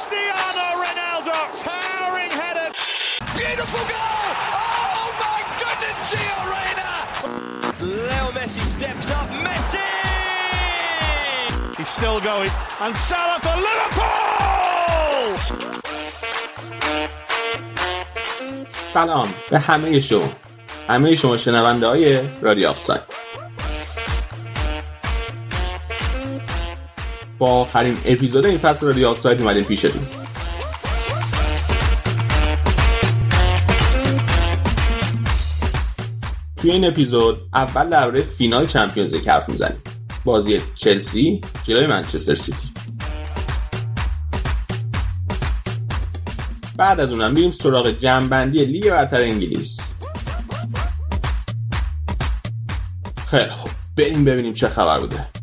Cristiano Ronaldo, towering header. Beautiful goal! Oh my goodness, Gio Reyna! Leo Messi steps up. Messi! He's still going. And Salah for Liverpool! سلام به همه شما همه شما شنونده های رادیو آفساید با آخرین اپیزود این فصل رادیو آفساید اومدیم پیشتون. توی این اپیزود اول درباره فینال Champions League حرف می‌زنیم. بازی چلسی جلوی منچستر سیتی. بعد از اونم میریم سراغ جمعبندی لیگ برتر انگلیس. خیلی خب بریم ببینیم چه خبر بوده.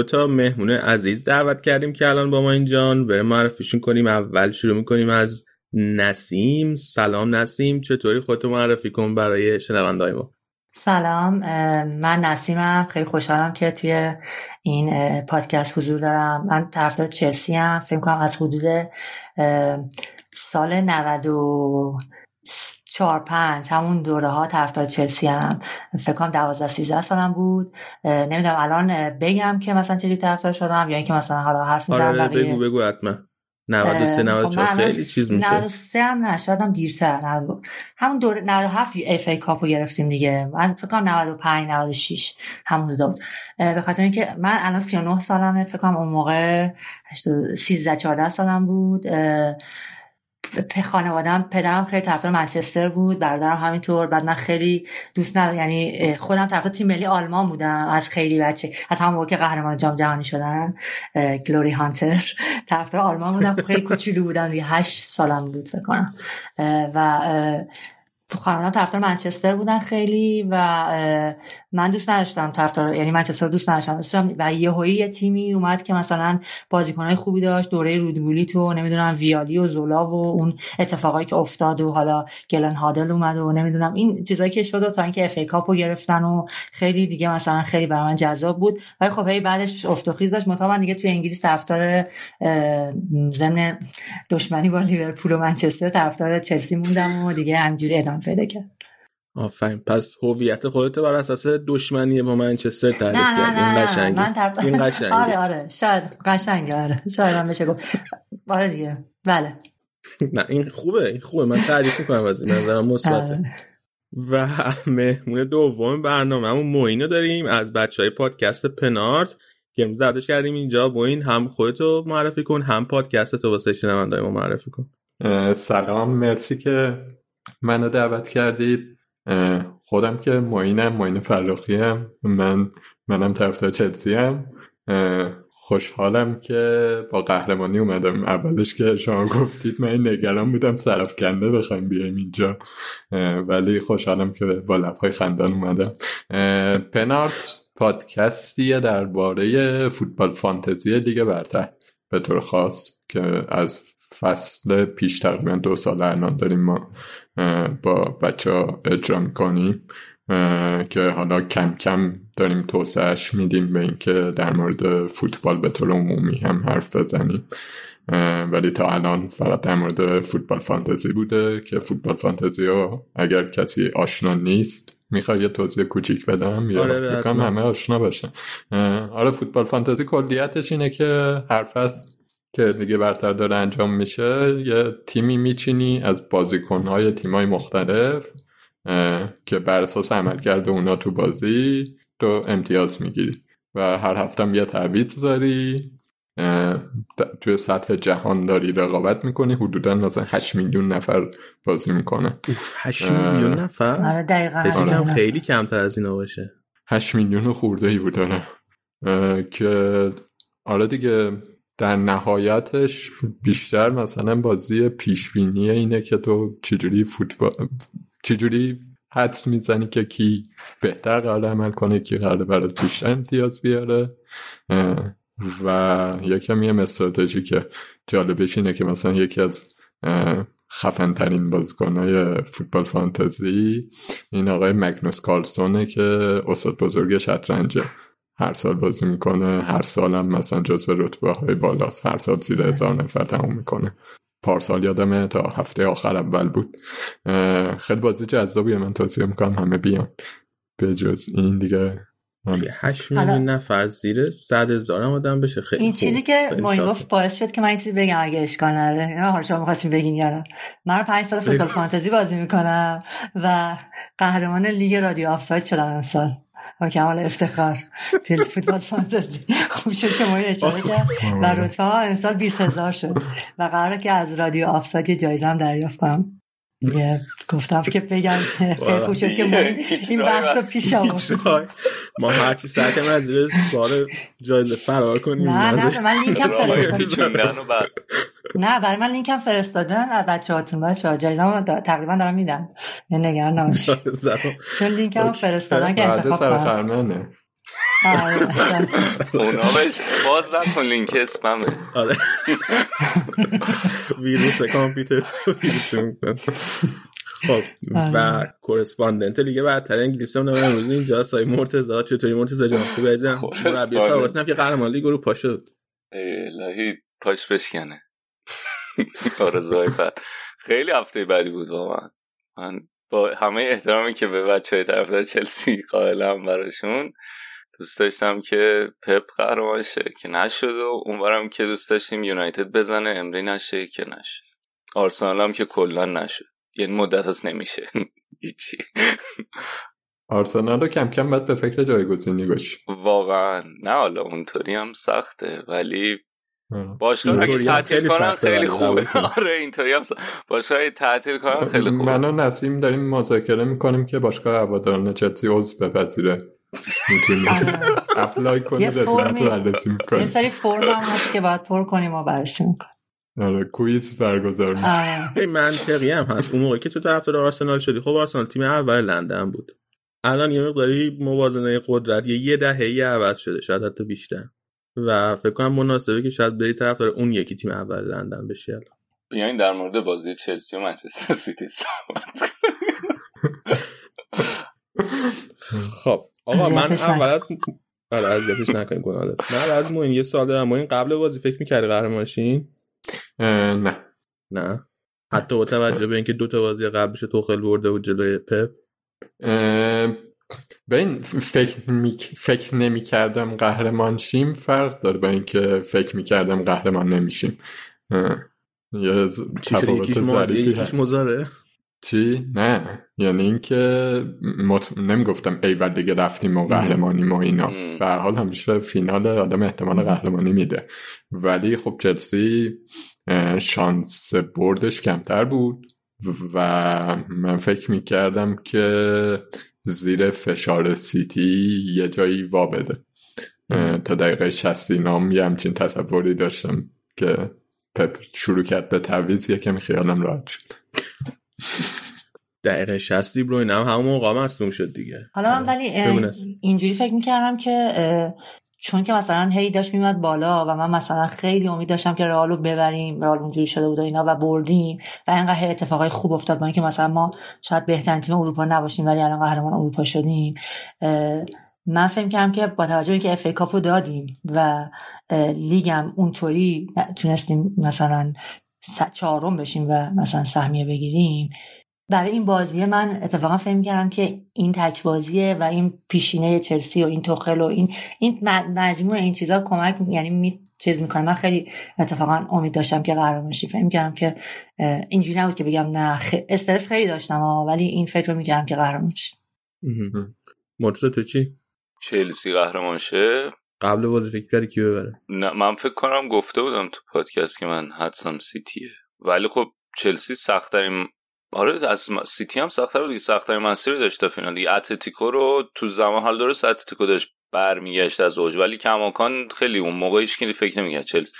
این اپیزود دو تا مهمون عزیز دعوت کردیم که الان با ما اینجان. برای معرفیشون کنیم. اول شروع می‌کنیم از نسیم. سلام نسیم. چطوری خودتو معرفی کن برای شنوندهای ما؟ سلام. من نسیمم. خیلی خوشحالم که توی این پادکست حضور دارم. من طرفدار چلسی هم فکر کنم از حدود سال 90 چهار پنج همون دوره ها طرفدار چلسی هم فکر کنم 12 13 سالم بود. نمی‌دونم الان بگم که مثلا چجوری طرفدار شدم یا اینکه مثلا حالا حرف می‌زنم آره بگو بگو حتما. 93 94 خیلی چیز میشه. 93 هم نه شاید دیرتر همون دوره 97 اف ای کاپو گرفتیم دیگه. من فکر کنم 95 96 همون دو بود. به خاطر اینکه من الان 39 سالمه فکر کنم اون موقع 13 14 سالم بود. خانوادم پدرم خیلی طرفدار منچستر بود برادرم همینطور بعد من خیلی دوست ندارم یعنی خودم طرفدار تیم ملی آلمان بودم از خیلی بچه از همون موقع که قهرمان جام جهانی شدن گلوری هانتر. طرفدار آلمان بودم خیلی کوچولو بودم دیگه 8 سالم بود فکر کنم. و خانوادم طرفدار منچستر بودن خیلی و من دوست نداشتم طرفدار یعنی منچستر دوست نداشتم. دوستم و یهویی یه تیمی اومد که مثلا بازیکنهای خوبی داشت دوره رودگولی تو نمی‌دونم ویالی و زولا و اون اتفاقایی که افتاد و حالا گلن هادل اومد و نمی‌دونم. این چیزایی که شد تا اینکه اف ای کاپو گرفتن و خیلی دیگه مثلا خیلی برای من جذاب بود. ولی خب هی بعدش افت و خیز داشت. مطابقا دیگه توی انگلیس طرفدار ضمن دشمنی با لیورپول و منچستر طرفدار چلسی موندم و دیگه همینجوری ادامه پیدا کرد. آفرین. پس هویت خودت بر اساس دشمنی با منچستر تعریف کرد این قشنگه. من طرف... این قشنگه. آره آره. شاید قشنگه آره. شاید هم بشه گفت. آره دیگه. بله. نه این خوبه این خوبه. من تعریف می‌کنم از این نظرم مثبته. و مهمون دوم برنامه همون موینو داریم از بچه های پادکست پنارت که امروز کردیم اینجا. موین هم خودتو معرفی کن هم پادکست تو واسه شنوندای ما معرفی کن. سلام. مرسی که منو دعوت کردید خودم که معینم معین فراخی هم من منم طرفدار چلسی هم خوشحالم که با قهرمانی اومدم. اولش که شما گفتید من نگران بودم سرف کنده بخوایم بیایم اینجا. ولی خوشحالم که با لبهای خندان اومدم. پنارت پادکستیه درباره فوتبال فانتزی لیگ برتر. به طور خاص که از فصل پیش تقریبا دو سال الان داریم ما با بچه ها اجرا می‌کنیم که حالا کم کم داریم توسعهش میدیم به اینکه در مورد فوتبال به طور عمومی هم حرف بزنیم. ولی تا الان فقط در مورد فوتبال فانتزی بوده که فوتبال فانتزی ها اگر کسی آشنا نیست می‌خوای یه توضیح کوچیک بدم؟ یا آره همه آشنا باشن. آره فوتبال فانتزی کلیتش اینه که هر فصل که دیگه برتر داره انجام میشه یه تیمی میچینی از بازیکنهای تیمای مختلف که بر اساس عملکرد اونا تو بازی تو امتیاز می‌گیری و هر هفتم یه تعویض داری توی سطح جهان داری رقابت می‌کنی حدودا مثلا 8 میلیون نفر بازی می‌کنه. 8 میلیون نفر؟ آره دقیقا خیلی کمتر از اینا باشه. 8 میلیون خورده ای بود که آره دیگه در نهایتش بیشتر مثلا بازی پیشبینی اینه که تو چجوری فوتبال چجوری حدس می‌زنی که کی بهتر قرار عمل کنه کی قرار برات بیشتر امتیاز بیاره. و یکم یه استراتژی که جالبش اینه که مثلا یکی از خفن ترین بازیکنهای فوتبال فانتزی این آقای مگنوس کارلسونه که استاد بزرگ شطرنجه. هر سال بازی می‌کنه هر سال هم مثلا جزو رتبه های بالاست. هر سال زیر هزار نفر تموم می‌کنه. پارسال یادمه تا هفته آخر اول بود. خیلی بازی جذابیه. من توصیه می‌کنم همه بیان. به جز این دیگه. هشت میلیون نفر زیر صد هزار آدم بشه. خیلی این چیزی که ما گفت باعث شد که من این چیزی بگم اگه اشکال نره حالا شما می‌خواستیم بگین یارا من پنج سال فوتبال فانتزی بازی می‌کنم و قهرمان لیگ رادیو آفساید شدم امسال. با کمال افتخار. تیل فوتبال فانتزی. خوب شد که ما این اشاره کرد. و رتبه ها امسال 20 هزار شد. و قراره که از رادیو آفساید یه جایزه هم دریافت کنم. دیگه گفتم که بگم خیلی خوب شد که ما این بحث رو پیش آورد ما هرچی از زیر سوال جایزه فرار کنیم نه نه من لینکم فرستادن نه برای من لینکم فرستادن بچه هاتون بچه ها جایزه هم تقریبا دارم میدن نگران نباش چون لینکم فرستادن که انتخاب کنم اونا بهش باز کن لینک اسممه. آره. ویروس کامپیوتر خب و کورسپاندنت لیگ برتر انگلیسی هم امروز اینجا سای مرتضی چطوری مرتضی جان؟ خوب عزیزم؟ مربی سابقتون که قهرمان لیگ رو پا شد. الهی پاش بشکنه. آرزوهای بعد خیلی هفته بعدی بود واقعا. من با همه احترامی که به بچه های طرفدار چلسی قائلم براشون دوست داشتم که پپ قهرمان شه که نشد و اونورم که دوست داشتیم یونایتد بزنه امری نشه که نشه. آرسنال هم که کلا نشد. یعنی مدت هست نمیشه. هیچی. آرسنال رو کم کم باید به فکر جایگزینی باشی. واقعا. نه حالا اونطوری هم سخته ولی باشگاه اگه تعطیل کنن خیلی خوبه. آره اینطوری هم باشگاه تعطیل کنن خیلی خوبه. من و نسیم داریم مذاکره می‌کنیم که باشگاه هواداران چلسی عضو بپذیره. apply کنی رسالت رو بررسی یه سری فرم هم هست که باید پر کنیم و بررسی می‌کنیم. آره quiz برگزار میشه. منطقی هم هست. اون موقعی که تو طرف آرسنال شدی خب آرسنال تیم اول لندن بود. الان یه مقداری موازنه قدرت یه یه دهه ای عوض شده شاید حتی بیشتر. و فکر کنم مناسبه که شاید بری طرف داره اون یکی تیم اول لندن بشه. الان بیاین در مورد بازی چلسی و منچستر سیتی صحبت خب آقا من اول از آره اذیتش نکنیم گناه داره من از موین یه سوال دارم. موین قبل بازی فکر می‌کردی قهرمانشین نه. نه؟ حتی با توجه به اینکه دو تا بازی قبلش توخل برده بود جلوی پپ. به این فکر, می... فکر نمی کردم قهرمان شیم. فرق داره با اینکه فکر می کردم قهرمان نمیشیم. یه تفاوت یکیش مزاره؟ چی؟ نه. یعنی اینکه مط... نمی‌گفتم ایول دیگه رفتیم و قهرمانی ما اینا. به حال همیشه فینال آدم احتمال قهرمانی میده. ولی خب چلسی شانس بردش کمتر بود و من فکر می‌کردم که زیر فشار سیتی یه جایی وا بده. تا دقیقه شستی نام یه همچین تصوری داشتم که پپ شروع کرد به تعویز یکم خیالم راحت شد. دقیقه شستی بروین هم همون موقع مصدوم شد دیگه. حالا من ولی اینجوری فکر می‌کردم که چون که مثلا هی داشت میمد بالا و من مثلا خیلی امید داشتم که رئالو ببریم رئال اونجوری شده بود اینا و بردیم و اینقدر اتفاقای خوب افتاد با اینکه مثلا ما شاید بهترین تیم اروپا نباشیم ولی الان قهرمان اروپا شدیم. من فکر کردم که با توجه که اف ای کاپو دادیم و لیگم اونطوری تونستیم مثلا چهارم بشیم و مثلا سهمیه بگیریم. برای این بازی من اتفاقا فهم کردم که این تک بازیه و این پیشینه چلسی و این توخل و این این مجموع این چیزا کمک یعنی می چیز می‌کنه. من خیلی اتفاقا امید داشتم که قهرمان شیم فکر کردم که اینجوری نبود که بگم نه خ... استرس خیلی داشتم ولی این فکر رو می‌کردم که قهرمان شیم مرتضی تو چی؟ چلسی قهرمان شه قبل بازی فکر کردی کی ببره؟ نه من فکر کنم گفته بودم تو پادکست که من حدسم سیتیه. ولی خب چلسی سختترین راهه از سیتی هم سختتر بود سختترین مسیر داشت تا فینال. اتلتیکو رو تو زمان حال درست اتلتیکو داشت برمیگشت از اوج. ولی کماکان خیلی اون موقعش که فکر نمی‌کرد. چلسی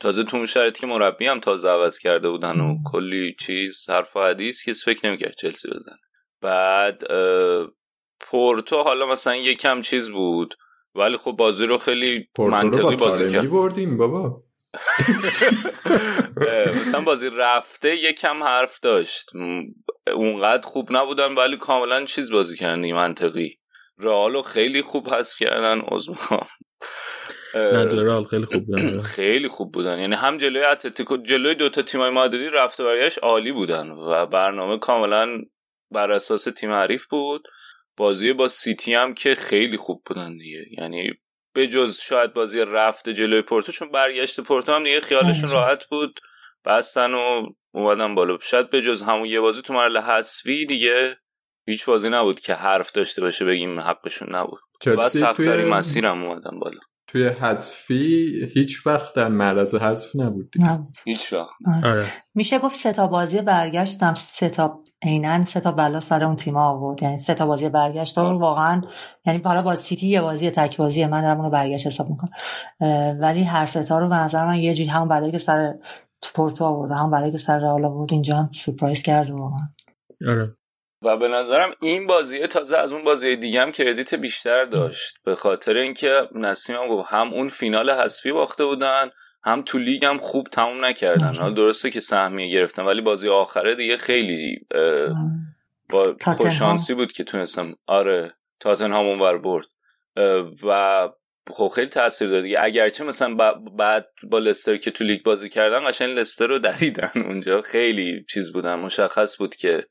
تازه تو اون شرایطی که مربی هم تازه عوض کرده بودن و کلی چیز حرف و حدیث کسی فکر نمی‌کرد چلسی بزنه. بعد پورتو حالا مثلا یکم چیز بود. ولی خب بازی رو خیلی منطقی بازی کرد. بردیم بابا. مثلا بازی رفته یکم حرف داشت. اونقدر خوب نبودن ولی کاملا چیز بازی کردن منطقی. رئالو خیلی خوب حذف کردن می‌خوام رئال خیلی خوب بودن خیلی خوب بودن. یعنی هم جلوی اتلتیکو جلوی دوتا تیمای مادری رفته برگشت عالی بودن و برنامه کاملا بر اساس تیم حریف بود. بازی با سیتی هم که خیلی خوب بودن دیگه. یعنی به جز شاید بازی رفته جلوی پورتو چون برگشت پورتو هم دیگه خیالشون راحت بود. بستن و اومدن بالا. شاید به جز همون یه بازی تو مرحله حذفی دیگه هیچ بازی نبود که حرف داشته باشه بگیم حقشون نبود. و سختترین توی... مسیرم اومدن بالا. توی حذفی هیچ وقت در معرض حذف نبود هیچ وقت. آره. میشه گفت سه تا بازی برگشتم سه تا عینا سه تا بلا سر اون تیم آورد. یعنی سه تا بازی برگشت رو واقعا یعنی حالا با سیتی یه بازی تک بازی من دارم اونو برگشت حساب می‌کنم. ولی هر سه تا رو به نظر من یه جوری همون بلایی که سر پورتو آورد همون بلایی که سر رئال آورد اینجا هم سورپرایز کرد واقعا. آره. و به نظرم این بازی تازه از اون بازی دیگه هم کردیت بیشتر داشت. به خاطر اینکه نسیم هم گفت هم اون فینال حذفی باخته بودن هم تو لیگ هم خوب تموم نکردن. حالا درسته که سهمیه گرفتن ولی بازی آخره دیگه خیلی با خوششانسی بود که تونستم. آره تاتنهام اونور برد. و خب خیلی تاثیر داد دیگه. اگرچه مثلا بعد با لستر که تو لیگ بازی کردن قشنگ لستر رو دریدن اونجا. خیلی چیز بودن مشخص بود که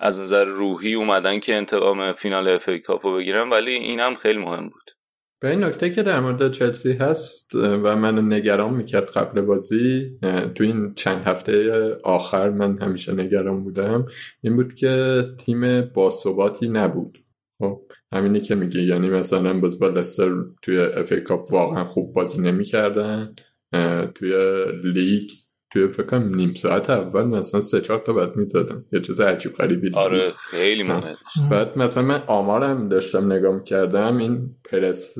از نظر روحی اومدن که انتقام فینال FA Cup و بگیرن ولی این هم خیلی مهم بود. به این نکته که در مورد چلسی هست و من نگران می‌کرد قبل بازی تو این چند هفته آخر من همیشه نگران بودم این بود که تیم باثباتی نبود. خب همینی که میگه یعنی مثلا باز با لستر توی FA Cup واقعا خوب بازی نمی‌کردن توی لیگ توی فکر کنم نیم ساعت اول مثلا سه چهار تا بعد می‌زدم. یه چیز عجیب غریبی آره خیلی مهمه بعد مثلا من آمارم داشتم نگاه کردم این پرس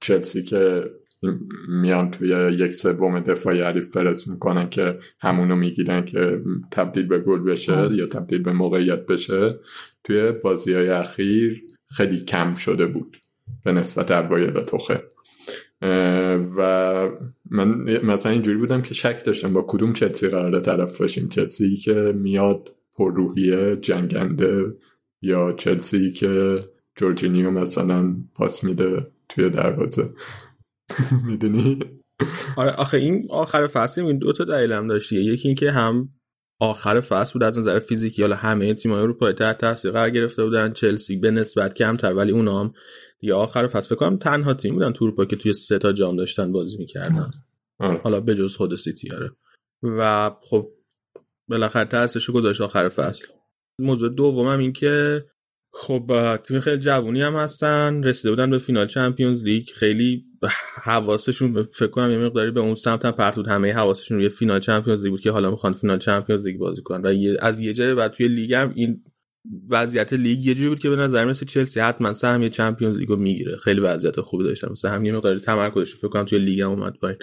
چلسی که میان توی یک سوم دفاعی حریف فرست می‌کنن که همونو می‌گیرن که تبدیل به گل بشه یا تبدیل به موقعیت بشه توی بازی های اخیر خیلی کم شده بود. به نسبت اوایل توخه و من مثلا اینجوری بودم که شک داشتم با کدوم چلسی قراره طرف باشیم. چلسی که میاد پر روحیه جنگنده یا چلسی که جورجینیو مثلا پاس میده توی دروازه. می‌دونی؟ آره آخه این آخر فصل این دو تا دلیل هم داشتی یکی اینکه هم آخر فصل بود از نظر فیزیکی. حالا همه تیم‌های اروپا تحت تاثیر قرار گرفته بودن. چلسی به نسبت کمتر ولی اونا هم دیگه آخر فصل فکر کنم تنها تیم بودن تو اروپا که توی سه تا جام داشتن بازی می‌کردن. آره. حالا به جز خود سیتی آره. و خب بالاخره تاثیرش گذاشت آخر فصل. موضوع دومم این که خب تیم خیلی جوونی هم هستن رسیده بودن به فینال Champions League. خیلی حواسشون فکر کنم یه مقداری به اون سمت هم پرت بود. همه حواسشون روی فینال Champions League بود که حالا می‌خوان فینال Champions League بازی کنن. و از یه جای بعد توی لیگ هم این وضعیت لیگ یه جوری بود که به نظر مثل چلسی حتما سهمیه چمپیونز لیگو می‌گیره. خیلی وضعیت خوبی داشتن. مثلا همین مقدار تمرکزش فکر کنم توی لیگ هم اومد پایین.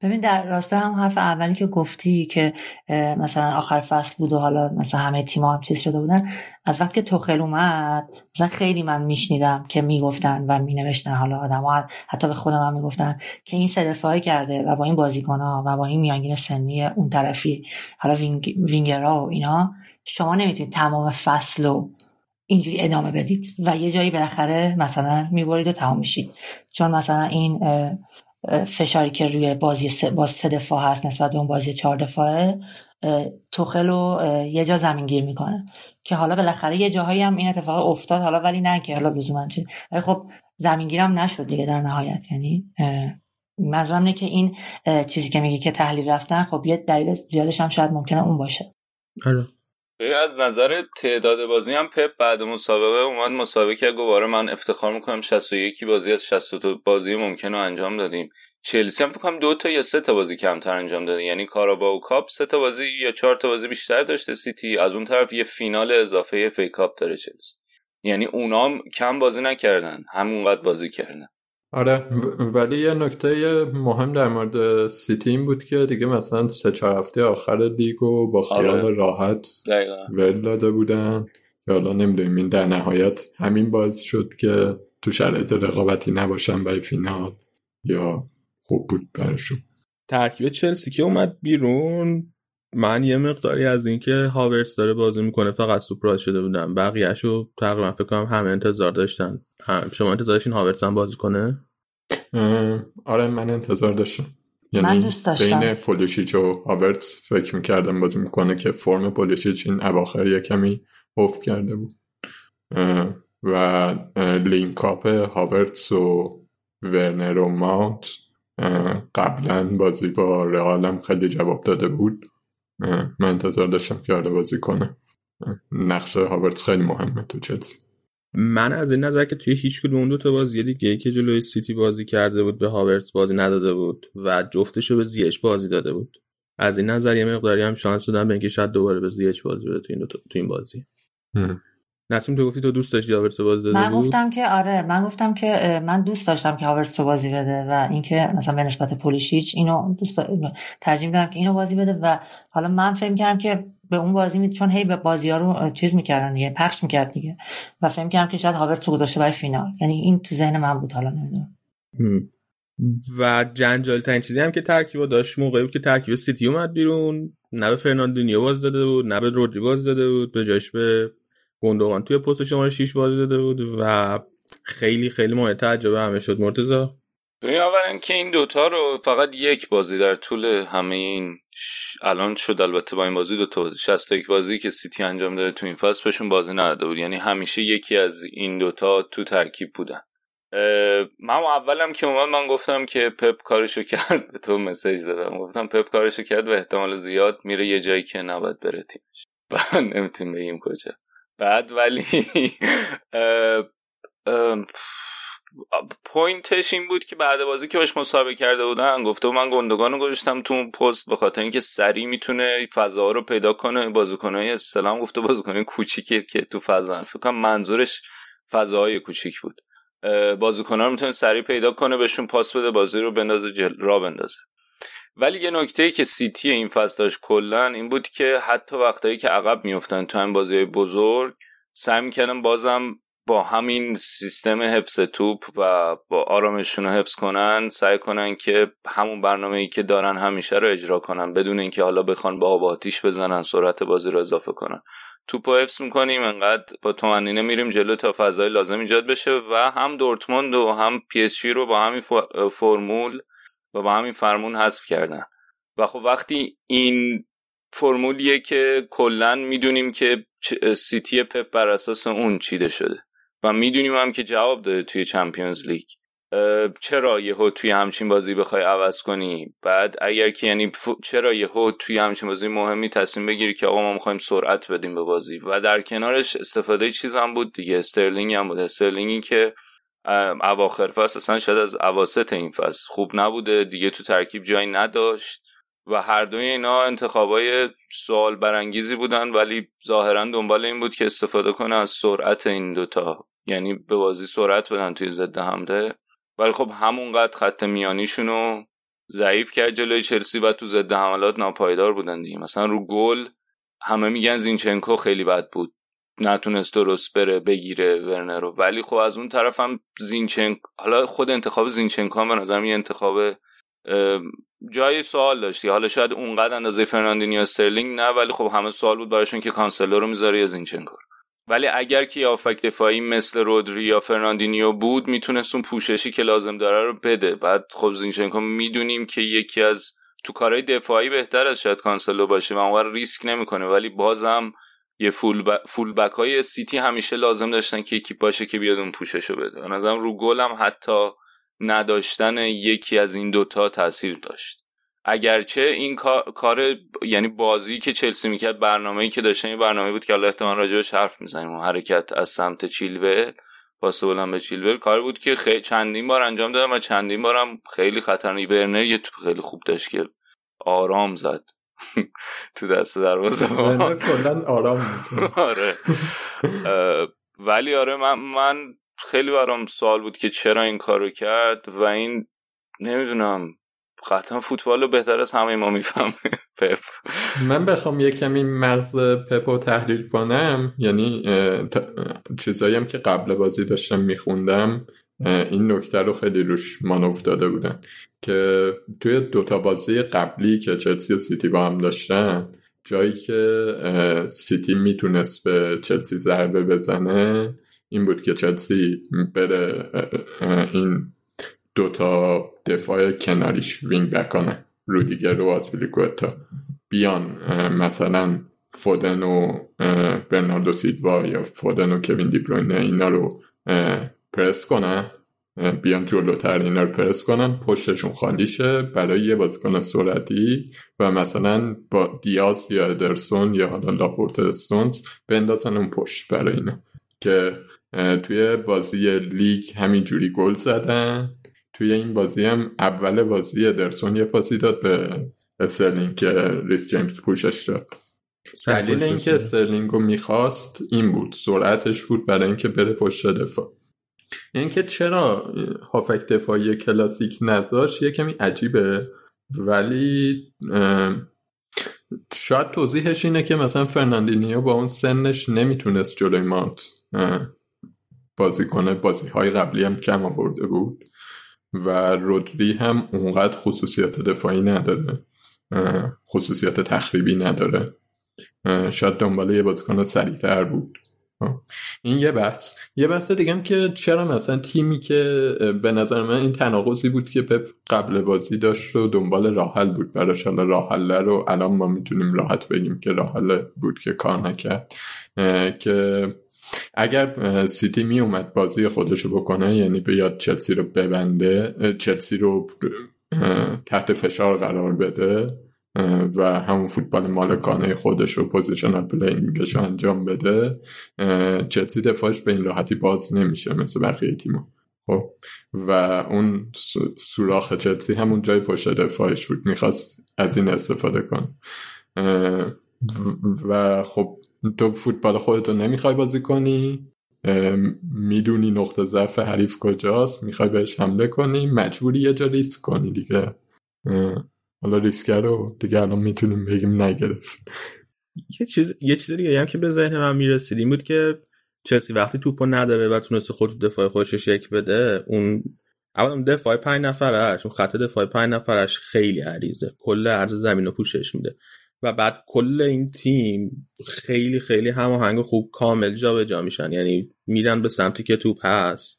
ببین در راسته هم حرف اولی که گفتی که مثلا آخر فصل بود و حالا مثلا همه تیم هم چیز شده بودن از وقتی که توخل اومد مثلا خیلی من میشنیدم که می‌گفتن و مینوشتن حالا آدم ها حتی به خودم هم می‌گفتن که این سه کرده و با این بازیکن ها و با این میانگین سنی اون طرفی حالا وینگ، وینگرا و اینا شما نمی‌تونید تمام فصل و اینجوری ادامه بدید و یه جایی بالاخره مثلا می‌برید و تمام میشید. چون مثلا این فشاری که روی بازی سه, باز سه دفاع هست نسبت به اون بازی چهار دفاعه توخل رو یه جا زمین گیر می‌کنه. که حالا بالاخره یه جاهایی هم این اتفاق افتاد حالا ولی نه که حالا لزوما چه ولی خب زمین گیرم نشد دیگه در نهایت. یعنی منظورم اینه که این چیزی که میگه که تحلیل رفتن خب یه دلیل زیادش هم شاید ممکنه اون باشه. آره. از نظر تعداد بازی هم پپ بعد مسابقه اومد مصاحبه کرد گفت من افتخار می‌کنم 61 بازی از 62 بازی ممکن رو انجام دادیم. چلسی هم فکر دو تا یا سه تا بازی کمتر انجام داده. یعنی Carabao Cup سه تا بازی یا چهار تا بازی بیشتر داشته سیتی. از اون طرف یه فینال اضافه FA Cup داره چلسی. یعنی اونام کم بازی نکردن. همونقدر بازی کردن. آره. ولی یه نکته مهم در مورد سیتی این بود که دیگه مثلا سه چهار هفته آخر لیگو با خیال آره. راحت ول داده بودن. یا حالا نمی‌دونیم این در نهایت همین باعث شد که تو شرایط رقابتی نباشن برای فینال یا خوب بود براشون. ترکیب چلسی که اومد بیرون؟ من یه مقداری از اینکه هاورتس داره بازی می‌کنه فقط سورپرایز شده بودم. بقیهشو تقریبا فکر کنم همه انتظار داشتن. هم. شما انتظار داشتین هاورتس هم بازی کنه؟ آره من انتظار داشتم. یعنی من دوست داشتم. بین پولیشیچ و هاورتس فکر می‌کردم بازی می‌کنه که فرم پولیشیچ این اواخر یه کمی افت کرده بود. و link-up هاورتس و ورنر و ماونت قبلا بازی با رئالم خیلی جواب داده بود. من انتظار داشتم که بازی کنه. نقش هاورتس خیلی مهمه تو چلسی. من از این نظر که توی هیچ کدوم اون دو تا بازی دیگه که جلوی سیتی بازی کرده بود به هاورتس بازی نداده بود و جفتشو به زیش بازی داده بود. از این نظر یه مقداری هم شانس دادم به اینکه شاید دوباره به زیش بازی بده تو این, تو این بازی. نسیم تو گفتی تو دوست داشتی هاورتس بازی داده من گفتم که آره من گفتم که من دوست داشتم که هاورتس بازی بده و اینکه مثلا به نسبت پولیشیچ اینو دوست ترجیح میدم که اینو بازی بده و حالا من فکر کردم که به اون بازی می... چون هی به بازی ها رو چیز می‌کردن دیگه پخش می‌کرد دیگه و فکر کردم که شاید هاورتس گذاشته برای فینال. یعنی این تو ذهن من بود حالا نمی‌دونم. و جنجال ترین چیزی هم که ترکیب داشت موقعی بود که ترکیب سیتی اومد بیرون نه به فرناندینیو بازی داده بود نه به رودری بازی داده بود به جاش به گوندوغان توی پست شماره 6 بازی داده بود و خیلی خیلی مورد تعجب همه شد مرتضی. ببین اول که این دوتا رو فقط یک بازی در طول همه این الان شد البته با این بازی دو تا بازی 61 بازی که سیتی انجام داده تو این فصل بهشون بازی نداده بود. یعنی همیشه یکی از این دوتا تو ترکیب بودن. من اولم که اومد من گفتم که پپ کارشو کرد به تو مسیج دادم. گفتم پپ کارشو کرد و احتمال زیاد میره یه جایی که نباید بره تیمش. و نمی‌تونیم بگیم کجا. بعد ولی پوینتش این بود که بعد بازی که باش مسابقه کرده بودن گفته من گندگان رو گذاشتم تو پست به خاطر اینکه سری می‌تونه فضا رو پیدا کنه بازیکنای سلام گفته بازیکنای کوچیکی که تو فضا فکر کنم منظورش فضاهای کوچیک بود. بازیکنان می‌تونه سری پیدا کنه بهشون پاس بده بازی رو بندازه جل... را بندازه. ولی یه نکته که سیتی این فصل داشت کلا این بود که حتی وقتایی که عقب میفتن تو این بازی بزرگ سعی می‌کردن بازم با همین سیستم حفظ توپ و با آرامشون رو حفظ کنن سعی کنن که همون برنامه ای که دارن همیشه رو اجرا کنن بدون اینکه حالا بخوان با آب بزنن سرعت بازی رو اضافه کنن. توپ رو حفظ می‌کنیم انقدر با طمأنینه میریم جلو تا فضای لازم ایجاد بشه و هم دورتموند و هم پی رو با همین فرمول و با همین فرمون حذف کردن. و خب وقتی این فرمولیه که کلا می‌دونیم که سیتی پپ بر اساس اون چیده شده. و می‌دونیم هم که جواب داده توی Champions League. چرا یهو توی همچین بازی بخوای عوض کنی؟ بعد اگر که یعنی چرا یهو توی همچین بازی مهمی تصمیم بگیری که آقا ما می‌خوایم سرعت بدیم به بازی؟ و در کنارش استفاده چیز هم بود دیگه. استرلینگ هم بود. استرلینگی که اواخر فصل اصلا شاید از اواسط این فصل. خوب نبوده دیگه تو ترکیب جایی نداشت و هر دوی اینا انتخابای سوال برانگیزی بودن ولی ظاهرا دنبال این بود که استفاده کنه از سرعت این دوتا. یعنی به بازی سرعت بدن توی ضد حمله. ولی خب همونقدر خط میانیشونو ضعیف کرد جلوی چلسی و تو ضد حملات ناپایدار بودن دیگه. مثلا رو گل همه میگن زینچنکو خیلی بد بود. نتونست درست بره بگیره ورنر رو. ولی خب از اون طرف هم زینچنکو حالا خود انتخاب زینچنکو هم به نظر یه انتخاب جای سوال داشتی. حالا شاید اونقدر اندازه فرناندینیو استرلینگ نه ولی خب همه سوال بود براشون که کانسلو رو می‌ذاره یا زینچنکو ولی اگر که یافک دفاعی مثل رودری یا فرناندینیو بود می‌تونست اون پوششی که لازم داره رو بده. بعد خب زینچنکو می‌دونیم که یکی از تو کارهای دفاعی بهتر از شاید کانسلو باشه و اونقدر ریسک نمی‌کنه. ولی بازم یه فول, ب... فول بک های سیتی همیشه لازم داشتن که یکی باشه که بیاد اون پوششو بده. به نظرم رو گلم حتی نداشتن یکی از این دوتا تاثیر داشت. اگرچه این کار یعنی بازی که چلسی می‌کرد برنامه‌ای که داشتن این برنامه بود که حالا احتمال راجبش حرف می‌زنیم. حرکت از سمت چیلول پاس بلند به چیلول کار بود که خیلی چندین بار انجام دادم و چندین بارم خیلی خطرناک. برنر یه توپ خیلی خوب داشت که آرام زد. تو دست دروازه کلا آرام آره. ولی آره من, من خیلی برام سوال بود که چرا این کارو کرد و این نمی‌دونم قطعا فوتبال رو بهتر از همه ما می‌فهمه. پپ. من بخوام یه کمی مغز پپ رو تحلیل کنم یعنی چیزایی هم که قبل بازی داشتم میخوندم این نکته رو خیلی روش مان افتاده بودن که توی دوتا بازی قبلی که چلسی و سیتی با هم داشتن جایی که سیتی می‌تونست به چلسی ضربه بزنه این بود که چلسی بره این دوتا دفاع کناریش وینگ بک کنه رودیگر و آسپیلیکوتا بیان مثلا فودن و برناردو سیلوا یا فودن و کوین دیبروینه اینا رو پرس کنن. بیان جلوتر اینا رو پرس کنن. پشتشون خالی شه برای یه بازیکن سرعتی و مثلا با دیاز یا ادرسون یا حالا لاپورت استونز بندازن اون پشت برای اینا. که توی بازی لیگ همینجوری گل زدن. توی این بازی هم اول بازی ادرسون یه پاسی داد به استرلینگ که ریس جیمز پوشش داد. دلیل اینکه استرلینگ رو می‌خواست این بود. سرعتش بود برای اینکه بره پشت دفاع. اینکه چرا هافبک دفاعی کلاسیک نذاش یه کمی عجیبه. ولی شاید توضیحش اینه که مثلا فرناندینیو با اون سنش نمی‌تونست جلوی مانت بازی کنه. بازی های قبلی هم کم آورده بود و رودری هم اونقدر خصوصیت دفاعی نداره خصوصیت تخریبی نداره. شاید دنباله یه بازیکن سریعتر بود. این یه بحث. یه بحث دیگه هم که چرا مثلا تیمی که به نظر من این تناقضی بود که پپ قبل بازی داشت و دنبال راحل بود. براش حالا راحله رو الان ما می‌تونیم راحت بگیم که راحل بود که کار نکرد. که اگر سیتی می اومد بازی خودشو بکنه یعنی بیاد چلسی رو ببنده چلسی رو تحت فشار قرار بده و همون فوتبال مالکانه خودش رو positional playing ش رو انجام بده چلسی دفاعش به این راحتی باز نمیشه مثل بقیه تیما خب؟ و اون سوراخ چلسی همون جای پشت دفاعش بود می‌خواست از این استفاده کن و خب تو فوتبال خودتو نمی‌خوای بازی کنی می‌دونی نقطه ضعف حریف کجاست می‌خوای بهش حمله کنی مجبوری یه جا ریسک کنی دیگه. حالا ریسک رو دیگه الان می‌تونیم بگیم نگرفت یه چیز یه چیز دیگه هم که به ذهن من می‌رسید این بود که چلسی وقتی توپو نداره و تونسته خود دفاع خودش شک بده اون اولا دفاع پنج نفرش اون خط دفاع پنج نفرش خیلی عریضه. کل عرض زمین رو پوشش میده. و بعد کل این تیم خیلی خیلی هماهنگ خوب کامل جابجا جا میشن. یعنی میرن به سمتی که توپ هست.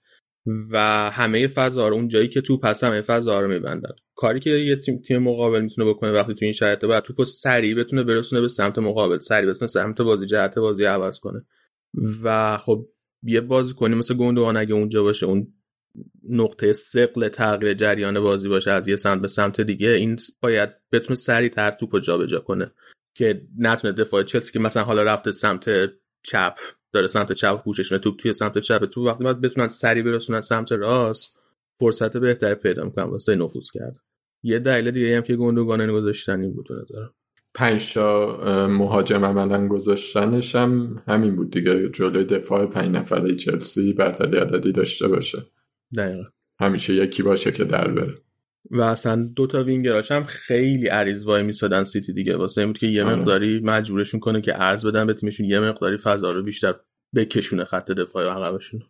و همه فضا رو اون جایی که توپ هست همه فضا رو میبندن. کاری که یه تیم, تیم مقابل می‌تونه بکنه وقتی تو این شرایط باید توپو سریع بتونه برسونه به سمت مقابل سریع بتونه سمت بازی جهت بازی عوض کنه. و خب یه بازی کنی مثل گوندوان اگه اونجا باشه اون نقطه سقل تغییر جریان بازی باشه از یه سمت به سمت دیگه این باید بتونه سریع تر توپو جابجا کنه که نتونه دفاع چلسی که مثلا حالا رفته سمت چپ داره سمت چپ پوشش توپ توی سمت چپ تو وقتی باید بتونن سریع برسونن سمت راست فرصت بهتری پیدا می‌کنن واسه نفوذ کرد یه دلیل دیگه هم که گندوگان گذاشتن این بود نظرم. پنج تا مهاجم عملا گذاشتنش هم همین بود دیگه. جلوی دفاع پنج نفره چلسی برتری عددی داشته باشه. دقیقا. همیشه یکی باشه که در بره. و اصلا دو تا وینگراش هم خیلی عریض وای میسادن سیتی دیگه. واسه این بود که یه آره. مقداری مجبورشون کنه که عرض بدن به تیمشون یه مقداری فضا رو بیشتر بکشونه خط دفاعی عقبشون.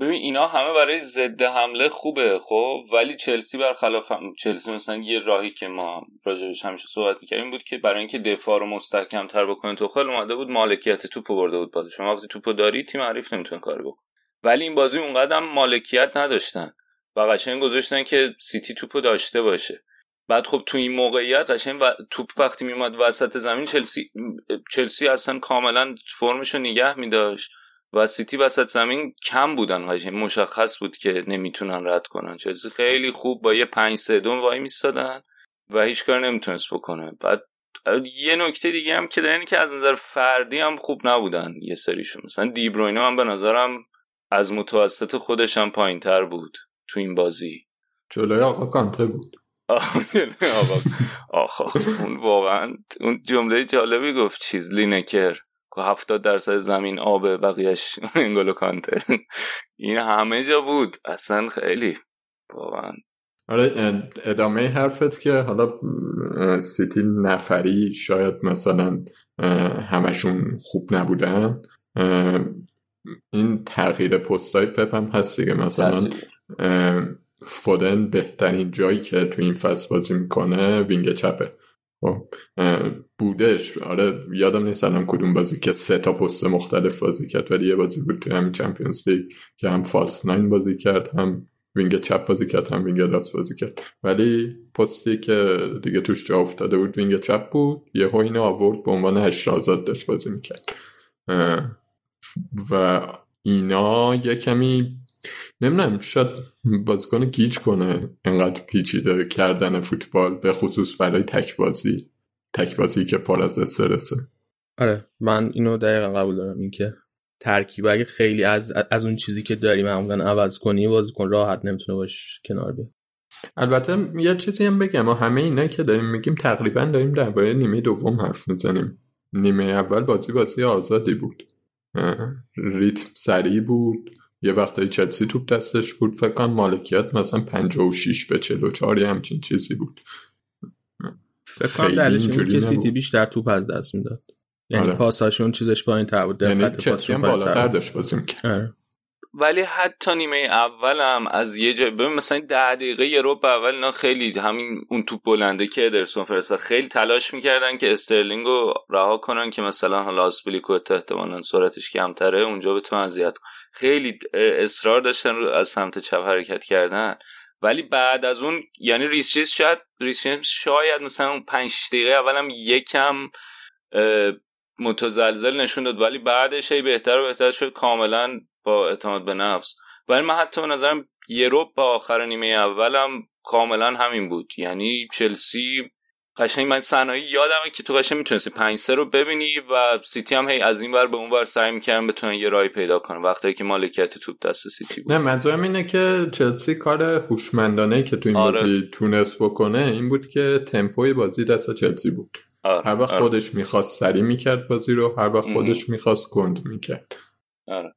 ببین اینا همه برای ضد حمله خوبه خب؟ ولی چلسی برخلاف هم... چلسی مثلا یه راهی که ما راجعش همیشه صحبت می‌کردیم بود که برای اینکه دفاع رو مستحکم تر بکنه تو خیلی اومده بود مالکیت توپ برده بود بازی شما وقتی توپو داری تیم حریف نمی‌تونه کار بکنه. ولی این بازی اونقدر مالکیت نداشتن. و قشنگ گذاشتن که سیتی توپو داشته باشه. بعد خب تو این موقعیت قشنگ. توپ وقتی میومد وسط زمین چلسی چلسی اصلا کاملا فرمش رو نگه میداشت و سیتی وسط زمین کم بودن قشنگ مشخص بود که نمی‌تونن رد کنن. چلسی خیلی خوب با یه 5 3 2 وای میستادن و هیچ کار نمی‌تونست بکنه. بعد یه نکته دیگه هم که در که از نظر فردی هم خوب نبودن یه سریشون. مثلا دیبروینه من به نظرم از متوسط خودش هم پایین تر بود. تو این بازی. جلوی آقا کانته بود. آقا. آقا اون واقعا اون جمله جالبی گفت چیز لینکر. که هفتاد درصد زمین آبه بقیهش انگلو کانته. این همه جا بود. اصلا خیلی. واقعا. آره ادامه حرفت که حالا سیتی نفری شاید مثلا همشون خوب نبودن. این تغییر پستای پپ هم هست دیگه. مثلا فودن بهترین جایی که تو این فصل بازی می‌کنه وینگ چپه. خب، بودش. آره یادم نیست الان کدوم بازی که سه تا پست مختلف بازی کرد ولی یه بازی بود توی همین Champions League که هم false nine بازی کرد هم وینگ چپ بازی کرد هم وینگ راست بازی کرد. ولی پستی که دیگه توش جا افتاده بود وینگ چپ بود یه اینو آورد به عنوان هشت آزاد داشت بازی می‌کرد. و اینا یه کمی نمی‌دونم شاید بازیکن گیج کنه انقدر پیچیده کردن فوتبال به خصوص برای تک بازی تک بازی که پر از استرسه آره من اینو دقیقا قبول دارم اینکه ترکیب اگه خیلی از از اون چیزی که داری معمولا عوض کنی بازیکن راحت نمی‌تونه باش کنار بیاد. البته یه چیزی هم بگم ما همه اینا که داریم میگیم تقریبا داریم درباره نیمه دوم حرف می‌زنیم. نیمه اول بازی بازی آزادی بود. ریتم سریع بود. یه وقتایی چلسی توپ دستش بود فکر کنم مالکیت مثلا 56 به 44 همچین چیزی بود. فکر کنم دلیلش بود که سیتی بیشتر توپ از دست می‌داد. یعنی آره. پاساشون چیزش پایین تر بود یعنی چلسی هم بالاتر داشت بازی می‌کرد. آره. ولی حتی نیمه اولم از یه جای ببین مثلا ده دقیقه یه اول اینا خیلی همین اون توپ بلنده که ادرسون فرستاد خیلی تلاش می‌کردن که استرلینگ رو رها کنن که مثلا حالا آسپیلیکو احتمالا سرعتش کمتره اونجا بتونن اذیت خیلی اصرار داشتن رو از سمت چپ حرکت کردن. ولی بعد از اون یعنی ریس جیمز شاید ریس جیمز شاید مثلا اون 5 دقیقه اولم یکم متزلزل نشون داد. ولی بعدش هی بهتر و بهتر شد کاملا با اعتماد به نفس. ولی من حتی به نظرم یه رو با آخر نیمه اولم کاملا همین بود. یعنی چلسی قشنگ من صحنه یادمه که تو قشنگ می‌تونستی 5 3 رو ببینی و سیتی هم هی از این ور به اون ور سعی می‌کردن بتونن یه راهی پیدا کنن وقتی که مالکیت توپ دست سیتی بود نه منظورم اینه که چلسی کار هوشمندانه که تو این آره. بازی تونست بکنه این بود که تمپوی بازی دست چلسی بود آره. هر وقت آره. خودش می‌خواست سری می‌کرد بازی رو هر وقت خودش می‌خواست گند می‌کرد آره.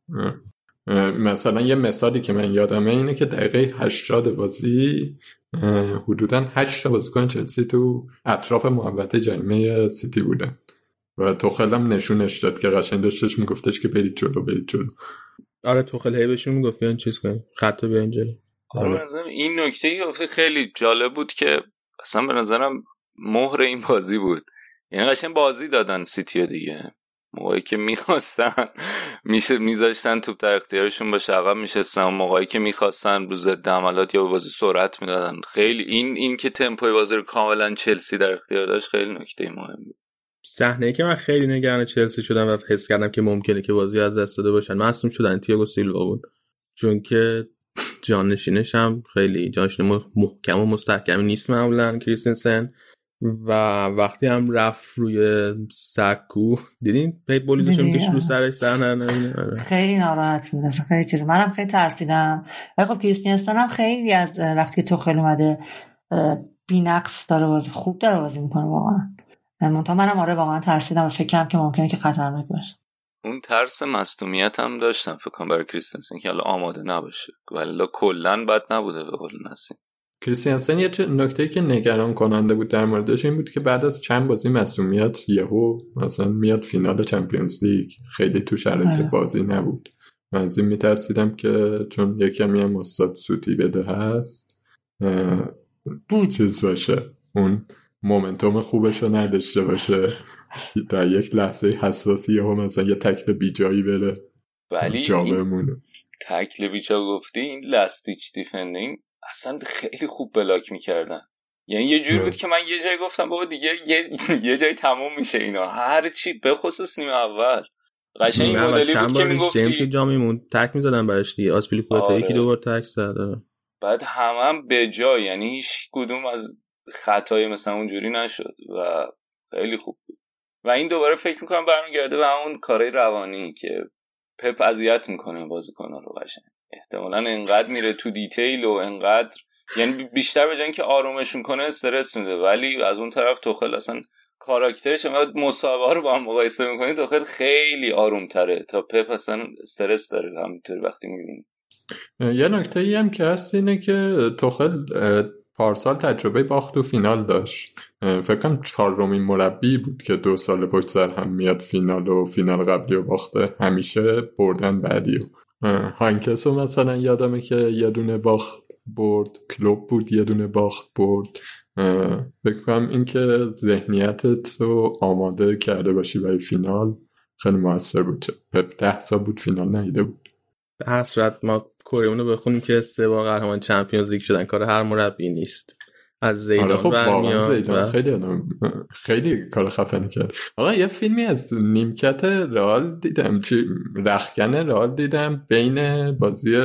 مثلا یه مثالی که من یادمه اینه که دقیقه 80 بازی حدودا 8 تا بازیکن چلسی تو اطراف محوطه جریمه سیتی بودن. و توخل هم نشونش داد که قشنگ داشتش میگفتش که برید جلو برید جلو. آره توخل هی بهشون می‌گفت بیان چیز کنیم خط بیان جلو. آره. این نکته گفته خیلی جالب بود که اصلا به نظرم مهر این بازی بود. یعنی قشنگ بازی دادن سیتی دیگه. موقعی که می‌خواستن میشه میذاشتن توپ در اختیارشون باشه عقب میشستن. موقعی که می‌خواستن رو ضد حملات یا بازی سرعت می‌دادن. خیلی این این که تمپوی بازی رو کاملا چلسی در اختیار داشت خیلی نکته مهم بود. صحنه که من خیلی نگران چلسی شدم و حس کردم که ممکنه که بازی از دست داده باشن. مصوم شدن. تییاگو سیلوا بود. چون که جانشینش هم خیلی جانشین محکم و مستحکمی نیست معمولا کریستنسن. و وقتی هم رفت روی سکو دیدین پی بولیزش هم که رو سرش سر آره. خیلی ناراحت بود خیلی چیز. منم خیلی ترسیدم. ولی خب کریستیانستان هم خیلی از وقتی تو خیلی اومده بینقص داره بازی خوب داره بازی می‌کنه واقعا. منتها منم آره واقعا ترسیدم و فکرم که ممکنه که خطرناک باشه. اون ترس مصدومیت هم داشتم فکر کنم برای کریستنسن که حالا آماده نباشه. ولی کلا بد نبوده به قول نسیم. کریستیانسن یه نکته که نگران کننده بود در موردش این بود که بعد از چند بازی مسئولیت یهو مثلا میاد فینال چمپیونز لیگ. خیلی تو شرایط آره. بازی نبود. من از این میترسیدم که چون یه کمی هم استاد سوتی بده هست بود. چیز باشه. اون momentum خوبش رو نداشته باشه. در یک لحظه حساسی یهو مثلا یه تکل بیجایی بره. ولی جا بمونه. تکل بیجا گفتی این last-ditch defending اصلا خیلی خوب بلاک می‌کردن. یعنی یه جور بود که من یه جای گفتم بابا دیگه یه, یه جای تموم میشه اینا. هر چی به خصوص نیمه اول. قشنگ این مدلی بود که می‌گفتی. که جا میمون. تک می‌زدن براش دیگه. آسپیلیکوتا آره. یکی دو بار تک زد. بعد همه هم به جای یعنی هیچ کدوم از خطایی مثلا اونجوری نشد و خیلی خوب بود. و این دوباره فکر می‌کنم برمیگرده به همون کارهای روانی که پپ اذیت می‌کنه بازیکنان رو قشنگ. احتمالا انقدر میره تو دیتیل و انقدر یعنی بیشتر به جای اینکه آرومشون کنه استرس میده. ولی از اون طرف توخل اصلا کاراکترش انقدر مصاحبه رو با هم مقایسه می‌کنی توخل خیلی آروم تره تا پپ اصلا استرس داره همینطوری وقتی می‌بینی. یه نکته ای هم که هست اینه که توخل پارسال تجربه باخت و فینال داشت. فکر کنم چهارمین مربی بود که دو سال پشت سر هم میاد فینال و فینال قبلی و باخته. همیشه بردن بعدی و هانکس مثلا یادمه که یه دونه باخت برد کلوب بود یه دونه باخت برد. فکر کنم اینکه ذهنیتت رو آماده کرده باشی برای فینال خیلی موثر بود. پپ ده سال بود فینال نیده بود. به صورت ما کوریمون رو بخونیم که سه بار قهرمان چمپیونز لیگ شدن. کار هر مربی نیست. از زیدان آره خب زیدان. و... خیلی خیلی کار خفنی کرد. آقا یه فیلمی از نیمکت رئال دیدم. چی؟ رخکن رئال دیدم بین بازی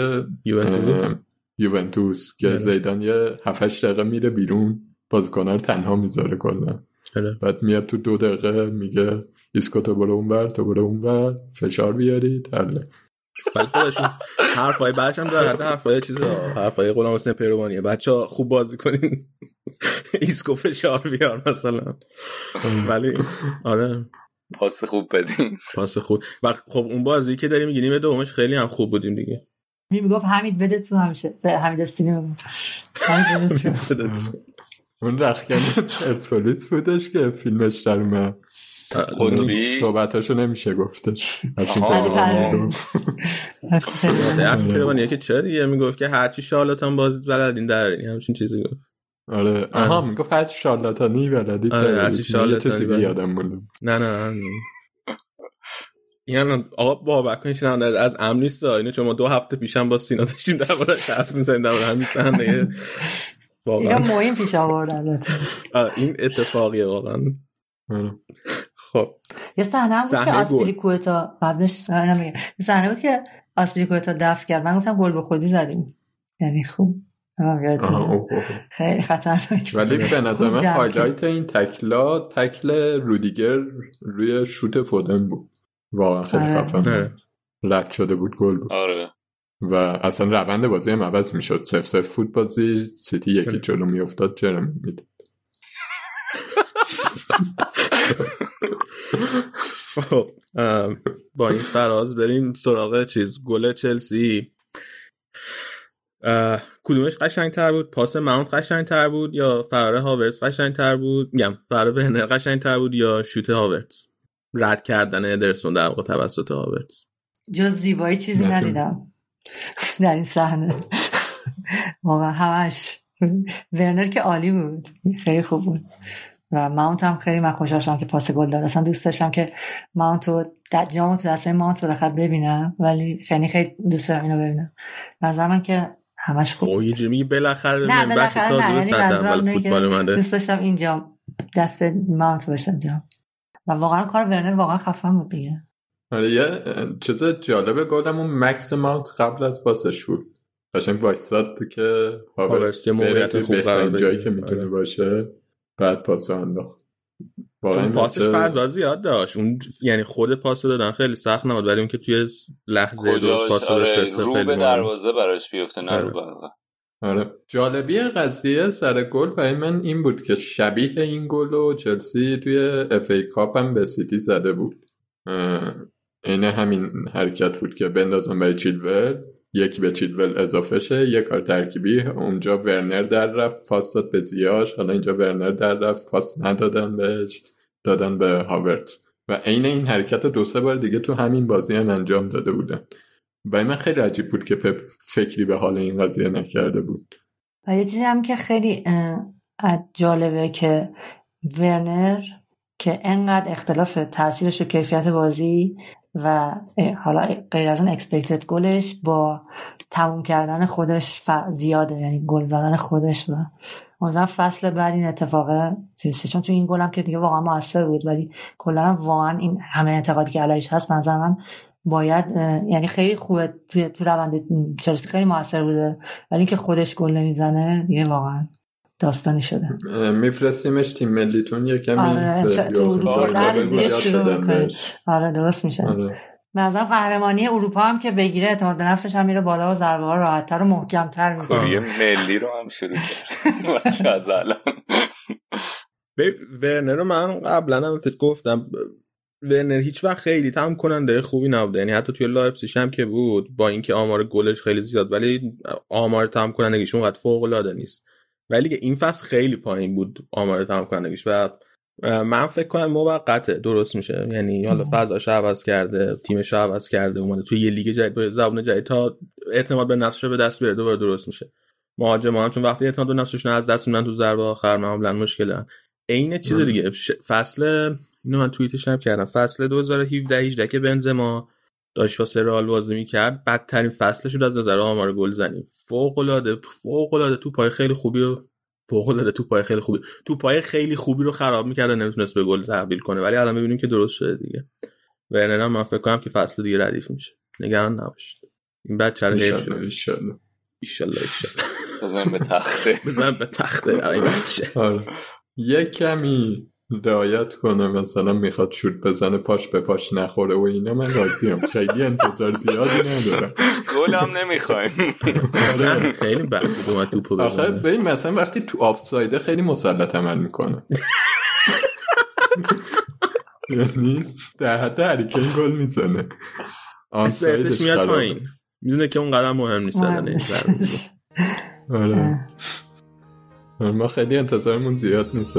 یوونتوس. یوونتوس که زیدان یه 7 دقیقه میره بیرون بازیکن‌ها رو تنها می‌ذاره کلا. بعد میاد تو دو دقیقه میگه ایسکو تو برو اونور تو برو اونور فشار بیارید حله ولی خودشون حرفای داره حتی حرفای چیز حرفای غلام حسین پیروانیه بچه ها خوب بازی کنین. ایسکو فشار بیار مثلا. ولی آره. پاس خوب بدین. پاس خوب. و خب اون بازی که داریم می‌گیریم دومش خیلی هم خوب بودیم دیگه. می می‌گفت حمید بده تو همیشه. به حمید استینی حمید بده تو. اون رخکن پرسپولیس بودش که فیلمش در اومد صحبتاشو نمیشه گفتش. همچین که چرا دیگه می‌گفت که هرچی شارلاتان باز بلدین در همچین چیزی گفت. آره. آها می‌گفت هرچی شارلاتانی بلدی آره هرچی شارلاتانی یادم مونده. نه نه نه یعنی آقا بابک کنید از امن نیست اینو چون ما دو هفته پیشم با سینا داشتیم درباره حرف می‌زدیم درباره همین صحنه واقعا اینا مهم پیش آوردن. این اتفاقیه واقعا. خب. یه صحنه هم بود که آسپیلیکوتا قبلش صحنه بود که آسپیلیکوتا دفع کرد. من گفتم گل به خودی زدیم. یعنی خوب. خیلی خطرناک ولی به نظر من highlight این تکلا تکل رودیگر روی شوت فودن بود. واقعا خیلی خفن رد شده بود گل بود. آره. و اصلا روند بازی هم عوض می‌شد. سف سف فوت بازی سیتی یکی جلو میافتاد جرم می‌داد خب با این فراز بریم سراغ چیز گل چلسی. کدومش قشنگ تر بود؟ پاس ماونت قشنگ تر بود یا فرار هاورتس قشنگ تر بود؟ میگم فرار ورنر قشنگ تر بود یا شوت هاورتس رد کردن ادرسون در واقع توسط هاورتس جز زیبایی چیزی ندیدم. در این صحنه. واقعا همش. ورنر که عالی بود. خیلی خوب بود. و ماونت هم خیلی من خوشحال شدم که پاس گل داد. اصلا دوست داشتم که ماونت رو جامو تو دسته ماونت بالاخره ببینم ولی خیلی خیلی دوست دارم اینو ببینم. نظر من که همش خوب. اوه یه میگی بالاخره نه بالاخره نه یعنی فوتبال من دوست داشتم اینجا دست ماونت باشه جام و واقعا کار ورنر واقعا خفن بود دیگه. آره یه چیز جالب گلم اون مکس ماونت قبل از پاسش بود. قشنگ وایساد که هاورس که موقعیت خوب قرار جایی که می‌تونه باشه بعد پاس انداخت. اون پاسش فضا زیاد داشت. اون یعنی خود پاس دادن خیلی سخت نبود ولی اون که توی لحظه درست پاس آره رو به دروازه براش بیفته نه رو آره. جالبی قضیه سر گل برای من این بود که شبیه این گل و چلسی توی FA Cup هم به سیتی زده بود. اینه همین حرکت بود که بندازم برای چیلول یکی به چیلول اضافه شه یه کار ترکیبی. اونجا ورنر در رفت پاس داد به زیاش. حالا اینجا ورنر در رفت پاس ندادن بهش دادن به هاورت. و عین این حرکت دو سه بار دیگه تو همین بازی هم انجام داده بودن. و من خیلی عجیب بود که پپ فکری به حال این قضیه نکرده بود. و یه چیزی هم که خیلی جالبه که ورنر که انقدر اختلاف تاثیرش و کیفیت بازی و حالا غیر از اون اکسپکتد گلش با تموم کردن خودش زیاده یعنی گل زدن خودش و امیدوارم فصل بعد این اتفاق چون تو این گلم که دیگه واقعا موثر بود ولی کلا واقعا این همه انتقادی که علیش هست منظر من باید یعنی خیلی خوبه تو روند چلسی خیلی موثر بوده ولی اینکه خودش گل نمی‌زنه دیگه واقعا داستانی شده. میفرستیمش تیم ملیتون یه کمی آره آره درست میشه. آره. نظر قهرمانی اروپا هم که بگیره اعتماد نفسش هم میره بالا و ضربه ها راحتتر و محکمتر می‌کنه یه ملی رو هم شروع کرد. از الان. ورنر رو من قبلا هم گفتم. ورنر هیچ وقت خیلی تموم کننده خوبی نبوده. یعنی حتی توی لایپزیگ هم که بود با اینکه آمار گلش خیلی زیاد ولی آمار تم کنندگیش اونقدر فوق العاده نیست. ولی این فصل خیلی پایین بود آمار تم کنندگیش و من فکر کنم موقته درست میشه. یعنی حالا فضاش عوض کرده تیمش عوض کرده اومده توی یه لیگ جدید با زبون جدید تا اعتماد به نفسش به دست بیاره دوباره درست میشه. مهاجم هم چون وقتی اعتماد به نفسشون از دست میدن تو ضربه آخر معمولا مشکله عین چیز دیگه فصل اینو من توییتش هم کردم. فصل 2017 18 که بنزما داشت واسه رئال بازی می‌کرد. بدترین فصلش بود از نظر آمار گل زنی فوق العاده فوق العاده تو پای خیلی خوبی و فوق العاده تو پای خیلی خوبی. تو پای خیلی خوبی رو خراب می‌کرد نمی‌تونست به گل تبدیل کنه. ولی الان می‌بینیم که درست شده دیگه. ورنر من فکر کنم که فصل دیگه ردیف میشه. نگران نباشید. این بچه رو شده ایشالله ایشالله بزن به تخته. بزن به تخته برای بچه. آره. یه کمی رعایت کنه مثلا می‌خواد شوت بزنه پاش به پاش نخوره و اینا. من راضیم. خیلی انتظار زیادی ندارم. گل هم نمی‌خوایم خیلی بد بود اومد توپو آخه بزنه. ببین مثلا وقتی تو آفسایده خیلی مسلط عمل می‌کنه. یعنی در حد هریکین گل می‌زنه. استرسش میاد پایین. می‌دونه که اون قدم مهم نیست. آره. ما خیلی انتظارمون زیاد نیست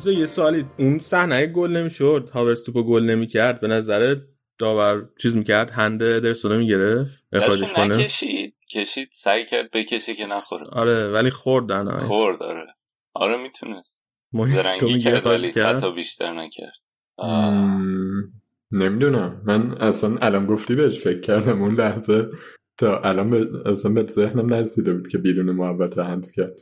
مرتضی یه سوالی اون صحنه گل نمی‌شد هاورس توپو گل نمی‌کرد به نظر داور چیز می‌کرد هند ادرسون می‌گرفت اخراجش کنه؟ نکشید کشید سعی کرد بکشه که نخوره. آره ولی خوردن آره خورد آره. آره می‌تونست. تو زرنگی کرد ولی کرد خطا بیشتر نکرد. نمی‌دونم. من اصلا الان گفتی بهش فکر کردم اون لحظه تا الان به- اصلا به ذهنم نرسیده بود که بیرون محبت هند کرد.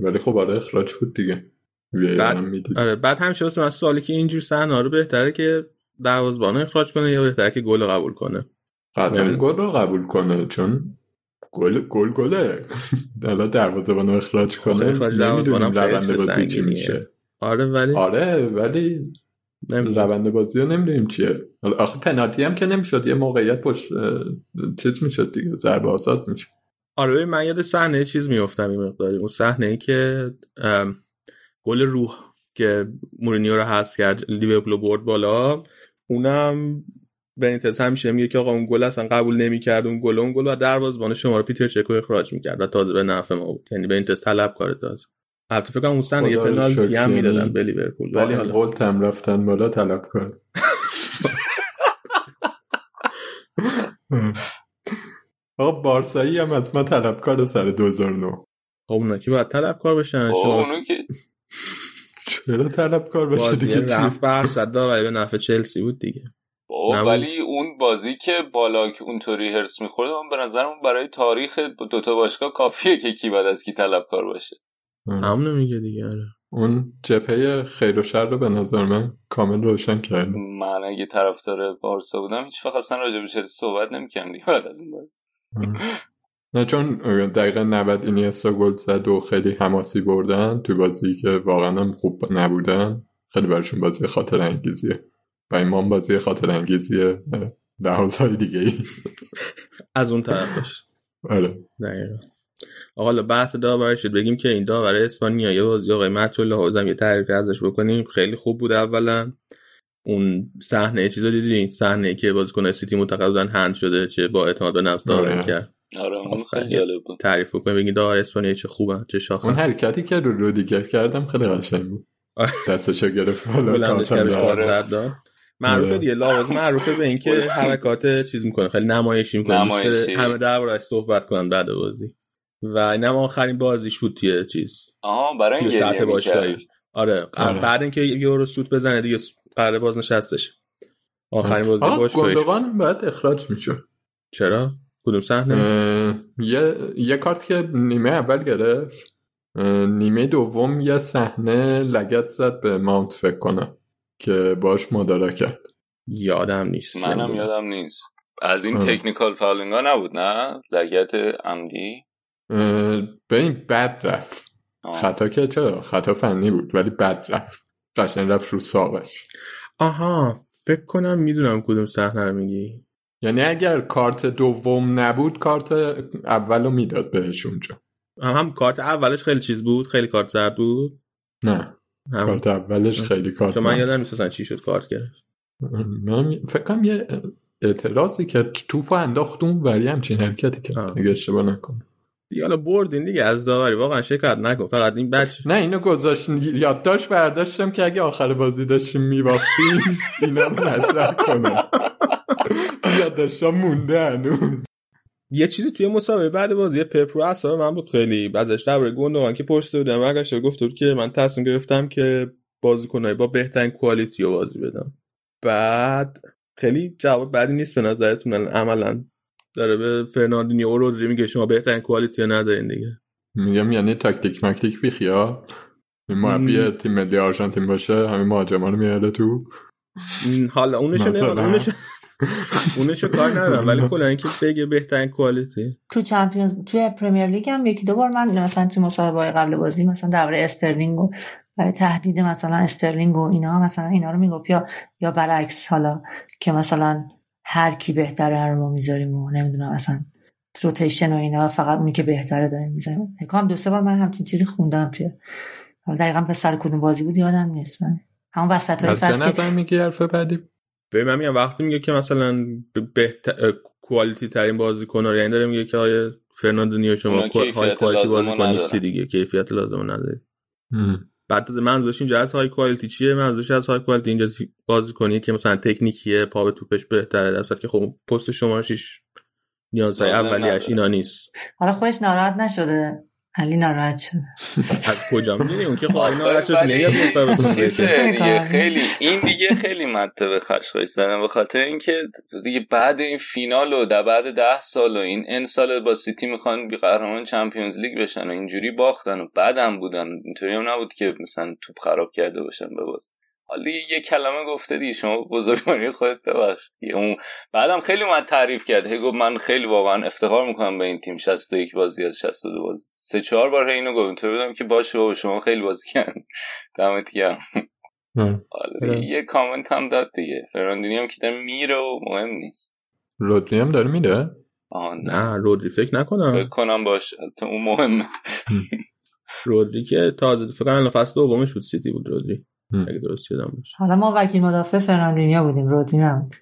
ولی خب آره اخراج بود دیگه. بعد- آره بعد همیشه واسه من سوالی که اینجور صحنه رو بهتره که دروازه‌بان اخراج کنه یا بهتره که گل رو قبول کنه قطعا نمی‌دونم. گل رو قبول کنه چون گل گل گله حالا دروازه رو اخراج آخه کنه دروازه‌بان نمی‌دونیم روند بازی چی. میشه آره ولی آره ولی. روند بازی رو نمی‌دونیم چیه حالا آخه پنالتی هم که نمی‌شد یه موقعیت پشت چیز می‌شد دیگه ضربه آزاد می‌شد آره من یاد صحنه چیز میافتم این مقداری اون صحنه ای که ام، گل روح که مورینیو رو حذف کرد لیورپول برد بالا. اونم بنیتز همیشه میگه که آقا اون گل اصلا قبول نمی‌کرد اون گل اون گل و دروازه‌بان شما رو پیتر چکو اخراج می‌کرد و تازه به نفع ما بود. یعنی بنیتز طلب کار تازه. البته فکر کنم اون صحنه یه پنالتی هم یعنی می‌دادن به لیورپول ولی بولت هم رفتن بالا طلب کن آقا بارسایی هم از ما طلبکار سر 2009 خب اونا که باید طلبکار بشن؟ شما اونو که چرا طلبکار باشه دیگه؟ رفت به 800 داوری به نفع چلسی بود دیگه. ولی اون بازی که بالا که اونطوری هرس می‌خورد من به نظرم برای تاریخ دوتا باشگاه کافیه که کی بعد از کی طلبکار باشه. همونو میگه دیگه آره. اون جبهه خیر و شر رو به نظر من کامل روشن کرد. من اگه طرفدار بارسا بودم هیچ وقت اصلا راجع به چلسی صحبت نمی‌کردم دیگه بعد از این بازی. نه چون دقیقا 90 اینیستا گل زد و خیلی حماسی بردن تو بازی که واقعا هم خوب نبودن. خیلی براشون بازی خاطر انگیزیه. و این ما هم بازی خاطر انگیزیه. لحاظهای دیگه ای از اون طرفش آره. دقیقا. آقا حالا بحث داوری شد. بگیم که این داور اسپانیایی بازی آقای مطلوب حوزم یه تعریفی ازش بکنیم. خیلی خوب بود اولا. اون صحنه چیزا دیدی صحنه که بازیکن سیتی معتقد بودن هند شده چه با اعتماد به نفس داره. کرد. آره اون خیلی جالب بود. تعریف کنیم بگین دار اسپانیا چه خوبن چه اون شاخه حرکتی که رو رودیگر کردم خیلی قشنگ بود. آره. دستشو گرفت بالا معروفه آره. دیگه لاوازی معروفه به اینکه حرکات چیز می‌کنه خیلی نمایشی می‌کنه. نمایشی. همه دربارش صحبت کنن بعد بازی. و اینم آخرین بازیش بود توی چیز. آها برای توی سطح گریه باشگاهی. آره. آره. بعد اینکه یورو سوت بزنه دیگه قرار بازنشستش. آخرین بازی آقا باشگاهش. گندوان باید اخراج می‌شد. چرا؟ کدوم صحنه؟ یه یه کارت که نیمه اول گرفت. نیمه دوم یه صحنه لگت زد به ماونت فکر کنم که باش مدارا کرد. یادم نیست. منم. یادم نیست. از این. تکنیکال فاولینگا نبود نه؟ لگت عمدی؟ ببین بد رفت. خطا که چرا؟ خطا فنی بود ولی بد رفت. قشنگ رفت رو ساقش. آها فکر کنم می‌دونم کدوم صحنه رو میگی. یعنی اگر کارت دوم نبود کارت اول رو می‌داد بهش اونجا. هم, کارت اولش خیلی چیز بود؟ خیلی کارت زرد بود؟ نه. هم. کارت اولش خیلی کارت من نه. یادم نیست چی شد کارت گرفت من فکر کنم یه اعتراضی که توپو انداخت اون وری همچین حرکتی کرد. آه. اگه اشتباه نکنم. دیگه حالا بردین دیگه از داوری. واقعا شکایت نکن. فقط این بچه نه اینو گذاشت یادداشت برداشتم که اگه آخر بازی داشتیم میباختیم اینا رو نظر کنم. یادداشتم مونده هنوز. یه چیزی توی مسابقه بعد بازی پپ رو اعصاب من بود خیلی. ازش درباره گوندوان که پشت بودم. برگشت و گفت بود که من تصمیم گرفتم که بازیکنای با بهترین کوالیتی رو بازی بدم. بعد خیلی جواب بدی نیست به نظرتون. عملا داره به فرناندینیو و رودری میگه شما بهترین quality رو ندارین دیگه. میگم یعنی تاکتیک مکتیک بیخیال این مربی. تیم ملی آرژانتین باشه همه مهاجما رو میاره تو. حالا. نمی‌دونم اونشو کار ندارم ولی کلا اینکه بگه بهترین quality. تو Champions توی Premier League هم یکی دو بار من مثلا تو مسابقه قبل بازی مثلا درباره استرلینگ و برای تهدید مثلا استرلینگ و اینا مثلا اینا رو می‌گفت یا یا برعکس حالا که مثلا هر کی بهتره رو ما می‌ذاریم و نمی‌دونم مثلا rotation و اینا فقط اونی که بهتره داریم می‌ذاریم. فکر دو سه بار من همچین چیزی خوندم توی حالا دقیقا به سر کدوم بازی بود یادم نیست. من همون وسط های فصل که میگی حرف بعدی؟ به من میگم وقتی میگه که مثلا بهتر quality ترین بازیکن رو یعنی داره میگه که آیا فرناندینیو شما اونا کو- high quality بازیکن نیستی. دیگه کیفیت لازم نداری. بعد تازه منظورش اینجا از های کوالیتی چیه منظورش از های کوالیتی اینجا تی- بازیکنی که مثلا تکنیکیه پا به توپش بهتره در که خب پست شما شیش نیازهای اولیش. اینا نیست حالا خودش ناراحت نشده علی ناراحت شده از کجا می‌دونی؟ اون که خب آخه اینا بچه‌ش ولی نمیاد. دیگه خیلی این دیگه خیلی مته به خشخاش زدن به خاطر اینکه دیگه بعد این فینال و در بعد ده سال و این ان سال با سیتی می‌خوان بی قهرمان چمپیونز لیگ بشن و اینجوری باختن و بعدم بودن. اینطوری هم نبود که مثلا توپ خراب کرده باشن به باز. حالا یه کلمه گفته دیگه شما بزرگواری خودت ببخش اون بعدم خیلی اومد تعریف کرد. هی گفت من خیلی واقعا افتخار می‌کنم به این تیم. 61 بازی از 62 بازی. سه چهار بار اینو گفت. اینطوری بودم که باشه بابا شما خیلی بازی کردن دمت گرم. یه کامنت هم داد دیگه. فراندینی هم که داره میره و مهم نیست. رودری هم داره میره؟ آها نه. نه رودری فکر فکر نکنم کنم باشه. البته اون مهمه. رودری که تازه فکر کنم الان فصل دومش بود سیتی بود رودری. اگه درست یادم باشه. حالا ما وکیل مدافع فرناندینیا بودیم رودری نبود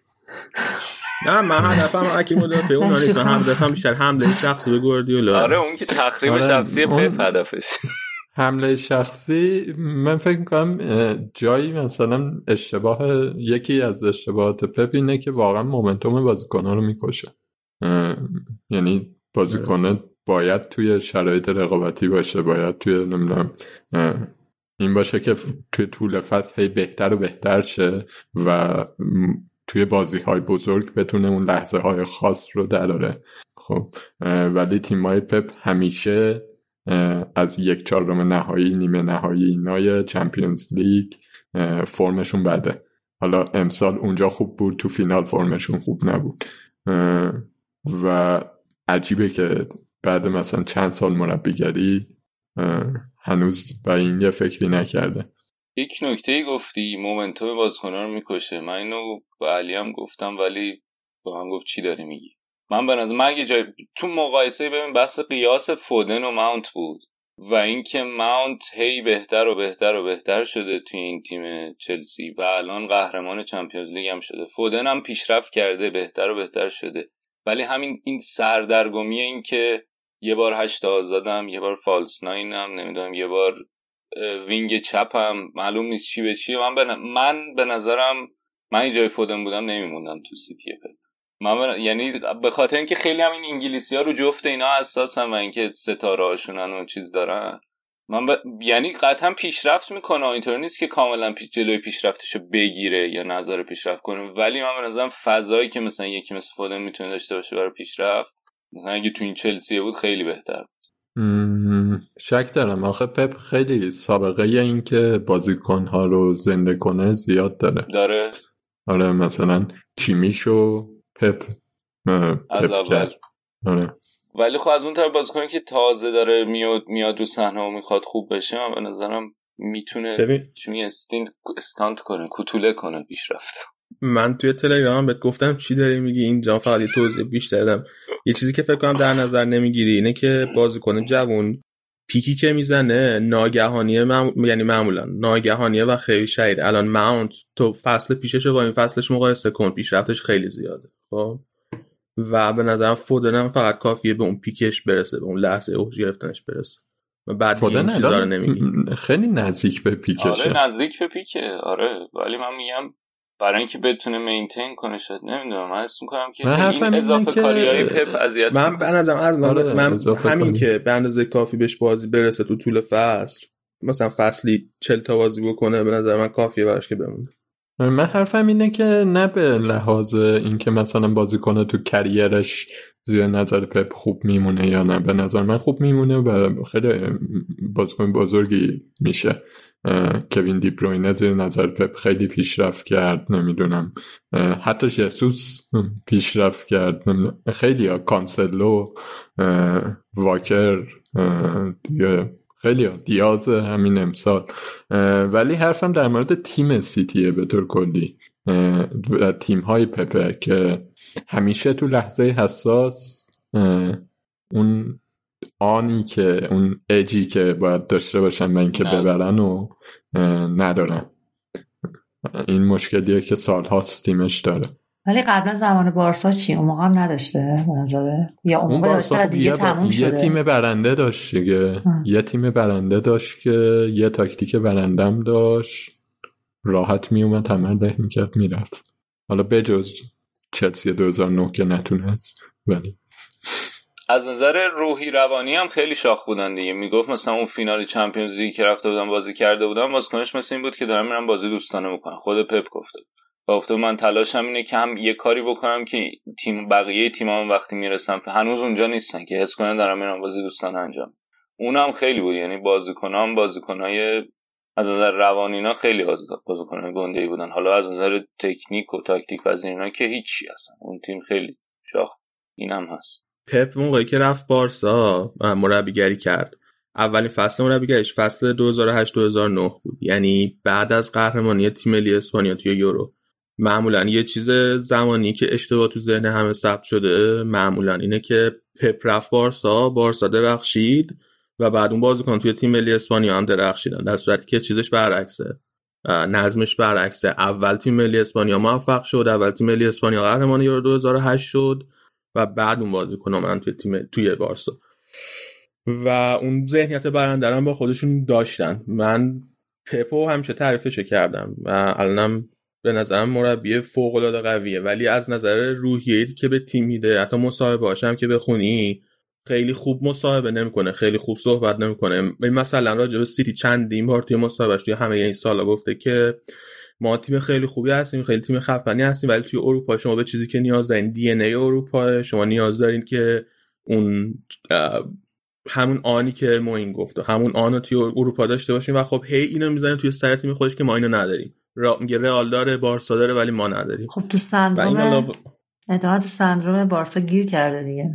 نه من هدفم اکی مدافع اون نیست. من هدفم بیشتر حمله شخصی به گواردیولا آره اون که تخریب آره، شخصی پپ هدفش. حمله شخصی من فکر می‌کنم جایی مثلا اشتباه یکی از اشتباهات پپ اینه که واقعا مومنتوم بازیکنها رو می‌کشه. یعنی بازیکنه باید توی شرایط رقابتی باشه باید توی نمی‌دونم این باشه که توی طول فصل هی بهتر و بهتر شه و توی بازی های بزرگ بتونه اون لحظه های خاص رو دراره. خب ولی تیم های پپ همیشه از یک چهارم نهایی نیمه نهایی اینای چمپیونز لیگ فرمشون بده. حالا امسال اونجا خوب بود تو فینال فرمشون خوب نبود. و عجیبه که بعد مثلا چند سال مربیگری هنوز به این یه فکری نکرده. یک نکته گفتی مومنتوم بازیکن‌ها رو می‌کشه. من اینو به علی هم گفتم ولی به من گفت چی داری میگی؟ من به نظر من اگه جای تو مقایسه ببین بحث قیاس فودن و ماونت بود. و اینکه ماونت هی بهتر و بهتر و بهتر شده توی این تیم چلسی و الان قهرمان چمپیونز لیگ هم شده. فودن هم پیشرفت کرده بهتر و بهتر شده. ولی همین این سردرگمی این که یه بار هشت آزادم یه بار false nine م نمی‌دونم یه بار wing چپم معلوم نیست چی به چی. من به, من به نظرم من جای فودن بودم نمیموندم تو سیتی من یعنی به خاطر اینکه خیلی هم این انگلیسی ها رو جفت اینا اساسن و اینکه ستاره هاشونن و چیز دارن من ب... یعنی قطعا پیشرفت می‌کنه اینطور نیست که کاملا پیش جلوی پیشرفتش رو بگیره یا نظر پیشرفت کنه. ولی من به نظرم فضایی که مثلا یکی مثل فودن می‌تونه داشته باشه برای پیشرفت مثلا اگه تو این چلسی بود خیلی بهتر شک دارم. آخه پپ خیلی سابقه این که بازیکنها رو زنده کنه زیاد داره. داره؟ آره مثلا کیمیشو پپ از اول. آره. ولی خب از اون طرف بازیکنی که تازه داره میاد میاد دو صحنه و می‌خواد خوب بشه من به نظرم می‌تونه چون استینت استانت کنه کوتوله کنه پیشرفت. من توی تلگرام بهت گفتم چی داری میگی؟ اینجا فقط یه توضیح بیشتر دادم. یه چیزی که فکر کنم در نظر نمی‌گیری اینه که بازیکن جوون پیکی که می‌زنه ناگهانیه یعنی معمولا ناگهانیه و خیلی شهید الان ماونت تو فصل پیشش با این فصلش مقایسه کن. پیشرفتش خیلی زیاده خب؟ و به نظرم فودن فقط کافیه به اون پیکش برسه به اون لحظه اوج گرفتنش برسه. و بعد این چیزا رو نمیگی. خیلی نزدیک به پیکشه. آره نزدیک به پیکه. آره ولی من میگم برای اینکه بتونه مینتین کنه شد نمی‌دونم. من حس می‌کنم که من این اضافه. کاری های پپ اذیت من به نظرم از آره من همین که به اندازه کافی بهش بازی برسه تو طول فصل مثلا فصلی چل تا بازی بکنه به نظر من کافیه براش که بمونه. من حرفم اینه که نه به لحاظ اینکه مثلا بازی کنه تو کریرش زیر نظر پپ خوب میمونه یا نه؟ به نظر من خوب میمونه و خیلی بازیکن بزرگی میشه. کوین دیبروینه زیر نظر پپ خیلی پیشرفت کرد نمی‌دونم. حتی جسوس پیشرفت کرد. خیلی ها کانسلو واکر خیلی دیاز همین امسال. ولی حرفم در مورد تیم سیتیه به طور کلی. تیم های پپه که همیشه تو لحظه حساس اون آنی که اون اجی که باید داشته باشن من که ببرن و ندارن. این مشکلیه که سالهاست تیمش داره. ولی قبلا زمان بارسا چی؟ اون موقع هم نداشته به نظره یا اون موقع داشته دیگه یه, تموم یه شده. تیم برنده داشت دیگه. یه تیم برنده داشت که یه تاکتیک برندم داشت. راحت میومد همه ده می‌کرد می‌رفت. حالا بجز چلسی 2009 که نتونست ولی. از نظر روحی روانی هم خیلی شاخ بودن دیگه. می‌گفت مثلا اون فینال چمپیونز لیگ که رفته بودن بازی کرده بودن بازیکنش مثل این بود که دارم میرم بازی دوستانه می‌کنم خود پپ گفته. و گفته من تلاشم اینه که هم یه کاری بکنم که تیم بقیه تیمام وقتی می‌رسم هنوز اونجا نیستن که حس کنن دارم میرم بازی دوستانه انجام. اونم خیلی بود. یعنی بازیکنام بازیکنای از نظر روانینا خیلی بازیکنای گنده ای بودن. حالا از نظر تکنیک و تاکتیک و از اینا که هیچی هستن اون تیم خیلی شاخ. اینم هست. پپ موقعی که رفت بارسا مربیگری کرد. اولین فصل مربیگریش فصل 2008-2009 بود. یعنی بعد از قهرمانی تیم ملی اسپانیا توی یورو. معمولا یه چیز زمانی که اشتباه تو ذهن همه ثبت شده معمولا اینه که پپ رفت بارسا. بارسا درخشید. و بعد اون بازیکن توی تیم ملی اسپانیا. هم درخشیدن در صورتی که چیزش برعکسه. نظمش برعکسه. اول تیم ملی اسپانیا موفق شد. اول تیم ملی اسپانیا قهرمان یورو 2008 شد و بعد اون بازیکن من توی تیم توی بارسا. و اون ذهنیت برنده با خودشون داشتن. من پپو همیشه تعریفش کردم. و الانم به نظرم مربی فوق العاده قویه. ولی از نظر روحیه‌ای که به تیم میده حتی مصاحبه هاشم که بخونی خیلی خوب مصاحبه نمی‌کنه خیلی خوب صحبت نمی‌کنه. مثلا راجع به سیتی چندین بار توی مصاحبهش توی همه این سالا گفته که ما تیم خیلی خوبی هستیم خیلی تیم خفنی هستیم ولی توی اروپا شما به چیزی که نیاز دارین دی ان ای اروپا شما نیاز دارین که اون همون آنی که ما این گفت همون آن توی اروپا داشته باشیم. و خب هی اینو می‌زنه توی سر تیم خودش که ما اینو نداریم. را... میگه رئال داره بارسا داره ولی ما نداریم. خب تو سندروم حالا... ب... تو سندروم بارسا گیر کرده دیگه.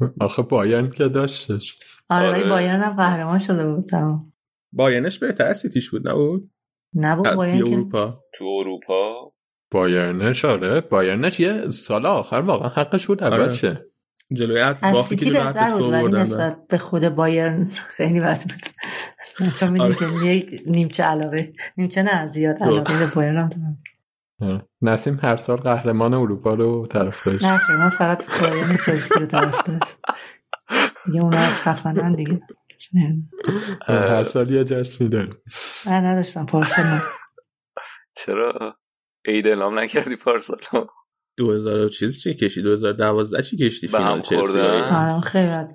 آخه بایرن که داشتش. آره ولی بایرن هم قهرمان شده بود تمام. بایرنش بهتر از سیتیش بود نبود؟ نبود بایرن اروپا. تو اروپا؟ بایرنش آره. بایرنش یه سال آخر واقعا حقش بود اول آره. شه جلوی از اتفاقی که سیتی جلوی بهتر بود اتلتیکو ولی بردن نسبت به خود بایرن خیلی بد بود. چون می‌دونی که یک نیمچه علاقه نیمچه نه زیاد علاقه به بایرن. آره. نسیم هر سال قهرمان اروپا رو طرفدارش نه خیلی، من فقط بایرن چلسی رو طرف دارم دیگه اونا خفنن دیگه. هر سال یه جشنی داره نه نداشتم. پارسال نه. چرا؟ عید اعلام نکردی پارسال؟ 2000 و چیز چی کشی؟ 2012 چی کشتی فینال چلسی؟ آره خیلی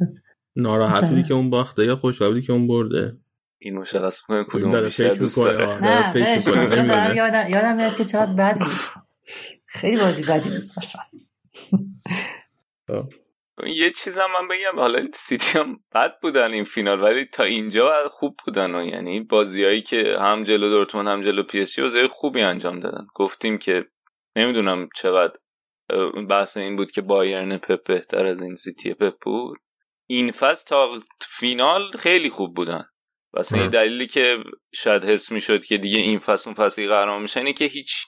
ناراحت بودی که اون باخته یا خوشحال بودی که اون برده؟ این مشخص می‌کنه این کدوم بیشتر دوست داره؟ نه فکر. یادم یادم میاد که چقدر بد بود. خیلی بازی بدی بود اصلا یه چیزم من بگم حالا سیتی هم بد بودن این فینال ولی تا اینجا خوب بودن و یعنی بازیایی که هم جلو دورتموند هم جلو پی اس جی خوبی انجام دادن. گفتیم که نمی‌دونم چقدر بحث این بود که بایرن پپ بهتر از این سیتی پپ بود. این فصل تا فینال خیلی خوب بودن. واسه این ام. دلیلی که شاید حس می‌شد که دیگه این فصل اون فصلی قهرمان میشن اینه که هیچ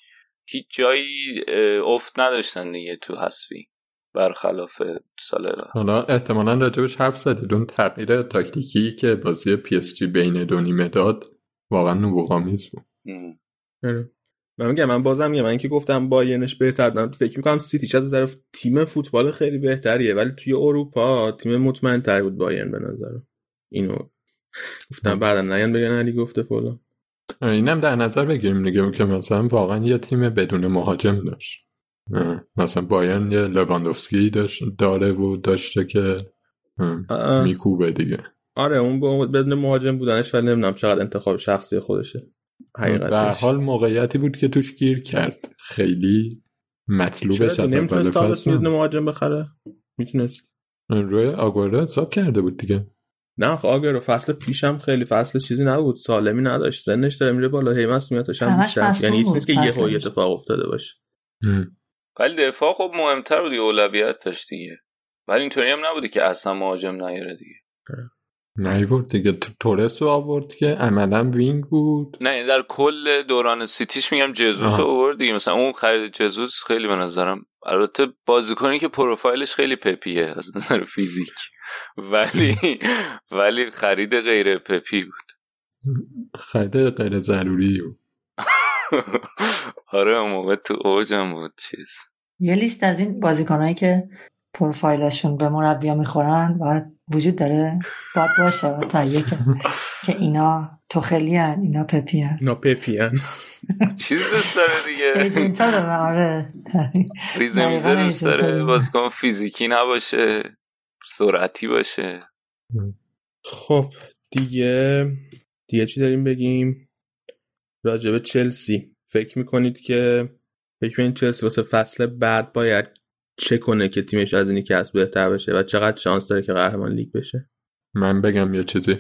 هیچ جایی افت نداشتن دیگه تو حذفی برخلاف سال. حالا احتمالا راجبش حرف زدید اون تغییر تاکتیکی که بازی پی اس جی بین دو نیمه داد واقعا نبوغ‌آمیز بود. آره. من میگم من بازم میگم من که گفتم بایرنش بهتر دارم فکر می‌کنم سیتی از نظر تیم فوتبال خیلی بهتریه ولی توی اروپا تیم مطمئن تر بود بایرن به نظرم اینو گفتم بعدا نگن بگن علی گفته فلان. اینم در نظر بگیریم دیگه. که مثلا واقعا یه تیم بدون مهاجم داشت. مثلا بایرن یه لواندوفسکی داشت داره و داشته که. میکوبه دیگه. آره اون بدون مهاجم بودنش ولی نمی‌دونم چقدر انتخاب شخصی خودشه. در حال موقعیتی بود که توش گیر کرد. خیلی مطلوبش از اول فصل. مهاجم بخره؟ می‌تونست. روی آگورا حساب کرده بود دیگه. نه آخه آگر فصل پیشم خیلی فصل چیزی نبود سالمی نداشت سنش داره میره بالا هی مسئولیتش هم بیشتر یعنی هیچ نیست که یه. اتفاق افتاده باشه. ولی دفاع خب مهمتر بود اولویت داشت دیگه. ولی اینطوری هم نبوده که اصلا مهاجم نیاره دیگه. نیورد دیگه. تو- تورس رو آورد که عملا wing بود. نه یعنی در کل دوران سیتیش میگم جزوس. رو آورد دیگه. مثلا اون خرید جزوس خیلی به نظرم البته بازیکنی که پروفایلش خیلی پپیه از نظر فیزیک. ولی ولی خرید غیر پپی بود. خرید غیر ضروری بود. آره اون موقع تو اوجم بود چیز. یه لیست از این بازیکنایی که پروفایلشون به مربیا می‌خورن باید وجود داره باید باشه باید تهیه که اینا توخلی هن اینا پپی هن. اینا پپیان چیز دوست داره دیگه. ایجنت ها دارن آره. ریزه میزه دوست داره داره. بازیکن فیزیکی نباشه. سرعتی باشه. خب دیگه دیگه چی داریم بگیم؟ راجب چلسی. فکر می‌کنید که فکر می‌کنید چلسی واسه فصل بعد باید چه کنه که تیمش از اینی که هست بهتر بشه و چقدر شانس داره که قهرمان لیگ بشه؟ من بگم یه چیزی.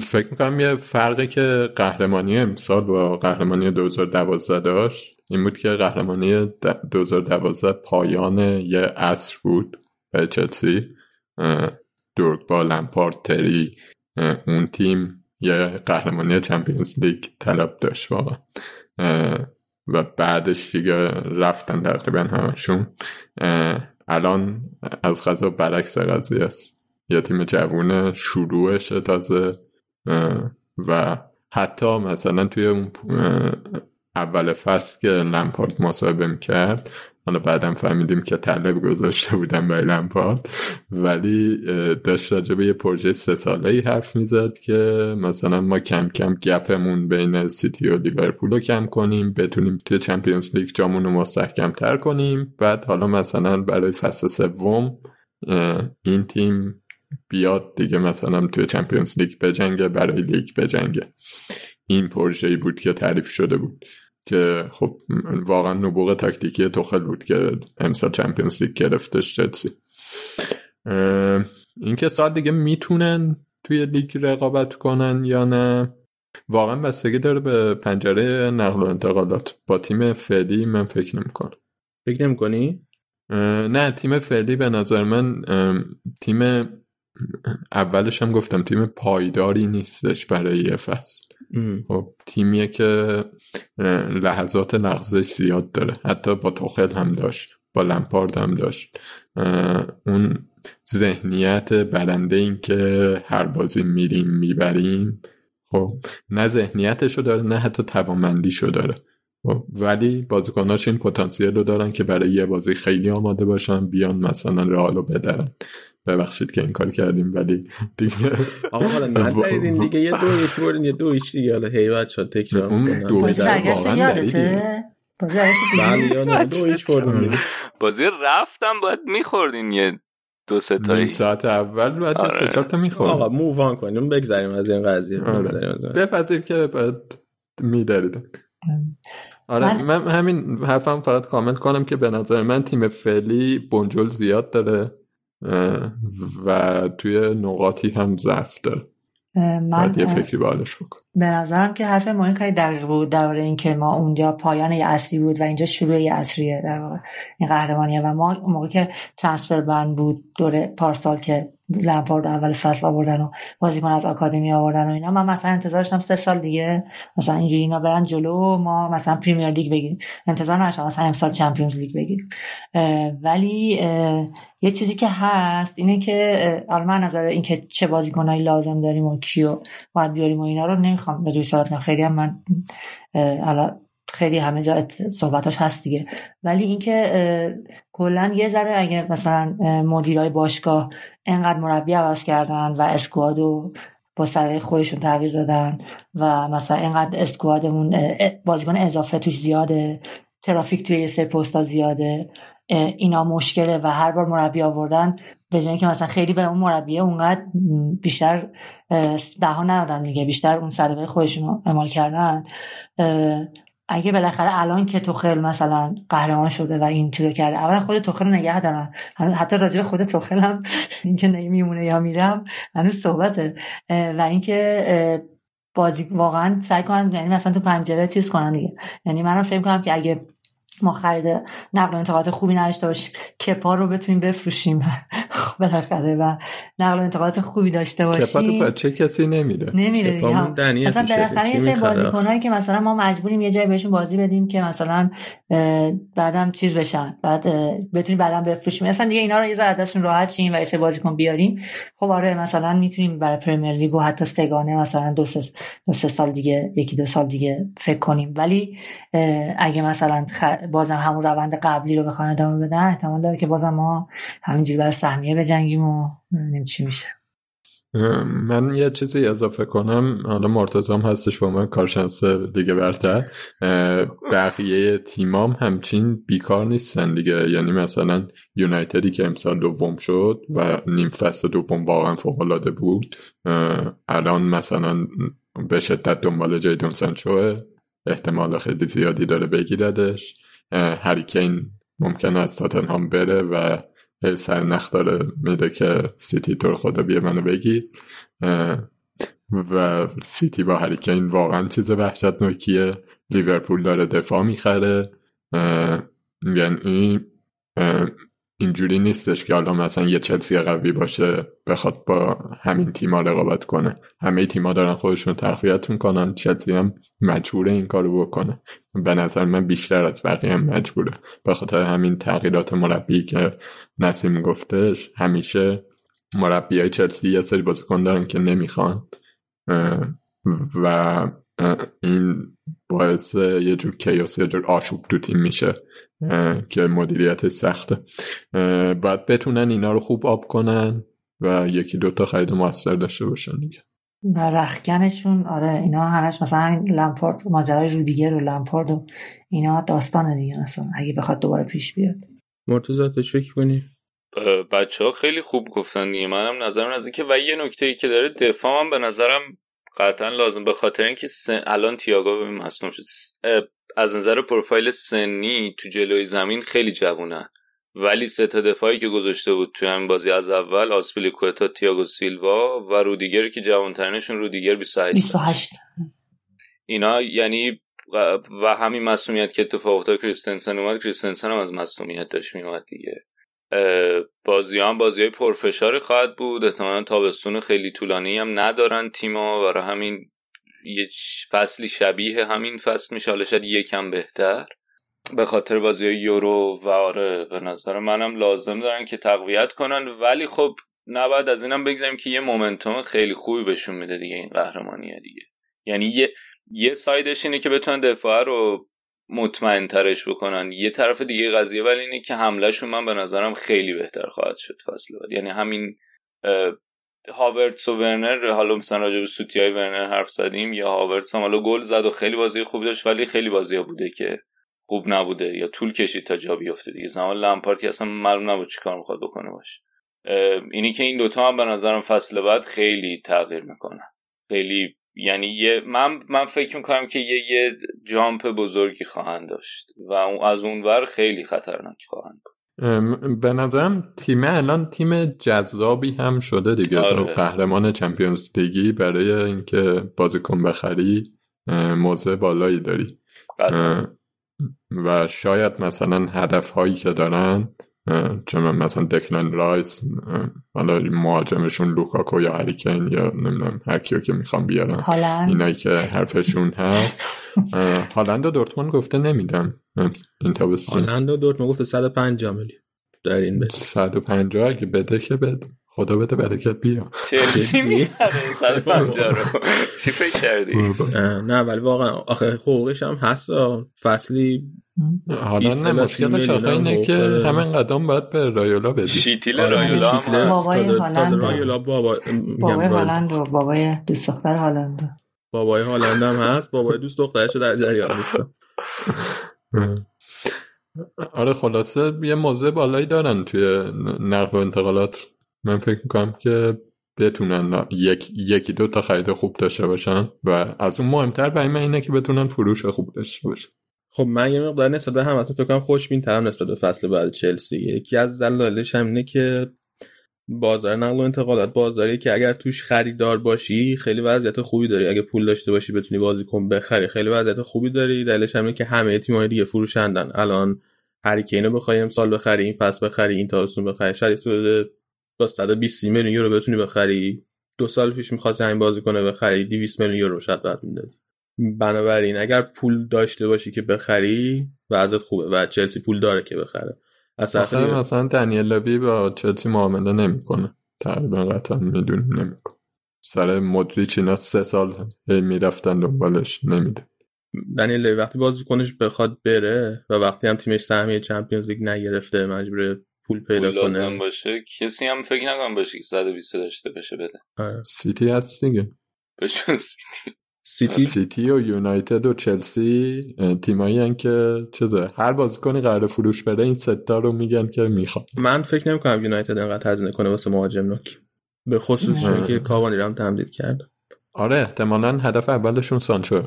فکر می‌کنم یه فرقی که قهرمانی امسال با قهرمانی 2012 داشت این بود که قهرمانی د- 2012 پایان یه عصر بود. به چلسی دورگبا لمپارد تری اون تیم یه قهرمانی چمپیونز لیگ طلب داشت واقعا. و بعدش دیگه رفتن تقریبا همشون. الان از غذا برعکس قضیه است. یه تیم جوونه شروعشه تازه و حتی مثلا توی اون اول فصل که لمپارد مصاحبه می‌کرد حالا بعدم فهمیدیم که طلب گذاشته بودن برای لمپارد. ولی داشت راجع به یه پروژه سه ساله ای حرف می‌زد که مثلا ما کم کم gap مون بین سیتی و لیورپول رو کم کنیم بتونیم توی Champions League جامون رو مستحکم تر کنیم. بعد حالا مثلا برای فصل سوم این تیم بیاد دیگه مثلا توی Champions League بجنگه برای لیگ بجنگه. این پروژه بود که تعریف شده بود. که خب واقعا نبوغ تاکتیکی توخل بود که امسال Champions League گرفتش چلسی. اینکه سال دیگه می‌تونن توی لیگ رقابت کنن یا نه واقعا بستگی داره به پنجره نقل و انتقالات. با تیم فعلی من فکر نمی‌کنم. فکر نمی کنی؟ نه تیم فعلی به نظر من تیم اولش هم گفتم تیم پایداری نیستش برای یه فصل خب تیمیه که لحظات لغزش زیاد داره. حتی با توخل هم داشت با لمپارد هم داشت. اون ذهنیت برنده این که هر بازی میریم می‌بریم خب نه ذهنیتشو داره نه حتی توانمندیشو داره. خب، ولی بازیکناش این پتانسیل رو دارن که برای یه بازی خیلی آماده باشن بیان مثلا رئالو بدرن. ببخشید که این کار کردیم ولی دیگه آقا حالا ندیدین دیگه یه دو یک بردین یه دو ایش دیگه. حالا هیوت شد تکرار اون دو یادته؟ بازی بله دو ایش بردین بازی رفتم باید میخوردین یه دو سه تایی. ساعت اول بعد آره. سه چهار تا می‌خورد آقا مووان کنیم بگذریم از این قضیه بگذریم از این. بپذیر که بعد میدارید آره من- من همین حرفم فقط کامل کنم که به نظر من تیم فعلی بنجل زیاد داره. و توی نقاطی هم ضعف داره. من باید یه فکری به حالش بکن. به نظرم که حرف ما خیلی دقیق بود درباره اینکه ما اونجا پایان یه اصلی بود و اینجا شروع یه اصریه در واقع این قهرمانیه و ما اون موقع که ترانسفر بند بود دوره پارسال که لمپارد اول فصل آوردن و بازیکن از آکادمی آوردن و اینا من مثلا انتظار داشتم سه سال دیگه مثلا اینجوری اینا برن جلو ما مثلا پریمیر لیگ بگیریم. انتظار نداشتم مثلا امسال چمپیونز لیگ بگیریم. ولی یه چیزی که هست اینه که من نظر اینکه چه بازیکنایی لازم داریم و کیو باید بیاریم و اینا رو نمی‌خوام جوی صحبت کنم. خیلی هم من خیلی همه جا صحبتاش هست دیگه. ولی اینکه کلا یه ذره اگر مثلا مدیرای باشگاه انقدر مربی عوض کردن و اسکوادو با سرای خودشون تغییر دادن و مثلا اینقدر اسکوادمون بازیکن اضافه توش زیاده ترافیک توی یه سری پستا زیاده اینا مشکله و هر بار مربی آوردن به جای اینکه مثلا خیلی به اون مربیه اونقدر بیشتر بها ندادن دیگه بیشتر اون سلیقه خودشون اعمال کردن. اگه بالاخره الان که توخل مثلا قهرمان شده و این چیزو کرده اولا خود توخل نگه دارن. حتی راجع به خود توخل هم اینکه نمیمونه یا میرم هنوز صحبته. و اینکه بازی واقعا سعی کنن یعنی مثلا تو پنجره چیز کنن دیگه. یعنی منم فکر کنم که اگه ما خرید نقل و انتقالات خوبی نداشته باشیم کپا رو بتونیم بفروشیم. بالاخره و نقل و انتقالات خوبی داشته باشیم. بچه کسی نمیره نمیره دیگه مثلا. بالاخره یه سری؟ بازیکنایی که مثلا ما مجبوریم یه جایی بهشون بازی بدیم که مثلا بعدم چیز بشن. بعد بتونیم بعدم بفروشیم. مثلا دیگه اینا رو یه ذره دستشون راحت شیم و یه سری بازیکن بیاریم. خب آره مثلا می‌تونیم برای پرمیر لیگ و حتی سگانه مثلا دو سه دو سه سال دیگه یکی دو سال دیگه فکر کنیم. ولی اگه مثلا خ- بازم همون روند قبلی رو بخوان ادامه بدن احتمال داره که بازم ما همینجوری برای سهمیه بجنگیم و ببینیم چی میشه. من یه چیزی اضافه کنم. حالا مرتضام هستش با من کارشناس دیگه برتر. بقیه تیمام همچین بیکار نیستن دیگه. یعنی مثلا یونایتدی که امسال دوم شد و نیم فصل دوم واقعا فوق العاده بود الان مثلا به شدت دنبال جیدون سانچوه احتمال خیلی زیادی داره بگیردش. هریکین ممکنه از تاتنهام بره و هی سرنخ داره میده که سیتی تو خدا بیا منو بگیر اه، و سیتی با هریکین واقعا چیز وحشتناکیه. لیورپول داره دفاع می‌خره. یعنی اینجوری نیستش که حالا مثلا یه چلسی قوی باشه بخواد با همین تیما رقابت کنه. همه تیما دارن خودشون تقویت می‌کنن چلسی هم مجبوره این کارو بکنه. به نظر من بیشتر از بقیه هم مجبوره. به خاطر همین تغییرات مربی که نسیم گفتش همیشه مربی های چلسی یه سری بازیکن دارن که نمی‌خوان و این باعث یه جور کیاس یه جور آشوب تو تیم میشه که مدیریت سخته. باید بتونن اینا رو خوب آب کنن و یکی دوتا خرید موثر داشته باشن دیگه. و رخکنشون آره اینا همش مثلا همین لمپارد ماجرای رودیگر و لمپارد و اینا داستانه دیگه مثلا اگه بخواد دوباره پیش بیاد. مرتضی تو چه کنی؟ بچه ها خیلی خوب گفتن دیگه. منم نظرم از که و یه نکته ای که داره دفاع هم به نظرم قطعا لازم. به خاطر اینکه سن... الان تییاگو ببین مصدوم شد. از نظر پروفایل سنی تو جلوی زمین خیلی جوونن ولی سه تا دفاعی که گذاشته بود توی همین بازی از اول آسپلیکوتا تییاگو سیلوا و رودیگر که جوانترینشون رودیگر 28 سالشه. 28 اینا یعنی و- همین مسئولیت که اتفاق افتاد کریستنسن اومد. کریستنسن هم از مسئولیت داشت میومد دیگه. بازی هم بازی های پرفشاری خواهد بود. احتمالا تابستون خیلی طولانی هم ندارن تیما برای همین یه فصلی شبیه همین فصل میشه. حالا شاید یکم بهتر. به خاطر بازی یورو و آره به نظر منم لازم دارن که تقویت کنن. ولی خب نباید از اینم بگذاریم که یه مومنتوم خیلی خوبی بهشون میده دیگه این قهرمانیه دیگه. یعنی یه یه سایدش اینه که بتونن دفاع رو مطمئن ترش بکنن. یه طرف دیگه قضیه ولی اینه که حملهشون من به نظرم خیلی بهتر خواهد شد فصل بعد یعنی همین هاورتس و ورنر حالا مثلا راجع به سوتی های ورنر حرف زدیم یا هاورتس هم حالا گل زد و خیلی بازی خوب داشت ولی خیلی بازی بوده که خوب نبوده یا طول کشید تا جا بیفته دیگه. زمان لمپارت که اصلا معلوم نبود چیکار می‌خواد بکنه باشه. اینی که این دوتا هم به نظرم فصل بعد خیلی تغییر می‌کنن خیلی یعنی یه من من فکر می‌کنم که یه یه جامپ بزرگی خواهند داشت و از اونور خیلی خطرناک خواهند بود به نظرم تیم الان تیم جذابی هم شده دیگه آره. قهرمان چمپیونز لیگی برای اینکه بازیکن بخری موضع بالایی داری بله. و شاید مثلا هدف هایی که دارن چون مثلا دکلن رایس حالا مهاجمشون لوکاکو یا هریکین یا نمی‌دونم هر کیو که می‌خوام بیارم. اینایی که حرفشون هست. هالند و دورتموند گفته نمیدم. این تابستون. هالند و دورتموند گفته 150 میلیون در این بده. 150 اگه بده که بده. خدا بده برکت بیا چلسی می‌خره 150 رو. چی فکر کردی؟ نه ولی واقعا آخه حقوقش هم هست فصلی حالا نه مشکلش آخه اینه که همین قدم باید به رایولا بدی شیتیل رایولا هم بابای هالند رایولا بابا بابای هالند و بابای دوست دختر هالند بابای هالند هم هست. بابای دوست دخترش در جریان نیست آره خلاصه یه موضوع بالایی دارن توی نقل و انتقالات. من فکر می‌کنم که بتونن یک یکی دو تا خرید خوب داشته باشن و از اون مهمتر برای من اینه که بتونن فروش خوب داشته باشن. خب من یه مقدار نسبت به همتون فکر کنم خوشبین ترم نسبت به فصل بعد چلسی. یکی از دلایلش هم اینه که بازار نقل و انتقالات بازاری که اگر توش خریدار باشی خیلی وضعیت خوبی داری. اگه پول داشته باشی بتونی بازیکن بخری خیلی وضعیت خوبی داری. دلیلش همینه که همه تیم‌های دیگه فروشندن. الان هری کینو بخوای امسال بخری این فصل بخری این تابستون بخری. شاید با 120 میلیون یورو بتونی بخری. دو سال پیش می‌خواست همین بازی کنه بخری 200 میلیون یورو شاید بعد می‌دادی. بنابراین اگر پول داشته باشی که بخری وضعیت خوبه و چلسی پول داره که بخره. اصلا مثلا دنیل لوی با چلسی معامله نمی‌کنه. تقریبا قطعا می‌دونیم نمی‌کنه. سر مدریچ اینا سه سال می‌رفتن دنبالش نمیده دنیل لوی وقتی بازی کنش بخواد بره و وقتی هم تیمش سهمیه چمپیونز لیگ نگرفته مجبور پول پیدا پول کنه. باشه. کسی هم فکر نکنم باشه که 120 داشته بشه بده. آره. سیتی هست دیگه. بهشون سیتی. سیتی؟ سیتی و یونایتد و چلسی تیمایی هن که چیزه هر بازیکنی قرار فروش بره این ستا رو میگن که می‌خواد من فکر نمی کنم یونایتد انقدر هزینه کنه واسه مهاجم نوک. به خصوص چون که کاوانی رو هم تمدید کرد. آره احتمالا هدف اولشون سانچو.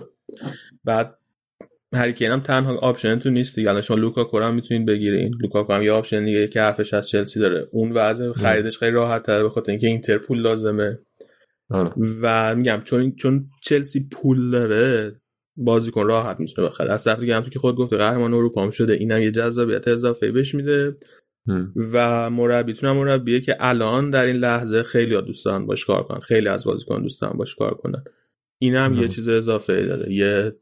بعد هری کین هم تنها option تو نیست دیگه. الان شما لوکاکو هم می‌تونید بگیرین لوکاکو هم یه option دیگه که حرفش از چلسی داره. اون وضع خریدش خیلی راحت تره به خاطر اینکه اینتر پول لازمه. آره. و میگم چون چون چلسی پول داره بازیکن راحت می‌تونه بخره از طرف دیگه هم تو که خود گفته قهرمان اروپا هم شده اینم یه جذابیت اضافه بهش میده. و مربیتون هم مربیه که الان در این لحظه خیلی ها دوستان باش کار کنن. خیلی از بازیکن دوستان باش کار کنن. این هم. یه چیز اضافه داره. یه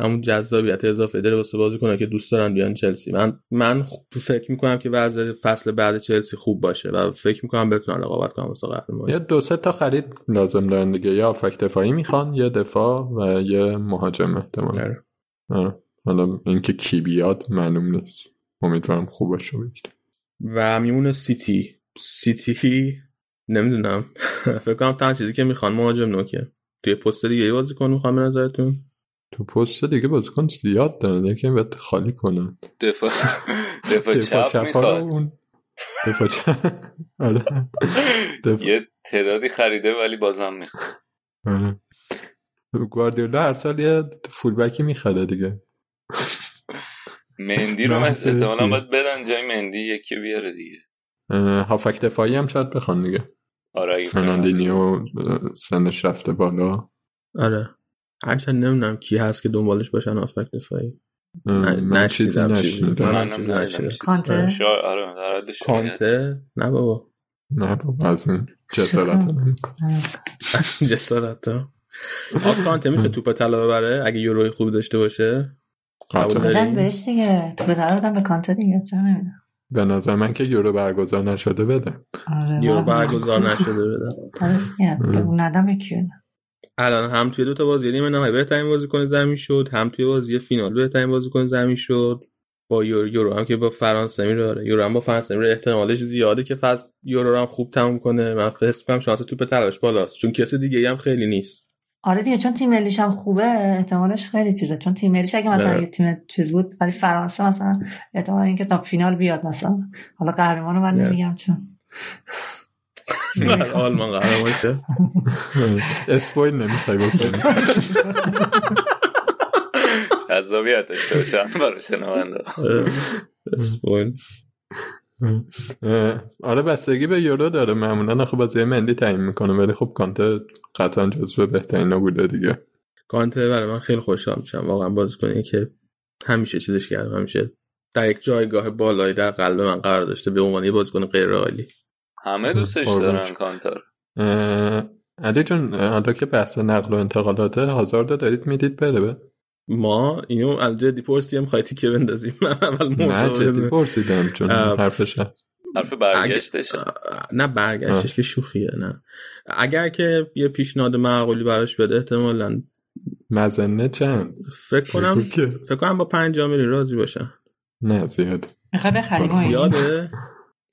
همون جذابیت اضافه داره واسه بازی کنه که دوست دارن بیان چلسی. من من فکر می‌کنم که وضع فصل بعد چلسی خوب باشه و فکر می‌کنم بتونن رقابت کنن واسه قهرمانی یه دو سه تا خرید لازم دارن دیگه. یا افک دفاعی می‌خوان یه دفاع و یه مهاجم احتمال آره. آره. حالا اینکه کی بیاد معلوم نیست. امیدوارم خوب باشه بگیره و میمونه سیتی. سیتی نمی‌دونم. فکر کنم تنها چیزی که می‌خوان مهاجم نوکه توی پست دیگه بازی کن می‌خوام به نظرتون. تو پست دیگه بازیکن زیاد دارن یکی باید خالی کنن دفاع دفاع, دفاع چپ می‌خواد. دفاع چپ. آره. یه تعدادی خریده ولی بازم می‌خواد. آره. گواردیولا هر سال یه فولبکی می‌خره دیگه. مندی رو من احتمالا باید بدن جای مندی یکی بیاره دیگه. هافک دفاعی هم شاید بخوان دیگه. آره فرناندینیو. سنش رفته بالا. آره. هرچند نمی‌دونم کی هست که دنبالش باشن آفک دفاعی. من چیزی نشنیدم. کانته؟ آره کانته؟ نه بابا. نه بابا از این جسارت از این جسارت ها کانته میشه توپ طلا ببره؟ اگه یوروی خوب داشته باشه. بدن بهش دیگه. تو بدن به کانته دیگه. چرا نمی‌دونم؟ به نظر من که یورو برگزار نشده بده. آره یورو برگزار نشده بده. اون ندم یکی الان هم توی دو تا بازی نیمه نهایی بهترین بازیکن زمین شد هم توی بازی فینال بهترین بازیکن زمین شد. با یورو, یورو هم که با فرانسه میره یورو هم با فرانسه میره. احتمالش زیاده که فصل یورو هم خوب تموم کنه. من فکر کنم شانس توپ طلاش بالاست. چون کسی دیگه هم خیلی نیست. آره دیگه چون تیم ملیش هم خوبه احتمالش خیلی چیزه. چون تیم ملیش اگه مثلا یه تیم چیز بود ولی فرانسه مثلا احتمال اینکه تا فینال بیاد مثلا. حالا قهرمانو من نمیگم چون. آلمان قهرمان شه اسپویل نمی‌خوای بکنی جذابیت داشته باشم برای شنونده اسپویل آره بستگی به یورو داره معمولا خب بازی ملی تعیین می‌کنه ولی خب کانته قطعا جزو بهترین بوده دیگه کانته برای من خیلی خوشحال میشم واقعا باز کنه که همیشه چیزش کردم همیشه در یک جایگاه بالایی در قلب من قرار داشته به عنوان یه بازیکن غیر عالی همه دوستش دارن کانتر. علی جون حالا که بحث نقل و انتقالاته هازارد دارید می‌دید بره به. ما اینو از جدی پرسیدیم خواهی که بندازیم؟ من اول نه جدی پرسیدم چون حرفش حرف برگشتش نه برگشتش که شوخیه نه. اگر که یه پیشنهاد معقولی براش بده احتمالا. مزنه چند؟ فکر کنم فکر کنم با پنج میلی راضی باشم نه زیاد می‌خوای بخریم یاده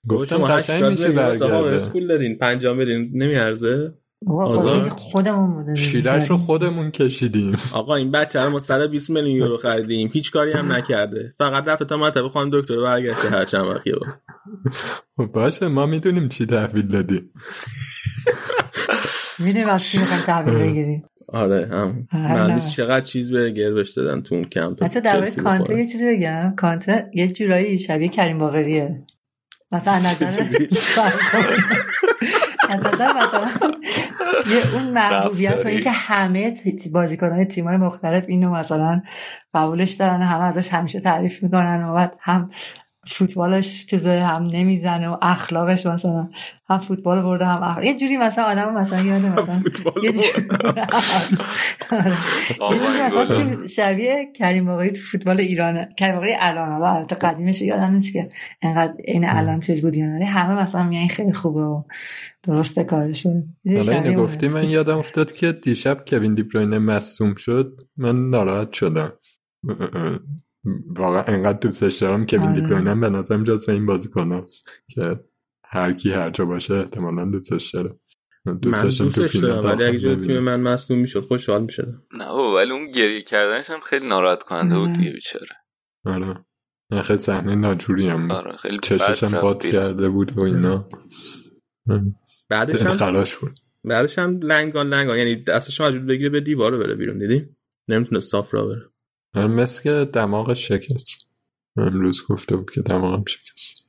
گفتم قشنگ میشه برگرده. اسکول دادین. پنجام بدین نمیارزه؟ خودمون بوده شیرش رو خودمون کشیدیم. آقا این بچه رو ما 120 میلیون یورو خریدیم. هیچ کاری هم نکرده. فقط رفت تا مطب خانم دکتر برگشته. هر چند وقتی باشه ما می‌دونیم چی تحویل دادیم. می‌دونیم از چی می‌خوایم تحویل بگیریم. آره هم. من چقدر چیز به گربش دادن تو اون کمپ. حتی در کانته یه چیزی بگم. کانته یه جورایی شبیه کریم باقریه. مثلا نظر از نظر مثلا یه اون محبوبیت و اینکه همه بازیکنان تیمای مختلف اینو مثلا قبولش دارن همه ازش همیشه تعریف می‌کنن و بعد هم فوتبالش چیزه هم نمی‌زنه و اخلاقش مثلا هم فوتبال برده هم اخلاق. یه جوری مثلا آدم مثلا یاده مثلا یه جوری شبیه کریم باقری تو فوتبال ایران کریم باقری الان البته قدیمش یادم نیست که انقدر این الان چیز بود یا همه مثلا میگن خیلی خوبه و درسته کارشون. حالا اینو گفتی من یادم افتاد که دیشب کوین دیبروینه مصوم شد من ناراحت شدم. واقعا انقدر دوستش دارم که وین دیبروینه به نظرم جز این بازیکن هست که هر کی هر جا باشه احتمالا دوستش داره. دوستش دوستش دارم ولی اگه جای تیم من مصدوم می‌شد خوشحال می‌شد نه ولی اون گریه کردنش هم خیلی ناراحت کننده بود دیگه بیچاره. آره. خیلی صحنه ناجوری هم آره خیلی چشش هم باد کرده بود و اینا. بعدش هم خلاش بود. بعدش هم لنگان لنگان. یعنی دستش هم بگیره به دیوار بره بیرون دیدی؟ نمی‌تونه صاف را بره. مثل که دماغش شکست. امروز گفته بود که دماغم شکست.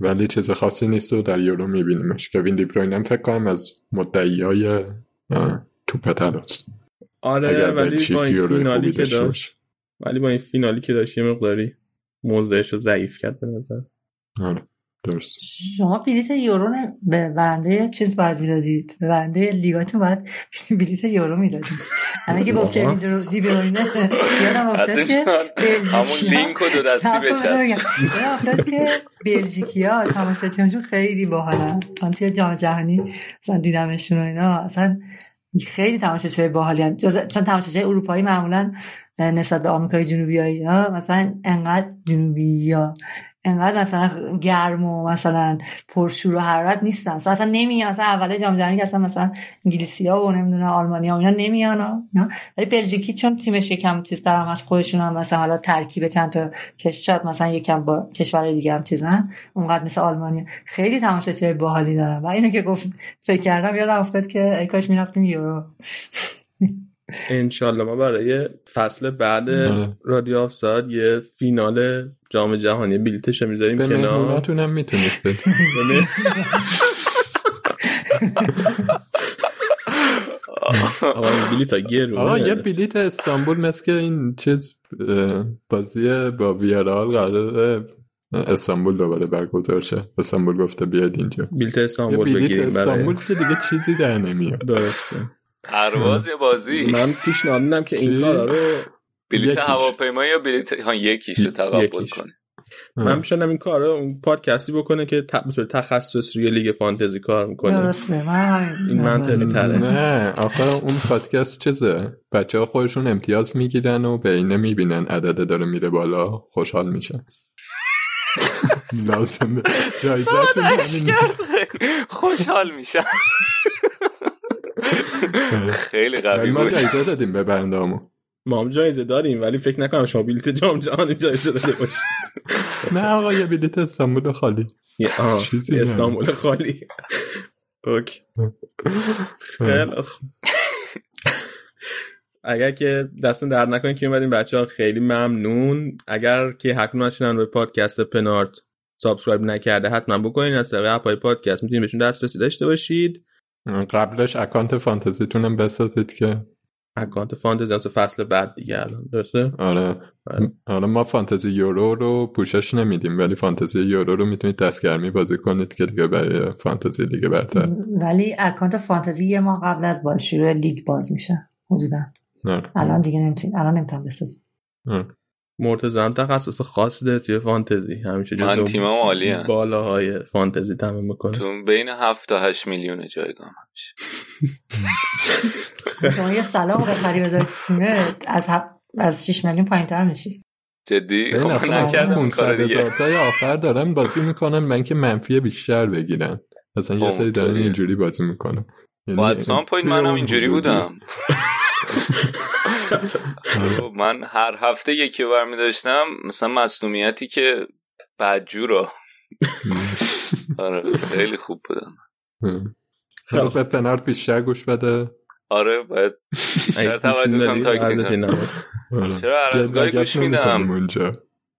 ولی چیز خاصی نیست و در یورو میبینیمش. که ویندی هم فکر کنم از مدعی های توپ تلاست آره ولی با این فینالی که داشت. ولی با این فینالی که داشت یه مقداری موضعش رو ضعیف کرد به نظر. آره. درست. شما بلیت یورو به برنده چیز باید می‌دادید. به برنده لیگاتون باید بلیت یورو می‌دادید. الان که گفت کوین دی بروینه یادم افتاد که همون لینک رو دو دستی یادم افتاد که بلژیکیا تماشاچیانشون خیلی باحالن. من توی جام جهانی مثلا دیدمشون و اینا. اصلا خیلی تماشاچی باحالی چون تماشاچی اروپایی معمولا نسبت به آمریکای جنوبی ها مثلا انقدر جنوبی ها انقدر مثلا گرم و مثلا پرشور و حرارت نیستن. مثلا, اصلا نمیان. مثلا اول جام جهانی که اصلا مثلا انگلیسی ها و نمی‌دونم آلمانی ها اینا نمیان ولی بلژیکی چون تیمش یکم چیز دارم از خودشون هم مثلا حالا ترکیب چند تا کشور مثلا یکم با کشور دیگه هم چیزن اونقدر مثل آلمانی خیلی تماشاچی باحالی دارن. و اینو که گفت فکر کردم یادم افتاد که ای کاش می‌رفتیم یورو. انشالله ما برای فصل بعد رادیو آفساد یه فینال جام جهانی بلیتش می‌ذاریم کنار. به مهموناتون هم می‌تونید آقا این بلیت ها گرونه. آقا یه بلیت استانبول مثل که این چیز بازی با ویارال قرار استانبول دوباره برگزار شه. استانبول گفته بیاد اینجا. بلیت استانبول بلیت استانبول که دیگه چیزی در نمیاد. درسته. پرواز یا بازی؟ من پیشنهاد میدم که این کارا رو بلیت هواپیما یا بلیت ها یکیشو تقبل کنه. من میشنم این کارو اون پادکستی بکنه که به تخصص روی لیگ فانتزی کار می‌کنه. درسته. من این منطقی تره. نه آخه اون پادکست چیزه؟ بچه ها خودشون امتیاز می‌گیرن و به اینه می‌بینن. عدده داره میره بالا. خوشحال میشن. لازم خوشحال میشن. خیلی قوی ما جایزه دادیم به برندامو ما هم جایزه داریم ولی فکر نکنم شما بلیت جام جهانی جایزه داده باشید. نه آقا یه بلیت استانبول خالی. استانبول خالی. اوکی. خیلی. اگر که دستون درد نکنه که اومدین بچه ها خیلی ممنون. اگر که حتما نشنن به پادکست پنارت subscribe نکرده حتما بکنین. از طریق اپای پادکست می‌تونید بهشون دسترسی داشته باشید. قبلش اکانت فانتزیتون هم بسازید که اکانت فانتزی واسه فصل بعد دیگه الان درسته آره بله. حالا ما فانتزی یورو رو پوشش نمیدیم ولی فانتزی یورو رو می‌تونید دستگرمی بازی کنید که دیگه برای فانتزی لیگ برتر ولی اکانت فانتزی یه ماه قبل از باز شروع لیگ باز میشه حدودا آره. الان دیگه نمی‌تونی الان نمی‌تونم بسازم آره. مرتضی هم تخصص خاصی داره توی فانتزی. همیشه من جزو تیمم عالی هم. بالاهای فانتزی تمام می‌کنه. تو بین 7 تا 8 میلیون جایگاه همیشه. شما یه سلام بخری بذاری تیمت از. از 6 میلیون پایین تر میشی. جدی؟ خب من نکردم این 500 کار دیگه. تای آخر دارن بازی می‌کنن من که منفی بیشتر بگیرن. مثلا یه خب، سری دارن اونطوریه. اینجوری بازی می‌کنن. با سام پوینت منم اینجوری بودم. خب، من هر هفته یکی رو برمی داشتم مثلا مصنومیتی که بدجورا آره خیلی خوب بودم خب. به پنارت بیشتر گوش بده. آره باید بیشتر توجه کنم تاکتیک کنم. آره. چرا هر از گاهی جدیت گوش میدم؟ اونجا.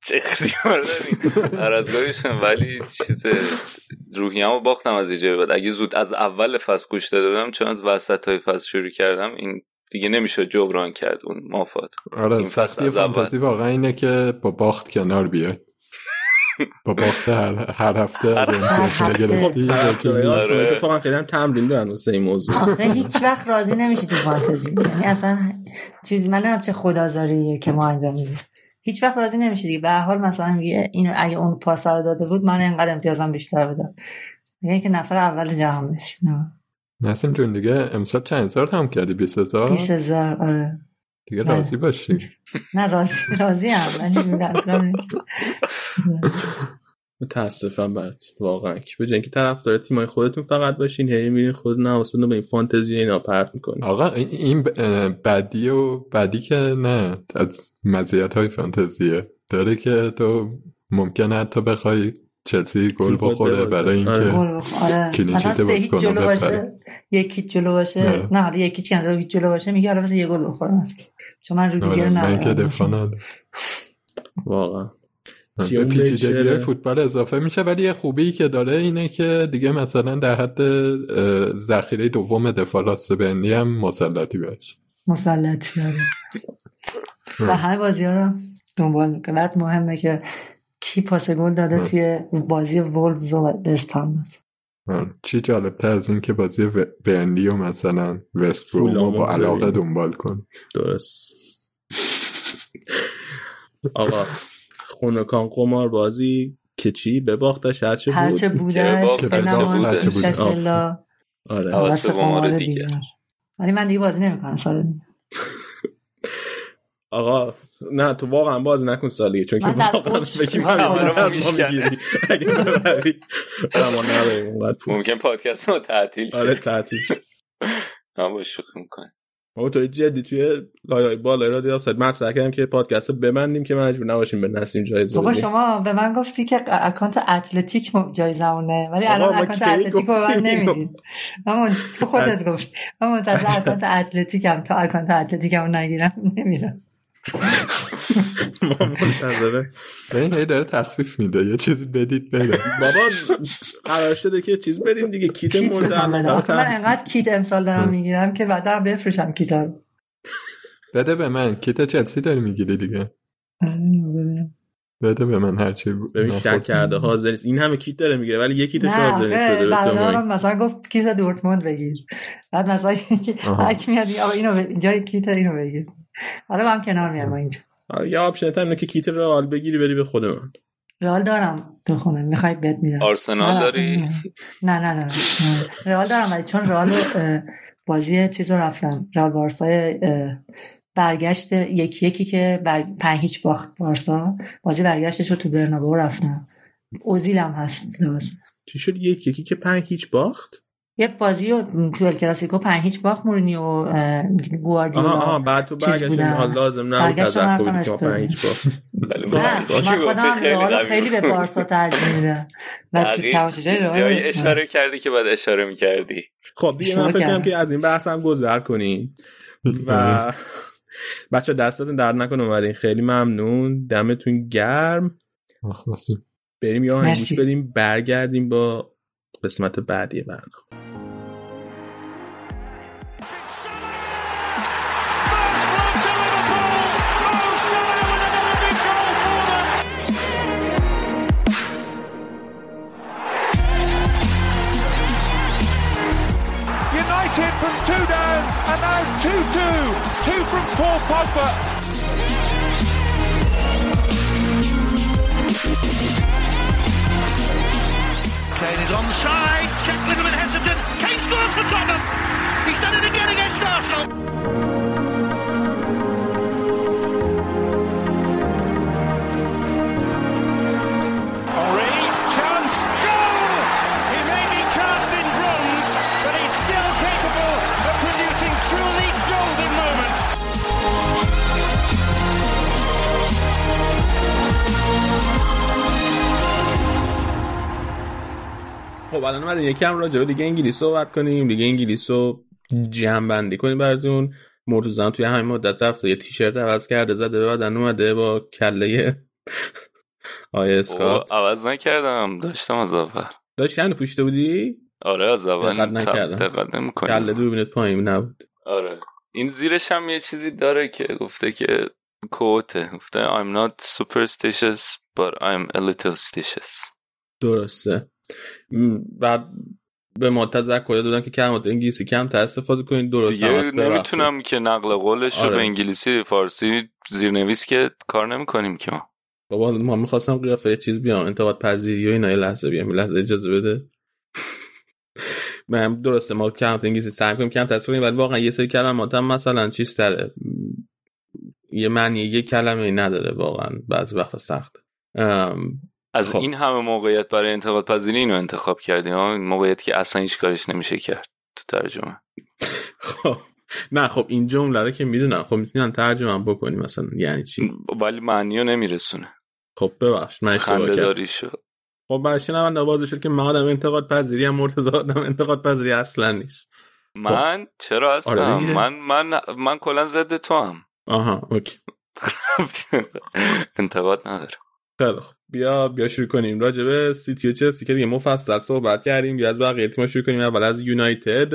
چه اختیار داریم هر از گاهی گوش میدم ولی چیز روحیه‌مو باختم از یه جای بعد. اگه زود از اول فصل گوش داده بودم چون از وسط های فصل شروع کردم این دیگه نمی‌شد جبران کرد اون مافات. آره سختی. فانتزی واقعا اینه که با باخت کنار بیای. با باخت هر, هر هفته طرفدارای یکی آرسنال آره. خیلی هم تمرین دارن واسه این موضوع. آخه هیچ وقت راضی نمیشی تو فانتزی. یعنی اصلا چیز من نمی‌دونم چه خدازاریه که ما انجام میدیم. هیچ وقت راضی نمیشی دیگه. به هر حال مثلا میگه اینو اگه اون پاس رو داده بود من اینقدر امتیازم بیشتر بودم یعنی که نفر اول جهان بشی نسیم جون دیگه امسال چند هزار هم کردی؟ 20 هزار؟ 20 هزار آره. دیگه بله. راضی باشی. نه راضی راضی هم که- متاسفم برات واقعا. که به جای اینکه طرفدار تیمای خودتون فقط باشین هی میرین خود رو به این فانتزی اینا پرت می‌کنین آقا این- بدی و بدی که نه از مزیت های فانتزیه. داره که تو ممکنه حتی بخوای چلسی گل بخوره. برای اینکه آره. آره مثلا شیت سه هیچ جلو باشه. یکی جلو باشه نه. نه حالا یکی چی هیچ جلو باشه میگه حالا یه گل بخورم چون من رو دیگه آره، من که دفاع. واقعا به کیون پیچیدگی. فوتبال اضافه میشه ولی یه خوبی که داره اینه که دیگه مثلا در حد ذخیره دوم دفاع راست بندی هم مسلطی بهش مسلطی آره و همه بازی ها رو دنبال می‌کنه بعد مهمه که کی پاس گل داده توی بازی وولفز و بستام آره. چی جالب تر از این که بازی برنلی و مثلا وست رو با علاقه. دنبال کن درست آقا خونکان قمار بازی که چی بباختش هرچه بود هرچه به هرچه. ششلا آره. حواس قمار دیگه. ولی من دیگه بازی نمی‌کنم سال. آقا نه تو واقعا بازی نکن سالیه چون که واقعا فکر من می‌کنم ما. می‌گیری. اگه ببری اما نداریم اونقدر پول. ممکن پادکست ما تعطیل آره تعطیل. من با شوخی می‌کنم. ما تو جدی توی لایه بالا رادیو آفساید مطرح کردم که پادکست رو ببندیم که مجبور نباشیم به نسیم جایزه بابا بدیم. شما به من گفتی که اکانت اتلتیک جایزمونه ولی آقا، الان ما اکانت اتلتیک رو من؟ نمی‌دید. من تو خودت گفت. من منتظر اکانت اتلتیکم تا اکانت اتلتیکم نگیرم نمیرم. ما منتظره. این هی داره تخفیف میده. یه چیزی بدید بره بابا قرار شده که چیز بدیم دیگه. کیت مورد. آخه من انقدر کیت امسال دارم می‌گیرم که بعدا بفروشم کیت رو بده به من. کیت چلسی داری می‌گیری دیگه. بده به من هرچی بود ببین شک خب. کرده. حاضر نیست. این همه کیت داره می‌گیره ولی یکی کیتش نه حاضر نیست بده مثلا گفت کیت دورتموند بگیر. بعد مثلا. هر کی میاد آقا اینو اینجا کیت اینو بگیر. حالا با هم کنار میارم اینجا. یه option ت هم اینه که کیت رئال بگیری بدی به خود من. رئال دارم تو خونه می‌خوای بهت میدم. آرسنال داری؟ نه نه. نه, نه. رئال دارم ولی چون رئال بازی چیز رو رفتم. رئال بارسای برگشت یکی یکی که بر... پنج هیچ باخت بارسا. بازی برگشتش رو تو برنابو رفتم. اوزیلم هست لازم. چی شد؟ یکی یکی که پنج هیچ باخت؟ یه بازی رو تو ال کلاسیکو پنج هیچ باخت مورینی و گواردیولا. آها آها بعد تو برگشت حال لازم نبود تذکر که پنج هیچ باخت. من خودم رئال خیلی به بارسا ترجیح میدم. و جایی اشاره کردی که بعد اشاره می‌کردی. خب دیگه من فکر کنم که از این بحث هم گذر کنیم. و بچه دستتون درد نکنه اومدین. خیلی ممنون. دمتون گرم. بریم یا هنگوش بدیم برگردیم با قسمت بعدی برنامه. 2-2. Two from Paul Pogba. Kane is onside. Check little bit hesitant. Kane scores for Tottenham. He's done it again against Arsenal. خب الان اومدیم یکم راجع به لیگ انگلیس صحبت کنیم لیگ انگلیس رو جمع بندی کنیم براتون. مرتضی توی همین مدت رفت یه تیشرت عوض کرده زده بعدن اومده با کله آیا اسکات. عوض نکردم. داشتم از اول. یعنی پوشته بودی؟ آره از اول دقت نکردم. دقت نمی‌کنی. کله دوربینت پایین نبود. آره. این زیرش هم یه چیزی داره که گفته که کوته. گفته I'm not superstitious but I'm a little stitious. درسته. بعد به ما تذکر دادن که کلمات انگلیسی کم تا استفاده کنید درست دیگه نمی‌تونم که نقل قولش رو آره. به انگلیسی فارسی زیرنویس که کار نمی‌کنیم که ما. بابا ما می‌خواستم قیافه چیز بیام انتقاد پذیری و اینا یه لحظه بیام لحظه اجازه بده. من درسته ما کلمات انگلیسی سعی کنیم کم تصویر کنیم ولی واقعا یه سری کلمات هم مثلا چیز تره. یه معنی یه کلمه نداره واقعا بعضی وقتا سخت. از خب. این همه موقعیت برای انتقاد پذیری اینو انتخاب کردیم. موقعیت که اصلا هیچ کارش نمیشه کرد تو ترجمه. خب. نه خب این جمله رو که می‌دونم. خب می‌تونن ترجمه هم بکنی مثلا. یعنی چی؟ ولی معنی رو نمیرسونه. خب ببخش من اشتباه کردم. شد خب برای شنونده واضح شد که من آدم انتقاد پذیری هم مرتضی آدم انتقاد پذیری اصلا نیست. من؟ چرا هستم؟ آره. من من من کلا ضد تو هم آها اوکی. انتقاد نداره خیلی خب بیا بیا شروع کنیم. راجع به سیتی و چلسی که دیگه مفصل صحبت کردیم. بیا از بقیه تیم‌ها شروع کنیم. اول از یونایتد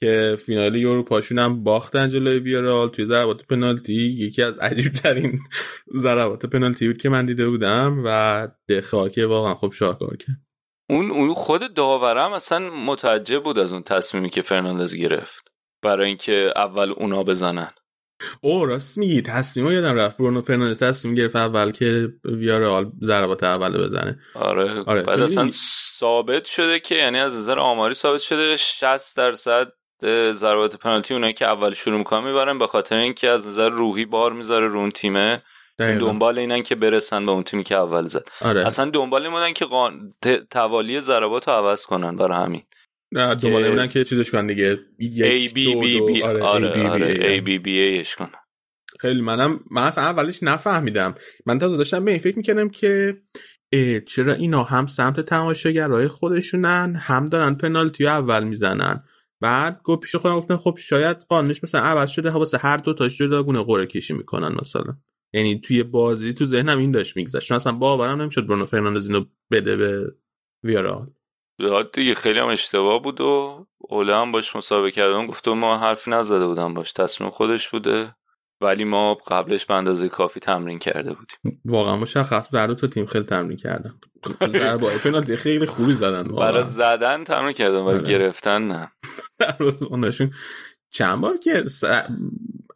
که فینال یوروپاشون هم باختن جلوی ویارال توی ضربات پنالتی. یکی از عجیب ترین ضربات پنالتی بود که من دیده بودم و دخا که واقعا خوب شاهکار کرد. اون اون خود داورم اصلا متعجب بود از اون تصمیمی که فرناندز گرفت. برای اینکه اول اونا بزنن. او راست میگی. تصمیم یادم رفت. برونو فرناندز تصمیم گرفت اول که ویارال ضربات اول بزنه. آره, آره، بعد اصلا ثابت شده که یعنی از نظر آماری ثابت شده 60 درصد ضربات پنالتی اونایی که اول شروع می‌کنن می‌برن به خاطر اینکه از نظر روحی بار می‌ذاره رو اون تیمه. دقیقاً. دنبال اینن که برسن به اون تیمی که اول زد. آره. اصلا دنبال این بودن که قان... ت- توالی ضربات رو عوض کنن برای همین. نه دوباره بودن که چیزش کنن دیگه. دو B دو B آره آره. A. B B ایش کنن. خیلی منم من اصلا اولش نفهمیدم. من تازه داشتم به این فکر می‌کردم که چرا اینا هم سمت تماشاگرای خودشونن هم دارن پنالتی اول می‌زنن. بعد گفت پیش خودم گفتم خب شاید قانونش مثلا عوض شده واسه هر دو تاش جداگونه قرعه کشی می‌کنن مثلا. یعنی توی بازی تو ذهنم این داشت میگذشت. اصلا باورم نمی‌شد برونو فرناندز اینو بده به ویارال. دیگه خیلی هم اشتباه بود و اوله هم باش مسابقه کردم گفته ما حرفی نزده بودم باش تصمیم خودش بوده. ولی ما قبلش به اندازه کافی تمرین کرده بودیم. واقعا مشخص در دو تا تیم خیلی تمرین کردن. ضربه پنالتی خیلی خوبی زدن واقعا. برای زدن تمرین کردم ولی آره. گرفتن نه. دروازه‌بانشون چند بار که س-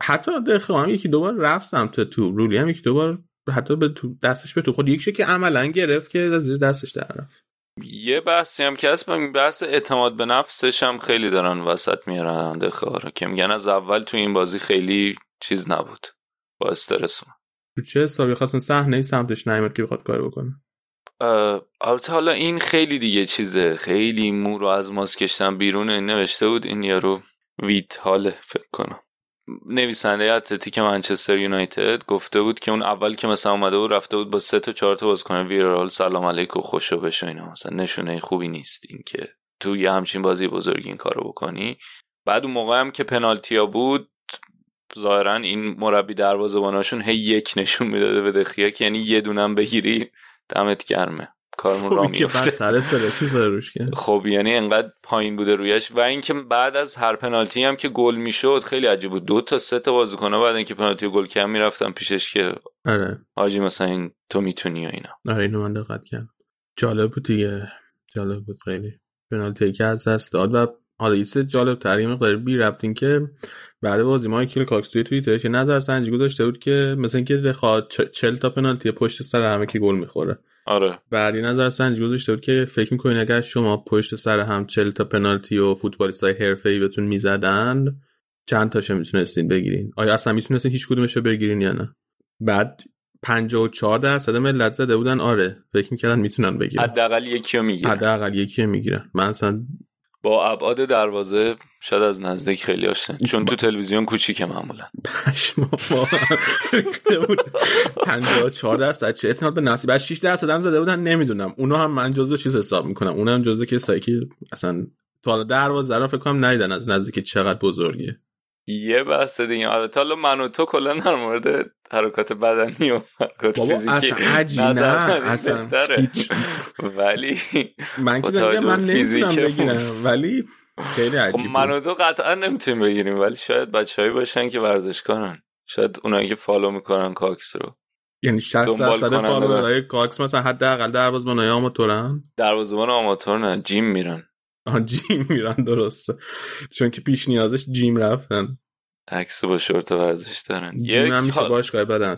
حتی دخه هم یکی دوبار رفت سمت تو رولی هم یکی دوبار حتی به تو دستش به تو خود یکی که عملا گرفت که از زیر دستش در رفت. یه بحثی هم که هست بحث اعتماد به نفسش هم خیلی دارن وسط میارن دخه که میگن از اول تو این بازی خیلی چیز نبود. با استرس. تو چه حسابی؟ خواستن صحنه سمتش نیامد که بخواد کار بکنه. البته حالا این خیلی دیگه چیزه. خیلی مو رو از ماست کشتن بیرون نوشته بود. این یارو ویت حاله فکر کنم. نویسنده اتلتیک منچستر یونایتد گفته بود که اون اول که مثلا اومده بود رفته بود با سه تا چهار تا بازیکن. ویرال سلام علیکم خوشو بشه اینا. مثلا نشونه خوبی نیست این که تو یه همچین بازی بزرگی این کارو بکنی. بعد اون موقع هم که پنالتیا بود ظاهرا این مربی دروازه‌باناشون هی یک نشون می‌داده به دخیا که یعنی یه دونم بگیری دمت گرمه. کارمون را میفته خب یعنی انقدر پایین بوده رویش. و اینکه بعد از هر پنالتی هم که گل می‌شد خیلی عجیب بود. دو تا سه تا بازیکن بعد اینکه پنالتی گل کم می‌رفتن پیشش که آره. حاجی مثلا این تو می‌تونی و اینا. آره اینو من دقت کردم. جالب بود دیگه. جالب بود خیلی. پنالتی که از دست داد و حالا یه جالب ترین مقدار بی ربط این که بعد بازی مایکل کاکس توی توییترش نظر سنجی گذاشته بود که مثلا اینکه بخواد 40 تا پنالتی پشت سر همه که گل می‌خوره. آره. بعدی نظر سنجی گذاشته بود که فکر می‌کنین اگر شما پشت سر هم 40 تا پنالتی و فوتبالیست های حرفه‌ای بهتون می‌زدن چند تاشو می‌تونستین بگیرین؟ آیا اصلا می‌تونستین هیچ کدومشو بگیرین یا نه؟ بعد 54 درصد ملت زده بودن آره. فکر می‌کردن می‌تونن بگیرن. حداقل یکی رو می‌گیرن. حداقل یکی رو می‌گیرن. من اصلا با ابعاد دروازه شاید از نزدیک خیلی آشنا. چون تو تلویزیون کوچیکه معمولا. پشما 54 درصد چه اعتماد به نفسی. بعد 6 درصد هم زده بودن نمی‌دونم. اونو هم من جزو چیز حساب می‌کنم. اونم جزو کسایی که اصلا تا حالا دروازه رو فکر کنم ندیدن از نزدیک چقدر بزرگیه. یه بحث دیگه. آره حالا من و تو کلا در مورد حرکات بدنی و حرکات بابا فیزیکی اصلا عجی نه اصلا هیچ. ولی من که من نمی‌تونم. بگیرم ولی خیلی خب عجیب من بود. و تو قطعا نمی‌تونیم بگیریم ولی شاید بچههایی باشن که ورزشکارن. شاید اونایی که follow می‌کنن کاکس رو. یعنی 60 دنبال درصد follower های کاکس مثلا حداقل دروازه‌بانای آماتورن؟ دروازه‌بان آماتور نه gym میرن. آها جیم میرن درسته. چون که پیش نیازش جیم رفتن. عکس با شورت ورزش دارن. جیم هم میشه باشگاه بدن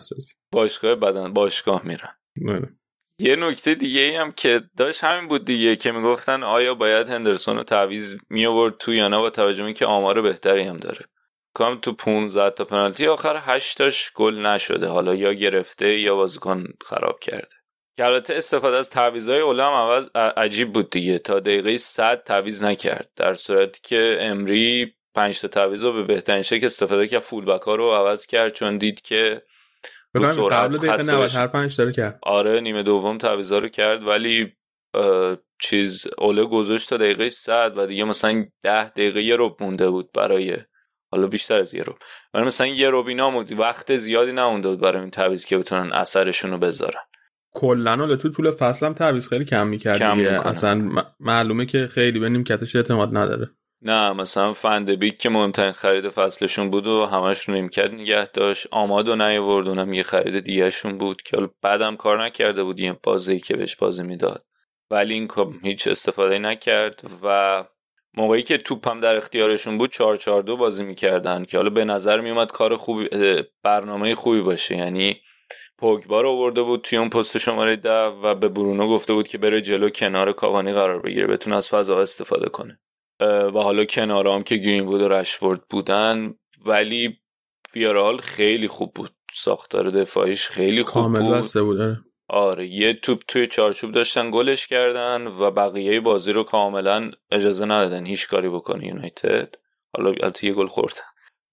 باشگاه بدن باشگاه میرن. آره. یه نکته دیگه ای هم که داشت همین بود دیگه که می‌گفتن آیا باید هندرسون رو تعویض می آورد تو یا نه با توجه به اینکه آمار بهتری هم داره. کام تو 15 تا پنالتی آخر 8 تاش گل نشده. حالا یا گرفته یا بازیکن خراب کرده. که البته استفاده از تعویضای اولم عوض عجیب بود دیگه. تا دقیقه 100 تعویض نکرد. در صورتی که امری 5 تا تعویض رو به بهترین شکل استفاده کرد. فول ها رو عوض کرد چون دید که رو قبل دقیقه خسته 90 بشه. هر پنج داره کرد. آره نیمه دوم تعویضا رو کرد ولی چیز اوله گذاشت تا دقیقه 100 و دیگه مثلا ده دقیقه یه رب مونده بود برای حالا بیشتر از یه رب. ولی مثلا یه رب اینا وقت زیادی نمونده بود برای این تعویض که بتونن اثرشون رو بذارن. کلا حالا تو طول فصل هم تعویض خیلی کم می‌کرد کم. اصلا معلومه که خیلی به نیمکتش اعتماد نداره. نه مثلا فندبیک که مهمترین خرید فصلشون بود و همشون نیمکت نگه داشت آماد و نیاورد اونم یه خرید دیگهشون بود که بعدم کار نکرده بود یه بازی که بهش بازی می‌داد. ولی این هیچ استفاده نکرد و موقعی که توپ هم در اختیارشون بود 4 4 2 بازی می‌کردن که حالا به نظر میومد کار خوبی برنامه خوبی باشه. یعنی پوگبا رو آورده بود توی اون پست شماره ده و به برونو گفته بود که بره جلو کنار کاوانی قرار بگیره بتونه از فضا استفاده کنه. و حالا کنارام که گرینوود و رشفورد بودن ولی ویارال خیلی خوب بود. ساختار دفاعیش خیلی خوب کامل بود. بسته بود آره. یه توپ توی چارچوب داشتن گلش کردن و بقیه بازی رو کاملا اجازه ندادن هیچ کاری بکنه یونایتد. حالا البته یه گل خوردن.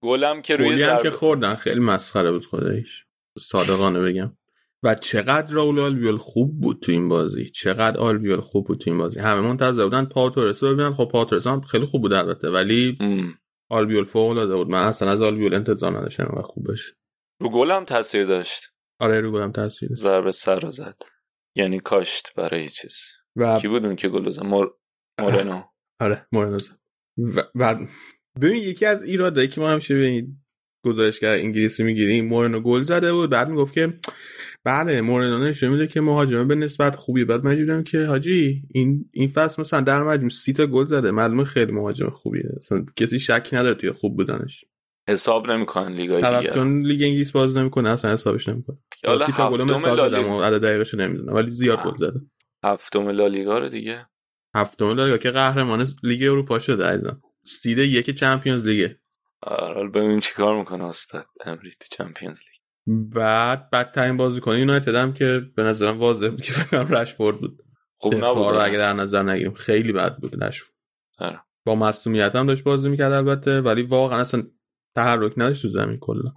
گلم که روی هم که ضربه خوردن خیلی مسخره بود خداییش. صادقانه بگم. و چقدر راول آلبیول خوب بود تو این بازی. چقدر آلبیول خوب بود تو این بازی. همه منتظر بودن پاتورس رو ببینن. خب پاتورس هم خیلی خوب بود البته ولی ام. آلبیول فوق العاده بود. من اصلا از آلبیول انتظار نداشتم انقدر خوب بشه رو گلم تاثیر داشت. آره رو گلم تاثیر داشت. ضربه سر رو زد. یعنی کاشت برای چیز. و کی بود اون که گل زد؟ مور... مورنو. آره مورنو زد. و بعد ببین یکی از ایرادایی که ما همیشه ببین گزارشگر انگلیسی می‌گیریم مورنو گل زده بود. بعد می‌گفت که بله مورنو نشون میده که مهاجمه به نسبت خوبی بعد من دیدم که حاجی این این فصل مثلا در مجموع سی تا گل زده. معلومه خیلی مهاجم خوبیه. اصلا کسی شکی نداره توی خوب بودنش. حساب نمی‌کنن لیگای دیگه. چون لیگ انگلیس باز نمی‌کنه اصلا حسابش نمی‌کنه. حالا تا گل لالیگا. زدم عدد دقیقش نمی‌دونم ولی زیاد گل زده. هفتم لالیگا رو دیگه. هفتم لالیگا که قهرمان لیگ اروپا شده عزیزم. سید یک چمپیونز لیگه حالا ببین چیکار می‌کنه استاد امری تو چمپیونز لیگ بعد بدترین بازیکن یونایتد هم که به نظرم واضح بود که فکر کنم رشفورد بود رو نبود اگه در نظر نگیریم خیلی بد بود رشفورد آره. با مصونیت هم داشت بازی می‌کرد البته ولی واقعا اصلا تحرک نداشت تو زمین کلا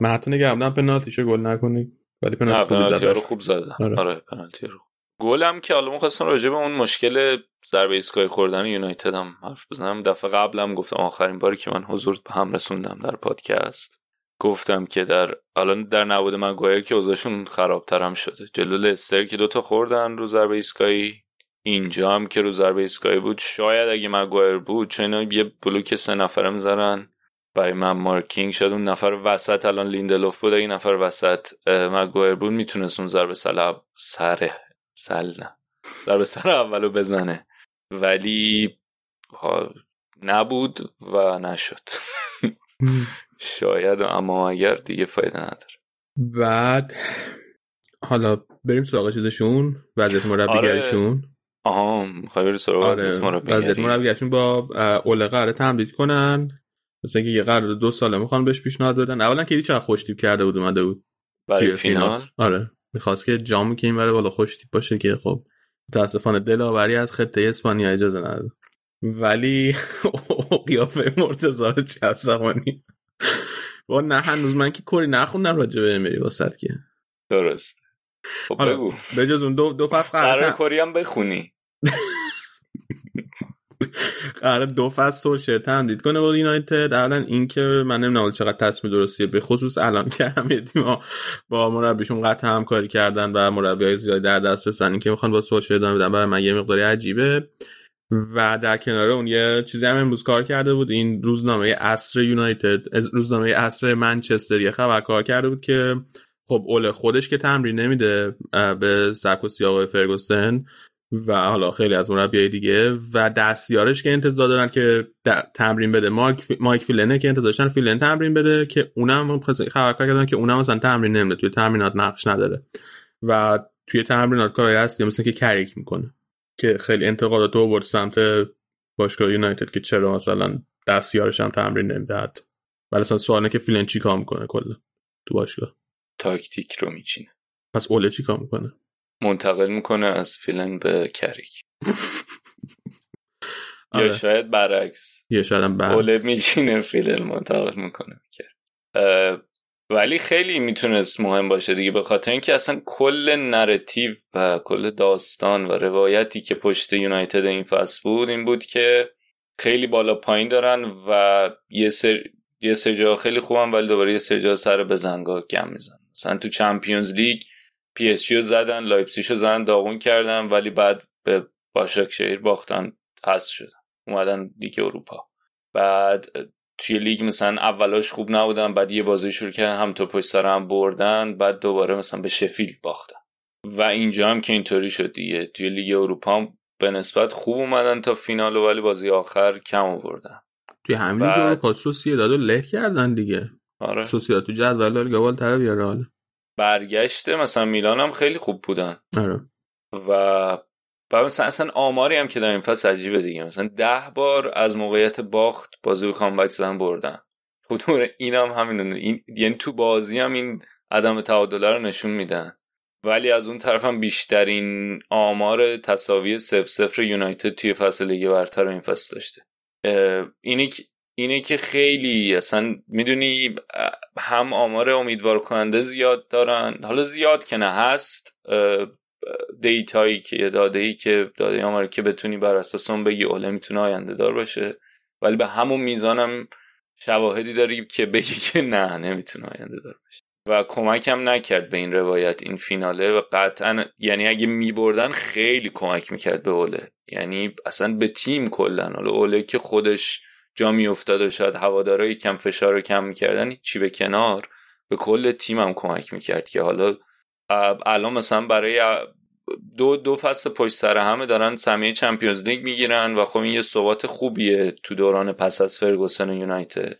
من حتی نگرم بودم پنالتیشو گل نکنی ولی پنالتی زد رو. خوب آره. آره پنالتی رو گلم که حالا می‌خواستم راجع به اون مشکل ضربه ایستگاهی خوردن یونایتد هم حرف بزنم. دفعه قبلم گفتم آخرین باری که من حضور به هم رسوندم در پادکست. گفتم که در الان در نبود مگوایر که اوضاعشون خرابتر هم شده. جلو لستر که دوتا خوردن رو ضربه ایستگاهی. اینجا هم که رو ضربه ایستگاهی بود. شاید اگه مگوایر بود چون اینا یه بلوک سه نفره می‌ذارن. برای من مارکینگ شد. اون نفر وسط الان لیندلوف بود. اگه نفر وسط اه، مگوایر بود می‌تونست اون ضربه سر سره سل نه. ضربه سر اولو بزنه. ولی نبود و نشد. شاید اما اگر دیگه فایده نداره. بعد حالا بریم سراغ چیزشون وضعیت مربیگریشون آها می‌خوای بری سراغ آره. وضعیت مربیگری؟ وضعیت مربیگریشون با اه، اوله قراره تمدید کنن. مثل اینکه یه قرار دو ساله می‌خوان بهش پیشنهاد بدن. اولا که چقدر خوش تیپ کرده بود اومده بود برای فینال. آره. می‌خواست که جامو که این بره بالا خوش تیپ باشه که خب متاسفانه دلاوری از خطه اسپانیا اجازه نداد. ولی قیافه مرتضی رو چه زمانی با نه هنوز من که کری نخوندم راجع به امری واسط که. درست خب حالا بگو. به جز اون دو, دو فصل قرار کری هم بخونی. قرار دو فصل سولشر تمدید کنه با یونایتد. اولا اینکه من نمی‌دونم چقدر تصمیم درستیه. به خصوص الان که همه تیم‌ها با مربیشون قطع همکاری کردن و مربی های زیادی در دست هستن اینکه می‌خوان با سولشر ادامه بدن برای من یه مقداری عجیبه. و در کنار اون یه چیزی هم امروز کار کرده بود. این روزنامه اصر یونایتد روزنامه اصر منچستر یه خبر کار کرده بود که خب اوله خودش که تمرین نمیده به سبک و سیاق فرگوسن و حالا خیلی از مربیای دیگه و دستیارش که انتظار دارن که تمرین بده. مایک. مایک فیلنه که انتظار داشتن فیلن تمرین بده که اونم خبر کار کردن که اونم مثلا تمرین نمیده. توی تمرینات نقش نداره. و توی تمرینات کارایی هست که مثلا که کریک می‌کنه. که خیلی انتقادات آورد سمت باشگاه یونایتد که چرا مثلا دستیارش هم تمرین نمیده. ولی اصلا سواله که فیلن چی کار می‌کنه کلا تو باشگاه؟ تاکتیک رو میچینه. پس اوله چی کار می‌کنه؟ منتقل می‌کنه از فیلن به کریک. یا آره. شاید برعکس. یه شاید هم بعد اوله میچینه فیلن منتقل می‌کنه. ولی خیلی می‌تونست مهم باشه دیگه به خاطر اینکه اصلا کل narrative و کل داستان و روایتی که پشت یونایتد این فصل بود این بود که خیلی بالا پایین دارن و یه سر یه سر جا خیلی خوبن ولی دوباره یه سر جا سر بزنگا گند میزنن مثلا تو Champions League PSG رو زدن لایپزیگ رو زدن داغون کردن ولی بعد به باشاک‌شهیر باختن حذف شدن. اومدن لیگ اروپا. بعد توی لیگ مثلا اولاش خوب نبودن بعد یه بازی شروع کردن هم تو پشت سر هم بردن بعد دوباره مثلا به شفیلد باختن. و اینجا هم که اینطوری شد دیگه. توی لیگ اروپا هم به نسبت خوب اومدن تا فینال ولی بازی آخر کم آوردن. توی همین لیگ بعد- اروپا سوسییداد رو له کردن دیگه. آره. سوسییداد تو جدول بالاتر بیاره حالا. برگشته مثلا میلان هم خیلی خوب بودن. آره. و و مثلا اصلا آماری هم که در این فصل عجیبه دیگه. مثلا ده بار از موقعیت باخت بازی رو کامبک زدن بردن. خودمون این هم همین این یعنی تو بازی هم این عدم تعادله رو نشون میدن. ولی از اون طرف هم بیشترین آمار تساوی سف سفر یونایتد توی فصل لیگ برتر این فصل داشته. اه، اینه که خیلی اصلا می‌دونی هم آمار امیدوار کننده زیاد دارن حالا زیاد که نه هست دیتایی که داده ای که داده آماری که بتونی بر اساس اون بگی اوله می‌تونه آینده دار باشه. ولی به همون میزانم شواهدی داری که بگی که نه نمی‌تونه آینده دار باشه. و کمک هم نکرد به این روایت این فیناله. و قطعا یعنی اگه میبردن خیلی کمک می‌کرد به اوله. یعنی اصلا به تیم کلا. حالا اوله که خودش جا میافتاد و شاید هوادارای کم فشار رو کم می‌کردن چی به کنار به کل تیم هم کمک می‌کرد که حالا الان مثلا برای دو دو فصل پشت سر همه دارن سهمیه چمپیونز لیگ می‌گیرن و خب این یه ثبات خوبیه تو دوران پس از فرگوسن و یونایتد.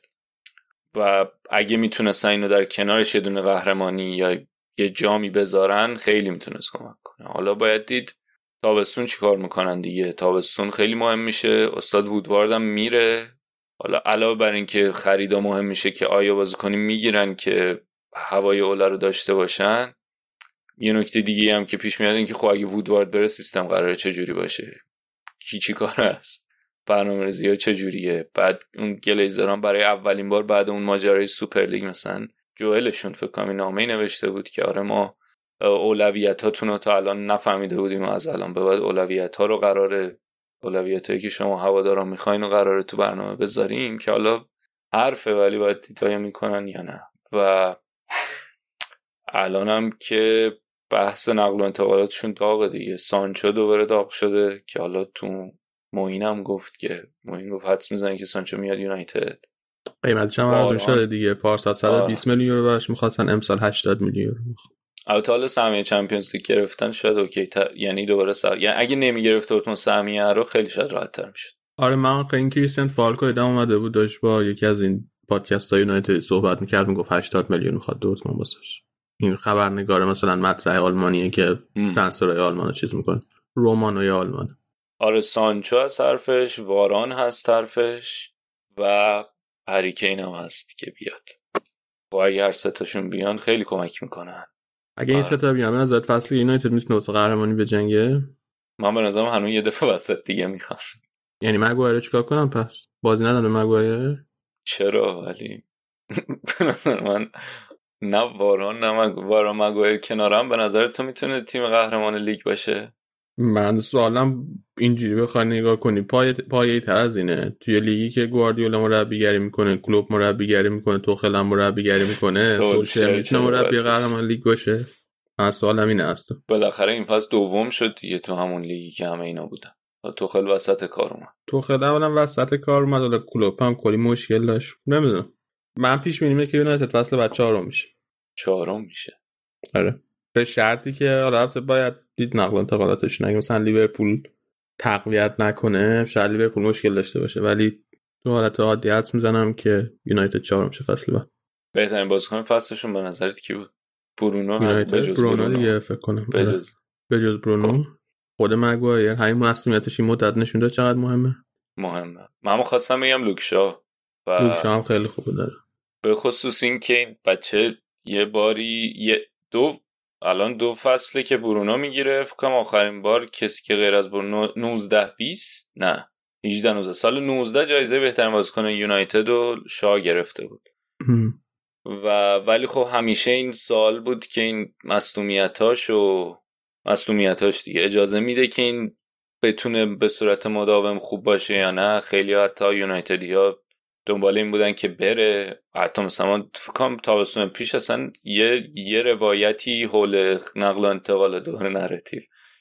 و اگه می‌تونستن اینو در کنارش یه دونه قهرمانی یا یه جامی بذارن خیلی می‌تونست کمک کنه. حالا باید دید تابستون چیکار می‌کنن دیگه. تابستون خیلی مهم میشه. استاد وودواردم میره. حالا علاوه بر اینکه خریدا مهم میشه که آیا بازیکنی می‌گیرن که هوای اوله رو داشته باشن یه نکته دیگه هم که پیش میاد این که خب اگه وودوارد بره سیستم قراره چه جوری باشه؟ کی چی کار است؟ برنامه ریزی ها چجوریه؟ بعد اون گلیزران برای اولین بار بعد اون ماجرای سوپر لیگ مثلا جوئلشون فکر کنم نامه نوشته بود که آره ما اولویت هاتون رو تا الان نفهمیده بودیم و از الان به بعد اولویت ها رو قراره اولویت که شما هواداران می‌خواین و قراره تو برنامه بذاریم که حالا حرفه ولی باید دیدایا می‌کنن یا نه. و الانم که بحث نقل و انتقالاتشون داغه دیگه. سانچو دوباره داغ شده که حالا تو موین گفت که موین گفت حدس می‌زنه که سانچو میاد یونایتد. قیمتش هم ارزون شده دیگه. پارسال 120 میلیون یورو براش می‌خواستن امسال 80 میلیون یورو البته حالا سهمیه Champions League گرفتن شاید OK تر یعنی دوباره سر... یعنی اگه نمی‌گرفت اون سهمیه رو خیلی شاید راحت تر می‌شد. آره من این کریستین فالک ادام اومده بود داشت با یکی از این پادکست های یونایتد صحبت می‌کرد می‌گفت 80 میلیون می‌خواد دورتموند واسش. این خبرنگار مثلا مطرح آلمانیه که transfer آلمان چیز می‌کنه. رومانوی آلمان. آره سانچو از حرفش واران هست حرفش و هریکین هم هست که بیاد. و اگه هر ستاشون بیان خیلی کمک می‌کنن. اگه این ستا بیان از فصل یونایتد می‌تونه واسه قهرمانی به جنگه؟ من به نظرم هنوز یه دفعه وسط دیگه می‌خوام یعنی مگوایر چیکار کنم پس؟ بازی ندن به مگوایر چرا ولی؟ به نظر من نه واران نه مگ... واران مگوایر کنارم. به نظر تو می‌تونه تیم قهرمان لیگ باشه؟ من سوالم اینجوری بخوای نگاه کنی. پای پایه تر از اینه. توی لیگی که گواردیولا مربیگری می‌کنه کلوب مربیگری می‌کنه توخل هم مربیگری می‌کنه سولشر می‌تونه مربی قهرمان لیگ باشه. من سوالم اینه هست بالاخره این فصل دوم شد دیگه تو همون لیگی که همه اینا بودن. توخل وسط کار اومد. توخل اولا وسط کار اومد حالا کلوب هم کلی مشکل داشت. نمی‌دونم. من پیش بینیم که یونایتد. فصل بعد چهارم میشه. چهارم میشه. آره. به شرطی که حالا باید دید نقل انتقالاتش نگه. مثلا لیورپول تقویت نکنه شاید لیورپول مشکل داشته باشه. ولی تو حالت عادی حدس می‌زنم که یونایتد چهارم شه فصل بعد. بهترین بازیکن فصلشون به نظرت کی بود؟ برونو یونایتد. برونو دیگه فکر کنم. بجز بجز برونو. خود مگوایر همین مسئولیتش این مدت نشون داد چقدر مهمه. مهمه. من خواستم بگم لوکشا و لوکشا هم خیلی خوبه داره به خصوص این که این بچه یه باری یه دو الان دو فصله که برونو می‌گیره. فکر کنم آخرین بار کسی که غیر از برونو 19 20 نه. 18 19 سال 19 جایزه بهترین بازیکن یونایتد و شا گرفته بود. و ولی خب همیشه این سال بود که این مصدومیتاش و مصدومیتاش دیگه اجازه میده که این بتونه به صورت مداوم خوب باشه یا نه. خیلی حتی یونایتدی ها دنبال این بودن که بره. حتی مثلا فکرم تابستون پیش اصلا یه یه روایتی حول نقل و انتقال دور narrative.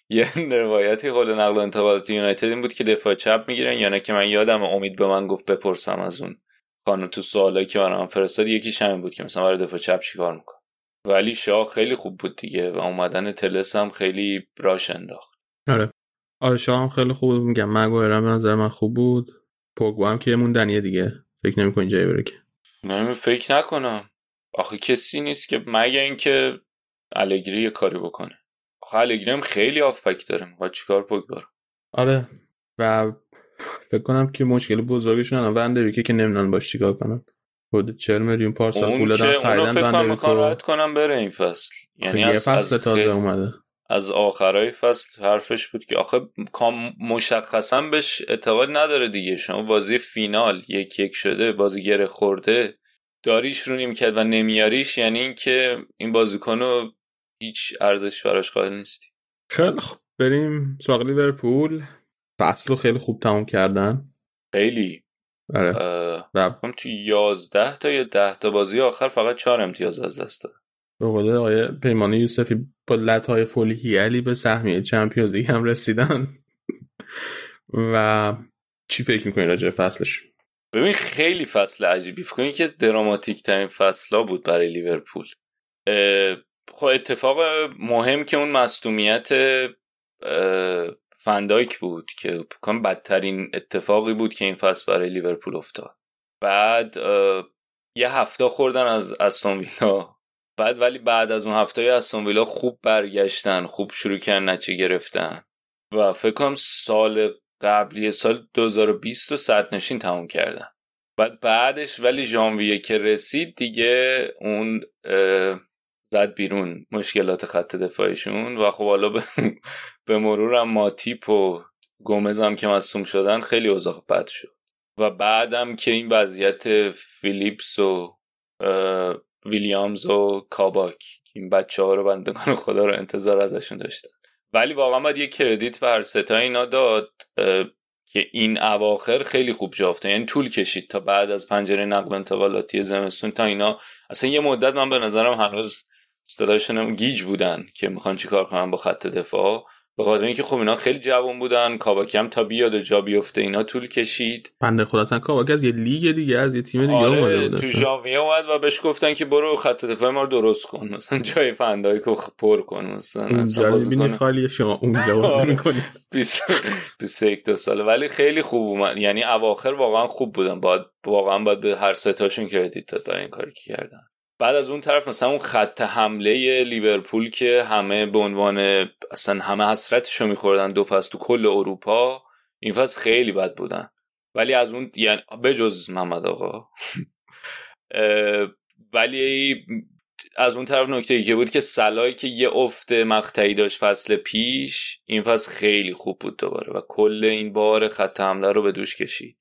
یه روایتی حول نقل و انتقالات یونایتد این بود که دفاع چپ می‌گیرن یا نه که من یادم امید به من گفت بپرسم از اون خانم تو سوالایی که من فرستاد یکی همین بود که مثلا برای دفاع چپ چیکار میکنن ولی شاو خیلی خوب بود دیگه و اومدن تلس هم خیلی راش انداخت. آره. آره شاو هم خیلی خوب بود. میگم مگوایر هم نظر من خوب بود. پوگبا هم که موندنیه دیگه. فکر نمی‌کنی جایی بره که؟ نه فکر نکنم. آخه کسی نیست که مگه اینکه الگری یه کاری بکنه. آخه الگری هم خیلی آفپک داره. می‌خواد چیکار پوگبا آره. و فکر کنم که مشکل بزرگشون الان وندریکه که نمی‌دونن باش چیکار کنن. خود 40 میلیون پارسال پول دادن خریدن وندریکو کنم بره این فصل. یعنی یه فصل تازه اومده. از آخرای فصل حرفش بود که آخه مشخصا بهش اعتقاد نداره دیگه. شما بازی فینال یک یک شده بازی گره خورده داریش رو نمی‌کرد و نمیاریش یعنی اینکه این بازیکن رو هیچ ارزش براش قائل نیستی. خیلی خب بریم سراغ لیورپول. فصل رو خیلی خوب تموم کردن. خیلی. آره. و تو 11 تا یا 10 تا بازی آخر فقط 4 امتیاز از دست داد. به قول آقای پیمان یوسفی با لطای فولی علی به سهمیه چمپیونز لیگ هم رسیدن. و چی فکر می‌کنی راجع فصلش؟ ببین خیلی فصل عجیبی. فکر که دراماتیک ترین فصل بود برای لیورپول. خب اتفاق مهم که اون مصدومیت فندایک بود که بدترین اتفاقی بود که این فصل برای لیورپول افتاد. بعد یه هفته خوردن از استون ویلا بعد ولی بعد از اون هفته استون ویلا خوب برگشتن خوب شروع کردن نتیجه گرفتن. و فکر کنم سال قبلی سال 2020 و صد نشین تموم کردن. بعد بعدش ولی ژانویه که رسید دیگه اون زد بیرون مشکلات خط دفاعشون و خب حالا به, به مرورم ماتیپ و گومز هم که مصوم شدن خیلی اوضاع بد شد. و بعدم که این وضعیت فیلیپس و ویلیامز و کاباک. این بچه ها رو بندگان خدا رو انتظار ازشون داشتن. ولی واقعا باید یه کردیت به هر ستا اینا داد که این اواخر خیلی خوب جافته. یعنی طول کشید تا بعد از پنجره نقل انتقالاتی زمستون تا اینا. اصلا یه مدت من به نظرم هنوز اصطلاحشون گیج بودن که می‌خوان چیکار کنن با خط دفاع. به خاطر اینکه خب اینا خیلی جوان بودن کاباکی هم تا بیاد و جا بیفته اینا طول کشید. بنده خدا اصلا کاباکی از یه لیگ دیگه از یه تیم دیگه آره اومده بود. تو ژانویه اومد و بهش گفتن که برو خط دفاع ما رو درست کن. مثلا جای فندای که پر کن مثلا اونجا خالی شما اونجا بازی. می‌کنی. 21 دو ساله. ولی خیلی خوب اومد. یعنی اواخر واقعا خوب بودن. باید واقعا باید به هر ستاشون کردیت داد برای این کاری که کردن. بعد از اون طرف مثلا اون خط حمله لیورپول که همه به عنوان اصلا همه حسرتشو میخوردن دو فصل تو کل اروپا این فصل خیلی بد بودن. ولی از اون یعنی بجز محمد آقا. ولی از اون طرف نکته ای که بود که سلایی که یه افت مقطعی داشت فصل پیش این فصل خیلی خوب بود دوباره و کل این بار خط حمله رو به دوش کشید.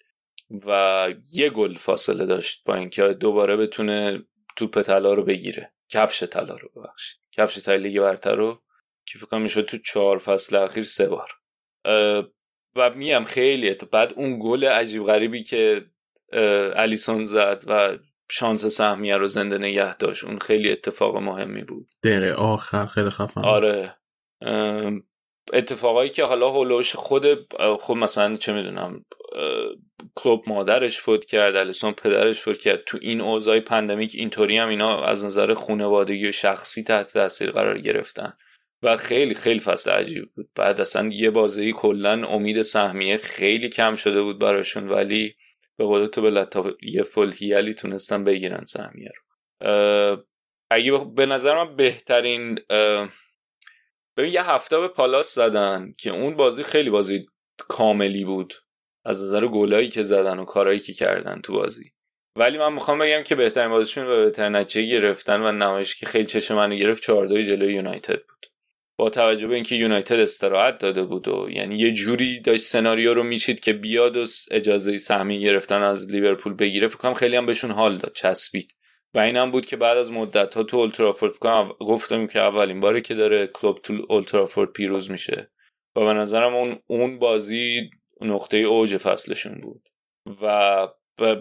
و یه گل فاصله داشت با اینکه دوباره بتونه توپ طلا رو بگیره. کفش طلا رو ببخشید. کفش طلا لیگ برتر رو که فکر کنم می‌شد تو چهار فصل اخیر سه بار. و میم خیلی ات- بعد اون گل عجیب غریبی که الیسون زد و شانس سهمیه رو زنده نگه داشت. اون خیلی اتفاق مهمی بود. دقیقه آخر خیلی خفن. آره. اتفاقایی که حالا حول و حوش خود خود مثلا چه می‌دونم کلوپ مادرش فوت کرد الیسون پدرش فوت کرد. تو این اوضاع pandemic اینطوری هم اینا از نظر خانوادگی و شخصی تحت تاثیر قرار گرفتن. و خیلی خیلی فصل عجیب بود. بعد اصلا یه بازی کلا امید سهمیه خیلی کم شده بود براشون ولی به قول تو به لطافه یه فل هیلی تونستن بگیرن سهمیه رو. اگه به نظر من بهترین ببین یه هفته به پالاس زدن که اون بازی خیلی بازی کاملی بود. از نظر گلایی که زدن و کارهایی که کردن تو بازی. ولی من می‌خوام بگم که بهترین بازیشون و بهترین نتیجه گرفتن و نمایش که خیلی چشم منو گرفت 4 جلوی یونایتد بود. با توجه به اینکه یونایتد استراحت داده بود و یعنی یه جوری داشت سناریو رو میچید که بیاد و اجازه سهمی گرفتن از لیورپول بگیره فکر کنم خیلی هم بهشون حال داد چسبید. و این هم بود که بعد از مدت ها تو اولترافورد گفتم که اولین باری که داره کلوب تو اولترافورد پیروز میشه. و به نظرم اون اون بازی نقطه اوج فصلشون بود. و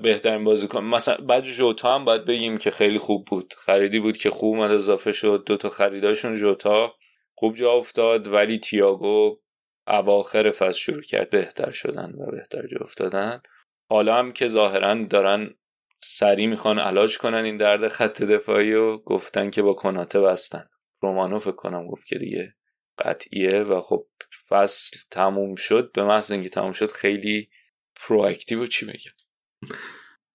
بهترین بازیکن مثلا بعد جوتا هم باید بگیم که خیلی خوب بود. خریدی بود که خوب اومد اضافه شد. دو تا خریداشون جوتا خوب جا افتاد ولی تییاگو اواخر فصل شروع کرد. بهتر شدن و بهتر جا افتادن. حالا هم که ظاهرا دارن سریع می‌خوان علاج کنن این درد خط دفاعی و گفتن که با کناته بستن. رومانو فکر کنم گفت که دیگه قطعیه و خب فصل تموم شد به محض اینکه تموم شد خیلی پرواکتیو چی بگم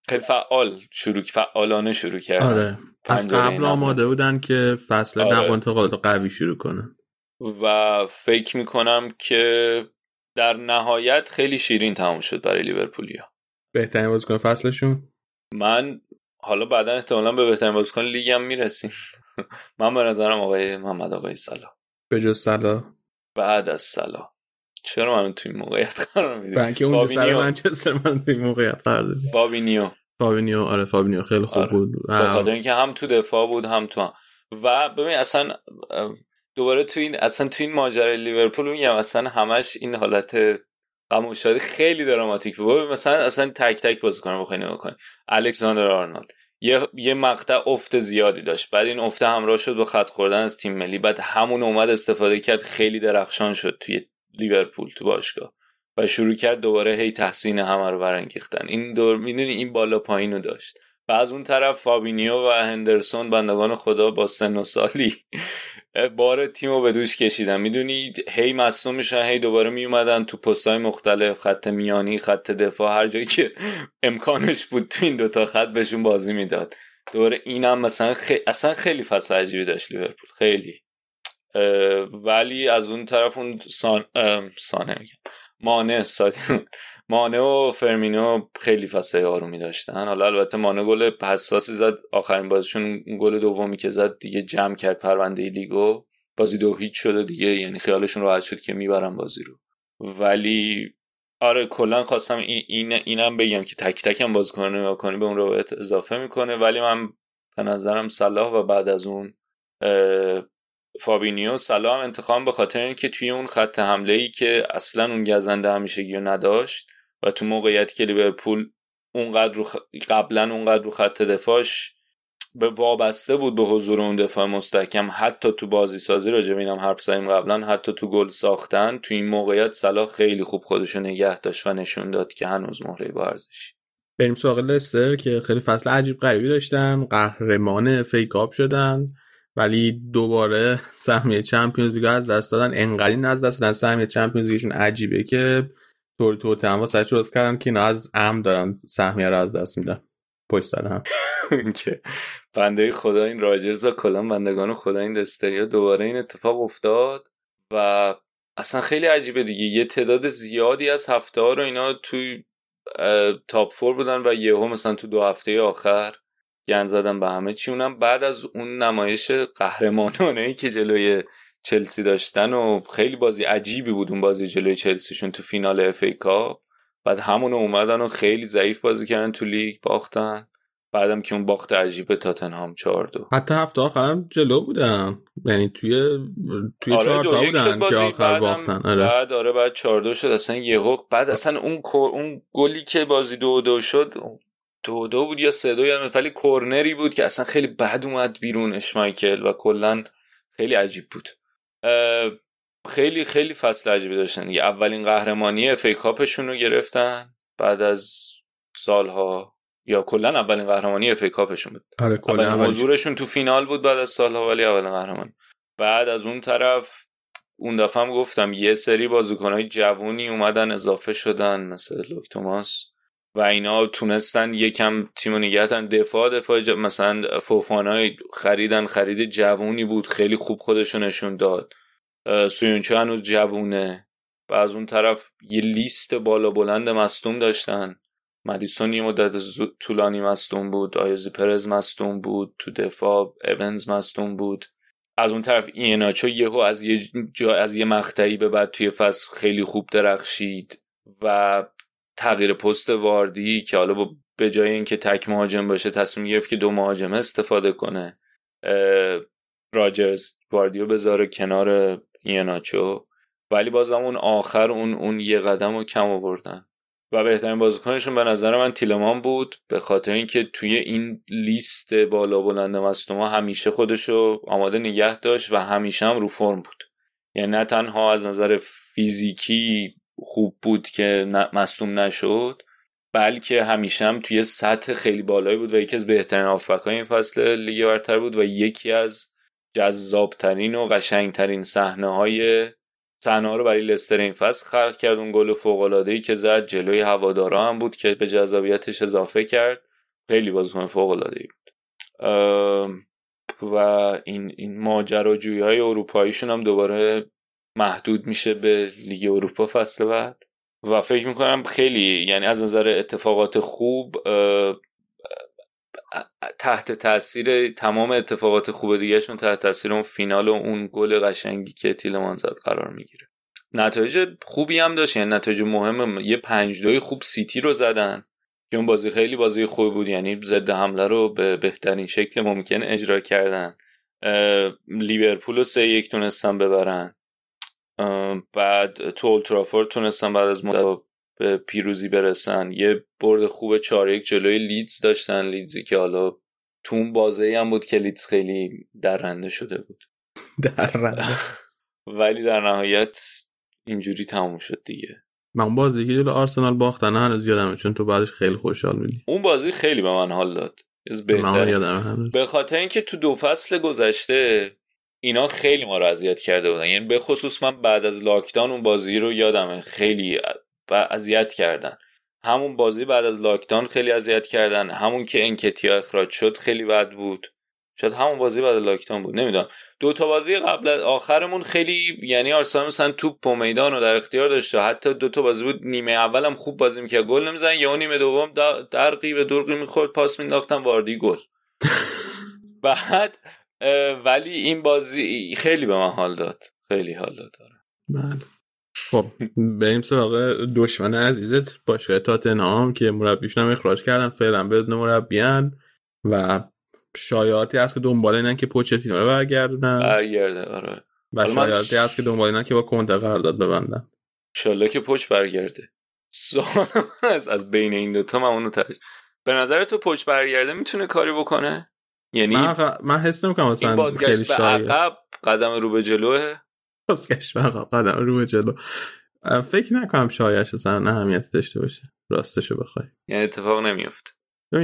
خیلی فعال شروع فعالانه شروع کردن. آره. از پنجره قبل آماده بودن که فصل آره. انتقالات قوی شروع کنن. و فکر می‌کنم که در نهایت خیلی شیرین تموم شد برای لیورپولیا. بهترین بازیکن فصلشون؟ من حالا بعدا احتمالا به بهترین بازیکن لیگ هم می‌رسیم. من به نظرم آقای محمد آقای سلا به جز سلا بعد از سلا چرا من تو این موقعیت قرار میدیم بلکه اونجا سر. منچستر من تو این موقعیت قرار دادیم فابینیو. فابینیو آره فابینیو خیلی خوب آره. بود. به خاطر اینکه هم تو دفاع بود هم تو هم. و ببین اصلا دوباره تو این اصلا تو این ماجرای لیورپول میگم اصلا همش این حالت غم خیلی دراماتیک بود. مثلا اصلا تک تک بازیکنم بخوای نگاه کنی الکساندر آرنولد. یه یه مقطع افت زیادی داشت. بعد این افت همراه شد با خط خوردن از تیم ملی. بعد همون اومد استفاده کرد. خیلی درخشان شد توی لیورپول تو باشگاه. و شروع کرد دوباره هی تحسین همه رو برانگیختن. این دور می‌دونی این بالا پایین رو داشت. و از اون طرف فابینیو و هندرسون بندگان خدا با سن و سالی بار تیم رو به دوش کشیدن. می‌دونید هی مصوم میشن هی دوباره میومدن تو پستهای مختلف خط میانی خط دفاع هر جایی که امکانش بود تو این دوتا خط بهشون بازی می‌داد. دوباره اینم مثلا خی... اصلا خیلی فصل عجیبی داشت لیورپول. خیلی. ولی از اون طرف اون سان... سانه میگم. مانع مانه و فرمینو خیلی فصل آرومی داشتن. حالا البته مانه گل حساسی زد آخرین بازیشون گل دومی که زد دیگه جمع کرد پرونده لیگو بازی دو هیچ شده دیگه یعنی خیالشون راحت شد که می‌برن بازی رو. ولی آره کلا خواستم این اینم بگم که تک تک هم بازیکن کنی به اون روایت اضافه می‌کنه. ولی من به نظرم صلاح و بعد از اون فابینیو صلاح هم انتخاب به خاطر اینکه توی اون خط حمله ای که اصلا اون گزنده همیشگی رو نداشت و تو موقعیتی که لیورپول اونقدر رو خ... قبلا اونقدر رو خط دفاعش به وابسته بود به حضور اون دفاع مستحکم حتی تو بازی سازی راجع اینم حرف زدیم قبلا حتی تو گل ساختن تو این موقعیت صلاح خیلی خوب خودشو نگه داشت و نشون داد که هنوز مهره با ارزشی بریم سراغ لستر که خیلی فصل عجیب غریبی داشتن قهرمان فیکاپ شدن ولی دوباره سهمیه چمپیونز لیگ از دست دادن. انقدر از دست دادن سهمیه چمپیونز لیگشون عجیبه که طور تو هم واسه روز کردن که اینا از ام دارن سهمیه رو از دست میدن. پشت سر هم. که بنده خدا این راجرز و کلان بندگان خدا این دستریا دوباره این اتفاق افتاد و اصلا خیلی عجیبه دیگه. یه تعداد زیادی از هفته ها رو اینا توی top four بودن و یهو مثلا تو دو هفته آخر گند زدن به همه چی. بعد از اون نمایش قهرمانانه ای که جلوی چلسی داشتن و خیلی بازی عجیبی بود اون بازی جلوی چلسیشون تو فینال FA Cup. بعد همون اومدن و خیلی ضعیف بازی کردن تو لیگ باختن. بعدم که اون باخت عجیب تاتنهام 4 دو. حتی هفته آخرم جلو بودن. یعنی توی توی آره چهار تا بودن که آخر باختن. آره. بعد آره بعد 4 دو شد. اصلا یهو بعد اصلا اون اون گلی که بازی دو دو شد دو دو بود یا سه دو یعنی ولی کورنری بود که اصلا خیلی بد اومد بیرون اشمایکل و کلا خیلی عجیب بود. خیلی خیلی فصل عجیبی داشتن. یه اولین قهرمانی FA Cup شون رو گرفتن بعد از سالها یا کلا اولین قهرمانی FA Cup شون بود. آره کلا حضورشون تو فینال بود بعد از سالها ولی اولین قهرمان بعد از اون طرف اون دفعه هم گفتم یه سری بازیکنهای جوونی اومدن اضافه شدن مثل لوک توماس. و اینا تونستن یکم تیم نگهتن دفاع دفاع ج... مثلا فوفانای خریدن خرید جوونی بود. خیلی خوب خودشو نشون داد. سویونچو هنوز جوونه. و از اون طرف یه لیست بالا بلند مستوم داشتن. مدیسون یه مدت طولانی مستوم بود. آیوزی پرز مستوم بود. تو دفاع اونز مستوم بود. از اون طرف ایناچو یهو از یه جا از یه مقطعی به بعد توی فصل خیلی خوب درخشید. و تغییر پست واردی که حالا به جای اینکه تک مهاجم باشه تصمیم گرفت که دو مهاجم استفاده کنه. راجرز واردیو بذاره کنار ایناچو. ولی بازم اون آخر اون اون یه قدم رو کم آوردن. و بهترین بازیکنشون به نظر من تیلمان بود به خاطر اینکه توی این لیست بالا بلند مصدوما همیشه خودشو آماده نگه داشت و همیشه هم رو فرم بود. یعنی نه تنها از نظر فیزیکی خوب بود که مصدوم نشد بلکه همیشه هم توی سطح خیلی بالایی بود و یکی از بهترین آفبک این فصل لیگ برتر بود و یکی از جذابترین و قشنگترین صحنه های صحنه رو برای لستر این فصل خلق کرد. اون گل فوق العاده ای که زد جلوی هوادارا هم بود که به جذابیتش اضافه کرد. خیلی بازیکن فوق العاده ای بود و این این ماجراجویی های اروپاییشون هم دوباره محدود میشه به لیگ اروپا فصل بعد. و فکر می‌کنم خیلی یعنی از نظر اتفاقات خوب تحت تاثیر تمام اتفاقات خوب دیگهشون تحت تاثیر اون فینال و اون گل قشنگی که تیلمان زد قرار می‌گیره. نتایج خوبی هم داشت یعنی نتایج مهم یه پنج دوی خوب سیتی رو زدن که اون بازی خیلی بازی خوبی بود یعنی ضد حمله رو به بهترین شکل ممکن اجرا کردن. لیورپول رو سه یک تونستن ببرن. بعد تو اولترافورد تونستن بعد از مدت به پیروزی برسن. یه برد خوب چهار یک جلوی لیدز داشتن. لیدزی که حالا تو اون بازه هم بود که لیدز خیلی درنده شده بود. درنده ولی در نهایت اینجوری تموم شد دیگه. من بازی که جلو آرسنال باختن هنوز یادمه چون تو بعدش خیلی خوشحال بودی اون بازی خیلی به من حال داد. به خاطر اینکه تو دو فصل گذشته اینا خیلی ما رو اذیت کرده بودن. یعنی به خصوص من بعد از لاکداون اون بازی رو یادمه. خیلی اذیت کردن. همون بازی بعد از لاکداون خیلی اذیت کردن. همون که انکتیا اخراج شد خیلی بد بود. شاید همون بازی بعد لاکتان بود. نمی‌دونم. دو تا بازی قبل آخرمون خیلی یعنی آرسنال مثلا توپ و میدان رو در اختیار داشته. حتی دو تا بازی بود نیمه اولم خوب بازی می‌کرد. گل نمیزن یا نیمه دوم درقی به درقی می‌خورد. پاس مینداختن. واردی گل. بعد ولی این بازی خیلی به من حال داد. خیلی حال داد آره. بله. خب بریم سراغ دشمن عزیزت. باشگاه تاتنهام که مربیشون هم اخراج کردن فعلا بدون مربیان و شایعاتی هست که دنبال اینن که پوچتینو رو برگردونن. برگرده آره. و شایعاتی هست که دنبال اینن که با کنته قرارداد ببندن. انشالله که پوچ برگرده. از از بین این دوتا من اونو ترش به نظر تو پوچ برگرده می‌تونه کاری بکنه؟ یعنی من, خ... من حس نمی‌کنم مثلا بازگشت به عقب قدم رو به جلوه بازگشت به عقب قدم رو به جلو. فکر نکنم شایعش اصلا اهمیت داشته باشه. راستشو بخوای. یعنی اتفاق نمیفته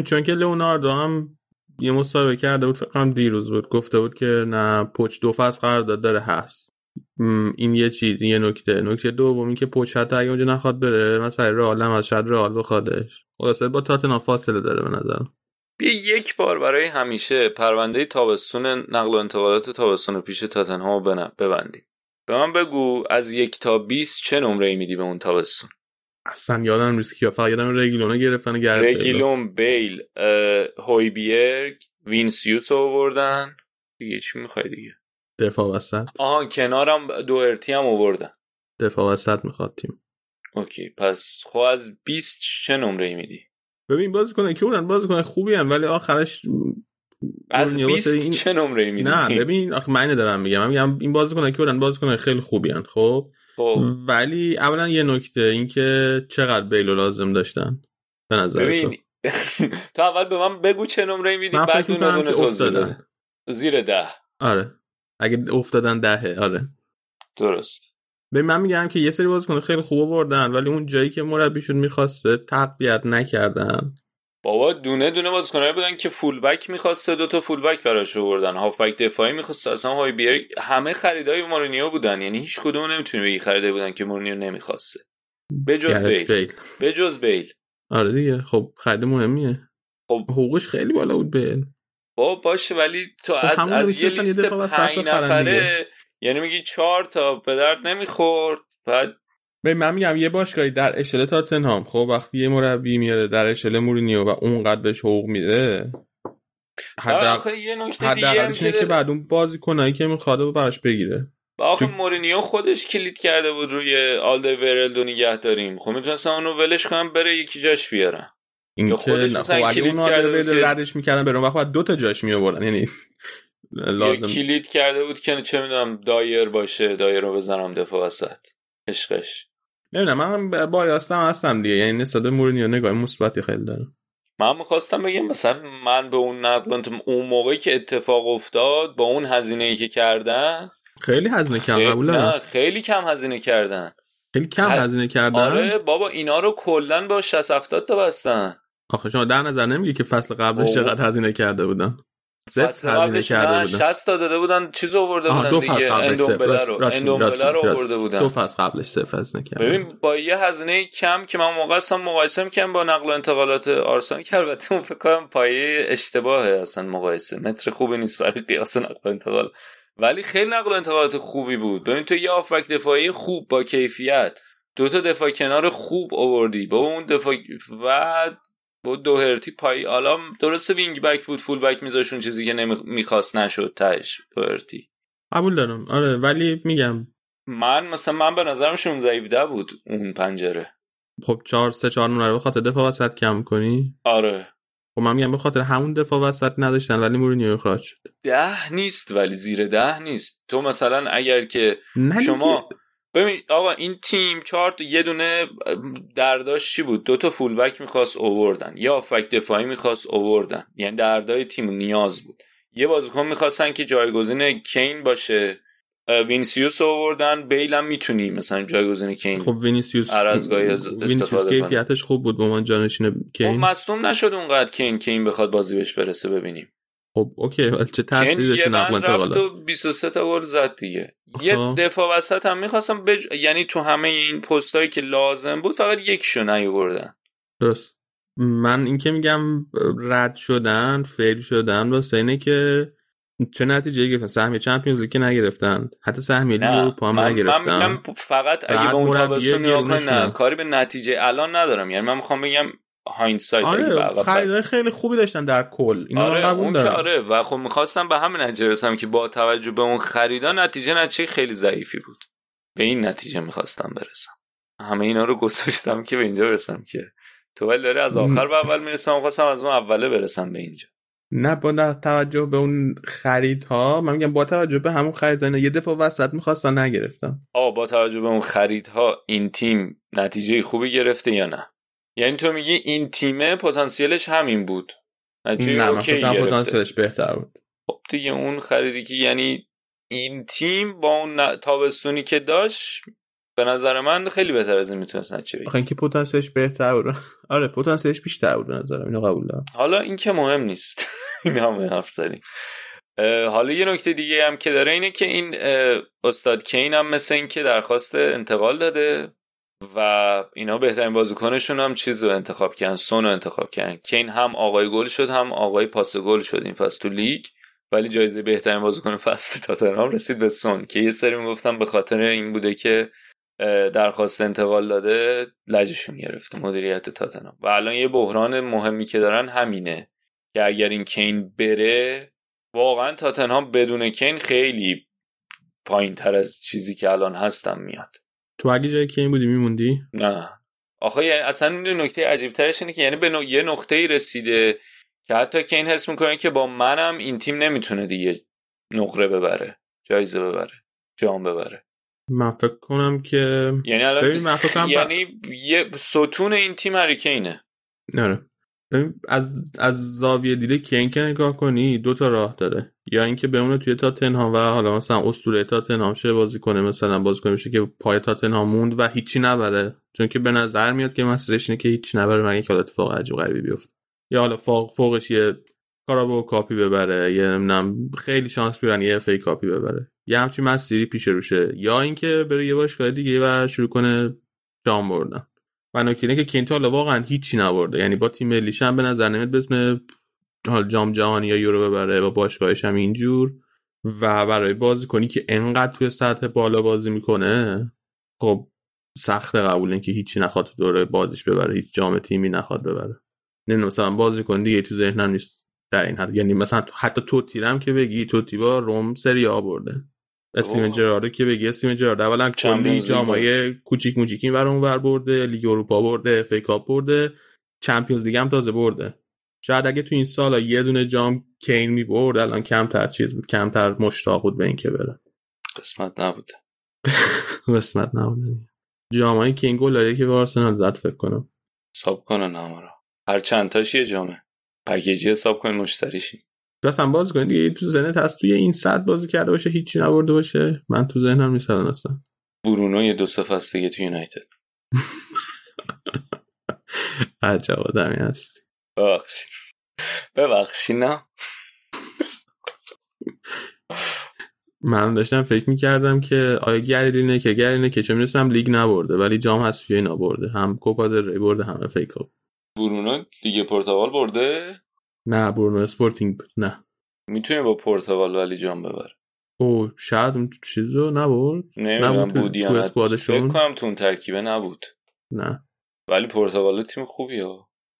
چون که لئوناردو هم یه مصاحبه کرده بود فکر کنم دیروز بود. گفته بود که نه پوچ دو فصل قرارداد داره هست. این یه چیز یه نکته. نکته دومی که پوچ حتی اگه اونجا نخواد بره مثلا رئال هم از شاید رئال بخوادش. خلاصه با تاتنا فاصله داره به نظر بیا یک بار برای همیشه پرونده تابستون نقل و انتقالات تابستون پیش تاتنهام ببندیم. به من بگو از یک تا 20 چه نمره ای میدی به اون تابستون؟ اصلا یادم نیست که فقط یادم رگیلونو گرفتن گرد رگیلون بیل هویبیرگ وینسیوس آوردن. دیگه چی می‌خوای دیگه؟ دفاع وسط. آها کنارم دوهرتی هم آوردن. دفاع وسط می‌خواد تیم. اوکی پس خب از 20 چه نمره ای میدی؟ ببین بازی کنه که اونن بازی کنه خوبی هم ولی آخرش از 20 این... چه نمره میدی نه ببین آخه من دارم میگم. من میگم این بازی کنه که اونن بازی کنه خیلی خوبی هن خب؟ خب. ولی اولا یه نکته اینکه چقدر بیلو لازم داشتن به نظر ببین تو اول به من بگو چه نمره میدی بعد اون که افتادن زیر ده. آره. اگه افتادن دهه آره. درست. به من میگم که یه سری بازیکن خیلی خوب آوردن ولی اون جایی که مربیشون می‌خواسته تقویت نکردن. بابا دونه دونه بازیکنایی بودن که فول بک می‌خواسته دو تا فول بک براش آوردن. هاف بک دفاعی می‌خواسته اصلا های بیر همه خریدای مورینیو بودن. یعنی هیچ کدوم نمی‌تونی بگی خریدای بودن که مورینیو نمی‌خواسته. بجز بیل, بیل. بجز بیل آره دیگه خب خرید مهمیه. خب. حقوقش خیلی بالا بود بیل بابا باشه ولی تو خب از, از یه لیست پنج نفره یعنی میگی چهار تا به درد نمی‌خورد؟ بعد به من میگم یه باشگاهی در اشل تاتنهام. خب وقتی یه مربی میاره در اشل مورینیو و اونقدر بهش حقوق میده حداقلش اینه که بعد اون بازی کنایی که می‌خواد و براش بگیره. آخه تو... مورینیو خودش کلید کرده بود روی آلدرویرلدو نگه داریم خب می‌تونستم اونو ولش کنم بره یکی جاش بیارم این که خب اگه اون آلده ردش می‌کردن برون وقت دو تا جاش میآوردن. یعنی لازم کلید کرده بود که چه می‌دونم دایر باشه دایر رو بزنم دفاع وسط. عشقش. نمی‌دونم من biased هم هستم دیگه یعنی نسبت به مورینیو نگاه مثبتی خیلی دارم. من می‌خواستم بگم مثلا من به اون نقل اون موقعی که اتفاق افتاد با اون هزینه ای که کردن خیلی هزینه کم قبوله. نه خیلی کم هزینه کردن. خیلی کم هزینه کردن؟ آره بابا اینا رو کلا با 60 70 تا بستن. آخه شما در نظر نمیگی که فصل قبلش چقدر هزینه کرده بودن؟ صفر هزینه کرده بودن. 60 تا داده بودن چیز آورده بودن دو فصل قبلش صفر. رو آورده بودن. دو فصل قبلش صفر هزینه کرده ببین با یه هزینه کم که من موقع اصلا مقایسه می‌کنم با نقل و انتقالات آرسنال که البته اون فکر کنم پایه اشتباهه اصلا مقایسه. متر خوبی نیست برای قیاس نقل و انتقال. ولی خیلی نقل و انتقالات خوبی بود. ببین تو یه هافبک دفاعی خوب با کیفیت. دو تا دفاع کنار خوب آوردی. با اون دفاع و با دوهرتی پای حالا درسته wing back بود full back میذاشون چیزی که نمی‌خواست نشد تاش دوهرتی قبول دارم. آره ولی میگم. من مثلا من به نظرم 16 بود اون پنجره. خب 4 3 4 نمره به خاطر دفاع وسط کم کنی؟ آره. خب من میگم به خاطر همون دفاع وسط نداشتن ولی مورینیو اخراج شد. ده نیست ولی زیر ده نیست. تو مثلا اگر که شما ببین آقا این تیم چهار یه دونه درداش چی بود؟ دو تا full back می‌خواست اووردن یا هافبک دفاعی می‌خواست اووردن یعنی دردای تیم نیاز بود. یه بازیکن می‌خواستن که جایگزین کین باشه. وینیسیوس آوردن بیل هم می‌تونی مثلا جایگزین کین خب وینیسیوس وینیسیوس. کیفیتش خوب بود. به عنوان جانشین خب کین. مصدوم نشد اونقدر کین کین بخواد بازی بهش برسه ببینیم. خب اوکی ولی چه تأثیری بند نقل رفت انتقالات و 23 تا گل زد دیگه. یه. دفاع وسط هم می‌خواستم بج... یعنی تو همه این پستایی که لازم بود فقط یکشو نیوردن درست. من این که میگم رد شدن fail شدن واسه اینه که چه نتیجه گرفتن؟ سهمیه Champions League که نگرفتن. حتی سهمیه لیگ اروپا هم من, من نگرفتن. میگم فقط اگه به اون تابستون نه. کاری به نتیجه الان ندارم. یعنی من می‌خوام بگم هایندسایت آره خریدای خیلی خوبی داشتن در کل. اینو من آره قبول دارم. آره و خب می‌خواستم به همین نتیجه برسم که با توجه به اون خریدا نتیجه نتیجه خیلی ضعیفی بود. به این نتیجه می‌خواستم برسم. همه اینا رو گذاشتم که به اینجا برسم که تو ولی داره از آخر به اول می‌رسم. خواستم از اون اوله برسم به اینجا. نه با نه توجه به اون خریدها من میگم با توجه به همون خریدن یه دفعه وسط می‌خواستن نگرفتم. آه با توجه به اون خریدها این تیم نتیجه خوبی گرفته یا نه؟ یعنی تو میگی این تیمه پتانسیلش همین بود. نه من اوکی گرفته. پتانسیلش بهتر بود. خب دیگه اون خریدی که یعنی این تیم با اون تابستونی که داشت به نظر من خیلی بهتر از این می‌تونست نتیجه بگیره. اینکه پتانسیلش بهتر بود. آره پتانسیلش بیشتر بود به نظرم اینو قبول دارم. حالا این که مهم نیست. این هم حرف زدیم. حالا یه نکته دیگه هم که داره اینه که این استاد کین هم مثل این که درخواست انتقال داده. و اینا بهترین بازیکنشون هم چیز رو انتخاب کردن سون رو انتخاب کردن. کین هم آقای گل شد هم آقای پاس گل شد این فصل تو لیگ. ولی جایزه بهترین بازیکن فصل تاتنهام رسید به سون که یه سری می‌گفتم به خاطر این بوده که درخواست انتقال داده لجشون گرفته مدیریت تاتنهام. و الان یه بحران مهمی که دارن همینه که اگر این کین بره واقعا تاتنهام بدون کین خیلی پایین تر از چیزی که الان هستم میاد. تو اگه جای کین بودی میموندی؟ نه. آخه یعنی اصلا این نکته عجیب ترش اینه که یعنی به نوع- یه نقطه ای رسیده که حتی کین حس می‌کنه که با منم این تیم نمی‌تونه دیگه نقره ببره جایزه ببره جام ببره. من فکر کنم که یعنی الان کنم ب- یعنی یه ستون این تیم هریکینه. آره. ببین، از از زاویه دیده کین که نگاه کنی دو تا راه داره. یا اینکه بمونه توی تاتنهام و حالا مثلا اسطوره تاتنهام شه بازی کنه مثلا بازی کنه میشه که پای تاتنهام موند و هیچی نبره. چون که به نظر میاد که مسئلهش اینه که هیچی نبره مگه که حالا اتفاق عجیب غریبی بیفته. یا حالا فوق فوقش یه کارابو کاپی ببره یه نمی‌دونم خیلی شانس بیارن یه فی کاپی ببره. یه همچین مسیری پیش روشه. یا اینکه بره یه باشگاه دیگه و شروع کنه جام بردن. و نکته اینه که کینتا حالا واقعا هیچی نبرده. یعنی با تیم ملیش هم به نظر نمیاد بتونه حال جام جهانی یا یورو ببره و باشگاهش هم اینجور. و برای بازی کنی که انقدر توی سطح بالا بازی می‌کنه خب سخت قبول که هیچی نخواد تو دوره بازیش ببره هیچ جام تیمی نخواد ببره. نه مثلا بازی کن دیگه تو ذهنم نیست در این حد. یعنی مثلا حتی توتی رم که بگی توتی با روم سری آ برده. استیون اوه. جراردو که بگی استیون جرارد. اولا کلی جامای کوچیک موچیکی ور اون ور برده لیگ اروپا برده FA Cup برده Champions League هم تازه برده. شاید اگه تو این سال یه دونه جام کین می برد الان کمتر چیز بود کمتر مشتاق بود به اینکه بره. قسمت نبوده. قسمت نبوده. جامای کین گل که به آرسنال زد فکر کنم. حساب کنن همه رو. هر چند تاش یه جامه پکیجی حساب کنین مشتریشی. مثلا باز کنید دیگه. تو ذهنت هست توی این صد بازی کرده باشه هیچی نبرده باشه. من تو ذهنم نیست الان اصلا. برونو یه دو فصل دیگه تو یونایتد. عجب آدمی هستی. ببخشید. ببخشید نه. من داشتم فکر می‌کردم که آیا گریلینه که گریلینه که چه می‌رسم لیگ نبرده ولی جام حذفی اینا برده. هم کوپا ری برده هم اف ای کاپ برونو دیگه پرتغال برده؟ نه برونو اسپورتینگ بود نه. می‌تونه با پرتغال ولی جام ببره او شاید اون چیز رو نبرد نبود تو- بود تو نه. اسکوادشون؟ فکر کنم تو اون ترکیبه نبود. نه. ولی پرتغال تیم خوبیه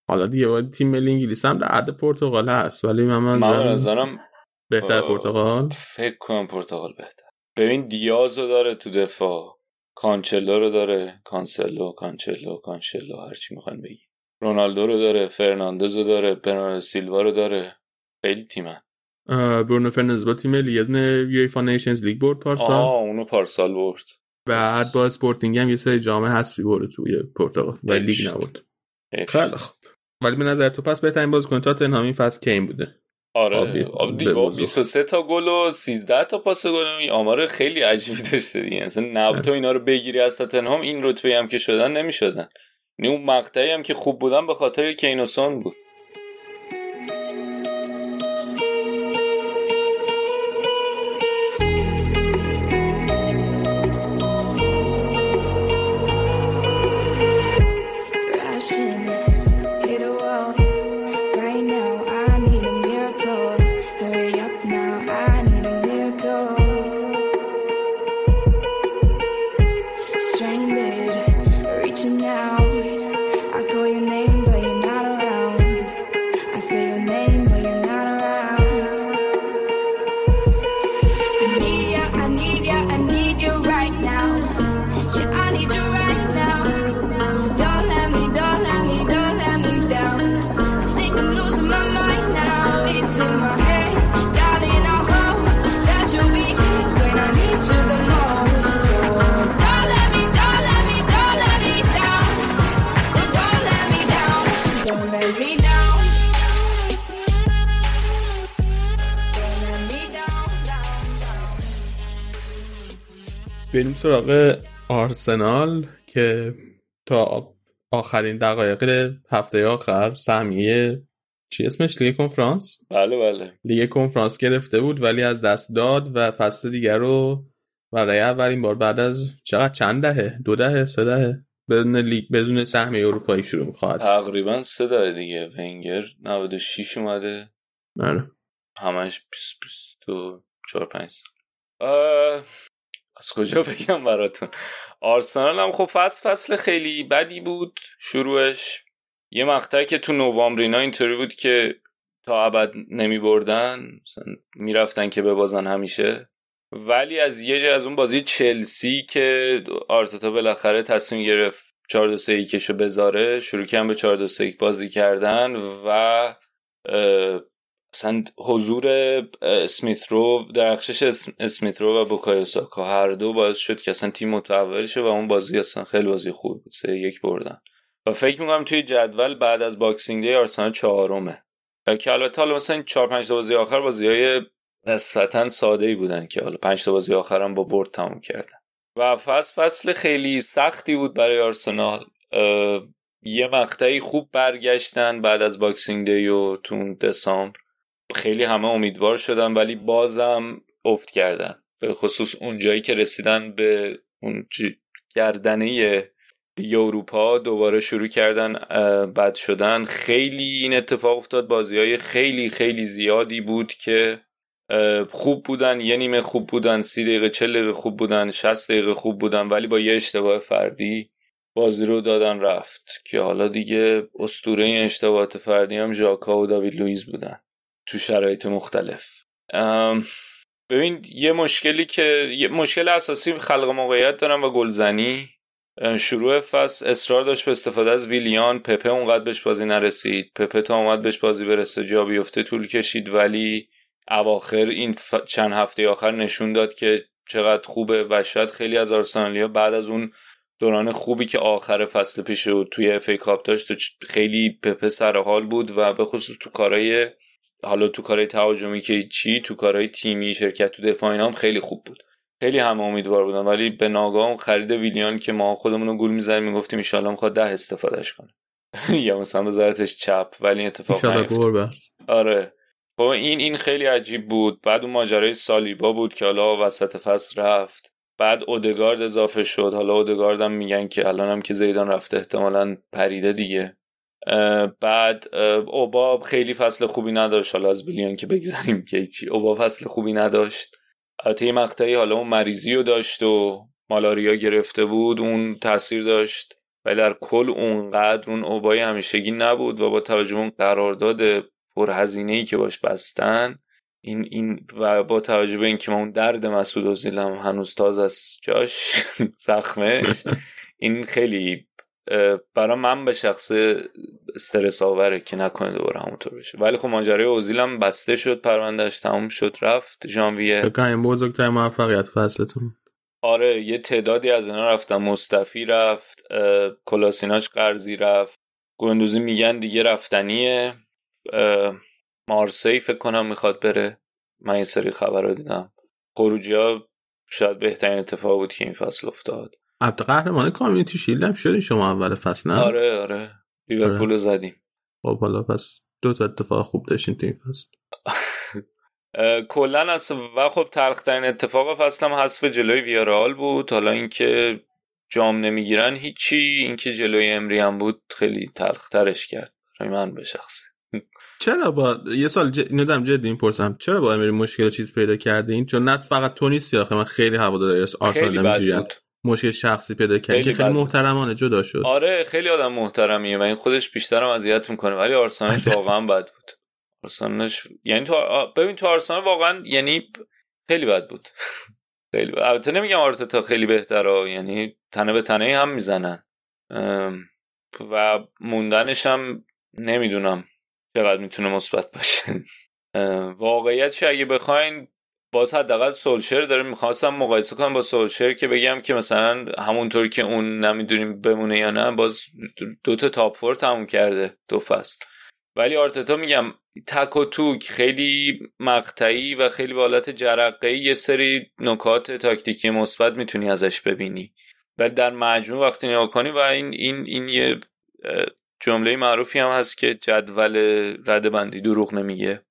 حالا دیگه باید تیم ملی انگلیس هم در حد پرتغال هست ولی من من نظرم بهتر. پرتغال فکر کنم پرتغال بهتر. ببین دیاز رو داره تو دفاع. کانچلو رو داره. کانسلو کانچلو کانچلو هرچی می‌خوان بگی رونالدو رو داره فرناندز رو داره برناردو سیلوا رو داره. خیلی تیمن اه، برونو فرناندز با تیم ملی یه دونه Nations League برد پارسال. آها اونو پارسال برد. بعد با اسپورتینگ هم یه سری جام حذفی برده توی پرتغال و لیگ. نبرد. خیلی خوب. ولی به نظر تو پس بهترین بازیکن تاتنهام این فصل کین بوده. آره. با 23 تا گل و 13 تا پاس گل آمار خیلی عجیبی داشته دیگه. مثلا نبود تو اینا رو بگیری از تاتنهام این رتبه هم که شدن نمی‌شدن. یعنی اون مقطعی هم که خوب بودن به خاطر کینوسون بود. بریم سراغ آرسنال که تا آخرین دقایق هفته آخر سهمیه چی اسمش؟ لیگ کنفرانس؟ بله بله. لیگ کنفرانس گرفته بود ولی از دست داد و فصل دیگر رو برای اولین بار بعد از چقدر چند دهه؟ دو دهه؟ سه دهه؟ بدون لیگ بدون سهمیه اروپایی شروع می‌خواد تقریبا سه دهه دیگه. ونگر 96 اومده. بله همش 20 24 5 از کجا بگم براتون؟ آرسنال هم خب فصل فصل خیلی بدی بود شروعش. یه مقطعی که تو نوامبرینا اینطوری بود که تا ابد نمی بردن می‌رفتن که ببازن همیشه. ولی از یه جا از اون بازی چلسی که آرتتا بالاخره تصمیم گرفت 4 2 3 1 بذاره شروع کردن به 4 2 3 بازی کردن و اصلا حضور اسمیت رو درخشش اسمیت رو و بوکایو ساکا هر دو باعث شد که اصلا تیم متحول شه و اون بازی اصلا خیلی بازی خوب بود سه یک بردن. و فکر می‌کنم توی جدول بعد از Boxing Day آرسنال چهارمه. که البته حالا مثلا 4 5 تا بازی آخر بازی های نسبتا ساده ای بودن که حالا 5 تا بازی آخرم با برد تموم کردن. و فصل فصل خیلی سختی بود برای آرسنال. یه مقطعی خوب برگشتن بعد از Boxing Day و تو دسامبر. خیلی همه امیدوار شدن ولی بازم افت کردن. به خصوص اونجایی که رسیدن به اون گردنه لیگ اروپا دوباره شروع کردن بد شدن. خیلی این اتفاق افتاد. بازی های خیلی خیلی زیادی بود که خوب بودن یه نیمه خوب بودن سی دقیقه چل دقیقه خوب بودن شست دقیقه خوب بودن ولی با یه اشتباه فردی بازی رو دادن رفت. که حالا دیگه استوره این اشتباهات فردی هم ژاکا و داوید لوئیس بودن. تو شرایط مختلف. ببین یه مشکلی که یه مشکل اساسی خلق موقعیت دارم و گلزنی. شروع فصل اصرار داشت به استفاده از ویلیان. پپه اونقدر بهش بازی نرسید. پپه تا اومد بهش بازی برسه جا بیفته طول کشید. ولی اواخر این چند هفته آخر نشون داد که چقدر خوبه. و شاید خیلی از آرسنالیا بعد از اون دوران خوبی که آخر فصل پیش بود توی اف کاپ داشت خیلی پپه سر حال بود و به خصوص تو کارهای حالا تو کارهای تهاجمی که چی تو کارهای تیمی شرکت تو دفاع هم خیلی خوب بود. خیلی همه امیدوار بودن ولی به ناگاه خرید ویلیان که ما خودمون رو گول می‌زنیم می‌گفتیم ان می‌خواد ده استفادهش کنه. یا مثلا بذارتش چپ ولی اتفاق نیفتاد. آره. خب این این خیلی عجیب بود. بعد اون ماجرای سالیبا بود که حالا وسط فصل رفت. بعد اودگارد اضافه شد. حالا اودگارد هم میگن که الان هم که زیدان رفته احتمالا پریده دیگه. بعد اوباب خیلی فصل خوبی نداشت. حالا از بیلیان که بگذاریم که چی. اوباب فصل خوبی نداشت. البته یه مقطعی حالا اون مریضی رو داشت و مالاریا گرفته بود اون تاثیر داشت. ولی در کل اونقدر اون اوبای همیشگی نبود و با توجه اون قرارداد پرهزینه ای که باش بستن این این و با توجه به اینکه ما اون درد مسعود اوزیل هم هنوز تاز از جاش زخمش این خیلی برای من به شخص استرس آوره که نکنه دوباره همونطور بشه. ولی خب ماجرای اوزیل هم بسته شد پروندهش تموم شد رفت ژانویه. بکنیم بزرگتر موفقیت فصلتون. آره یه تعدادی از اینا رفتن. مصطفی رفت کلاسیناش قرضی رفت. گندوزی میگن دیگه رفتنیه. مارسی فکر کنم می‌خواد بره. من یه سری خبر رو دیدم. خروجی ها شاید بهترین اتفاق بود که این فصل افتاد. حتی قهرمان کامیونیتی شیلد هم شدین شما اول فصل نه؟ آره آره. لیورپول زدیم. خب حالا پس دو تا اتفاق خوب داشتین تو این فصل. کلا از و خب تلخترین اتفاق فصل هم حذف جلوی ویارال بود. حالا اینکه جام نمی‌گیرن هیچی اینکه جلوی امری هم بود خیلی تلخترش کرد. برای من به شخصه. چرا با یه سال ج... اینو دارم جدی می‌پرسم. چرا با امری مشکل چیز پیدا کردین؟ چون نه فقط تو نیستی آخه من خیلی هوادار آرسنال نمیجویم مشکل شخصی پیدا کردین که خیلی محترمانه جدا شد آره خیلی آدم محترمیه. و این خودش بیشترم اذیت می‌کنه ولی آرسنال واقعا بد بود. آرسنالش یعنی تو ببین تو آرسنال واقعا یعنی خیلی بد بود. خیلی بد. البته نمیگم آرتتا خیلی بهتره یعنی تنه به تنه هم می‌زنن. و موندنش هم نمی‌دونم چقدر می‌تونه مثبت باشه. واقعیت اگه بخواین باز حداقل سولشر داره می‌خواستم مقایسه کنم با سولشر که بگم که مثلا همونطور که اون نمی‌دونیم بمونه یا نه باز دوتا تاپ فور تموم کرده دو فصل. ولی آرتتا میگم تک و توک خیلی مقطعی و خیلی به حالت جرقه یه سری نکات تاکتیکی مثبت می‌تونی ازش ببینی. ولی در مجموع وقتی نگاه کنی و این این این یه جمله معروفی هم هست که جدول رده بندی دروغ نمیگه.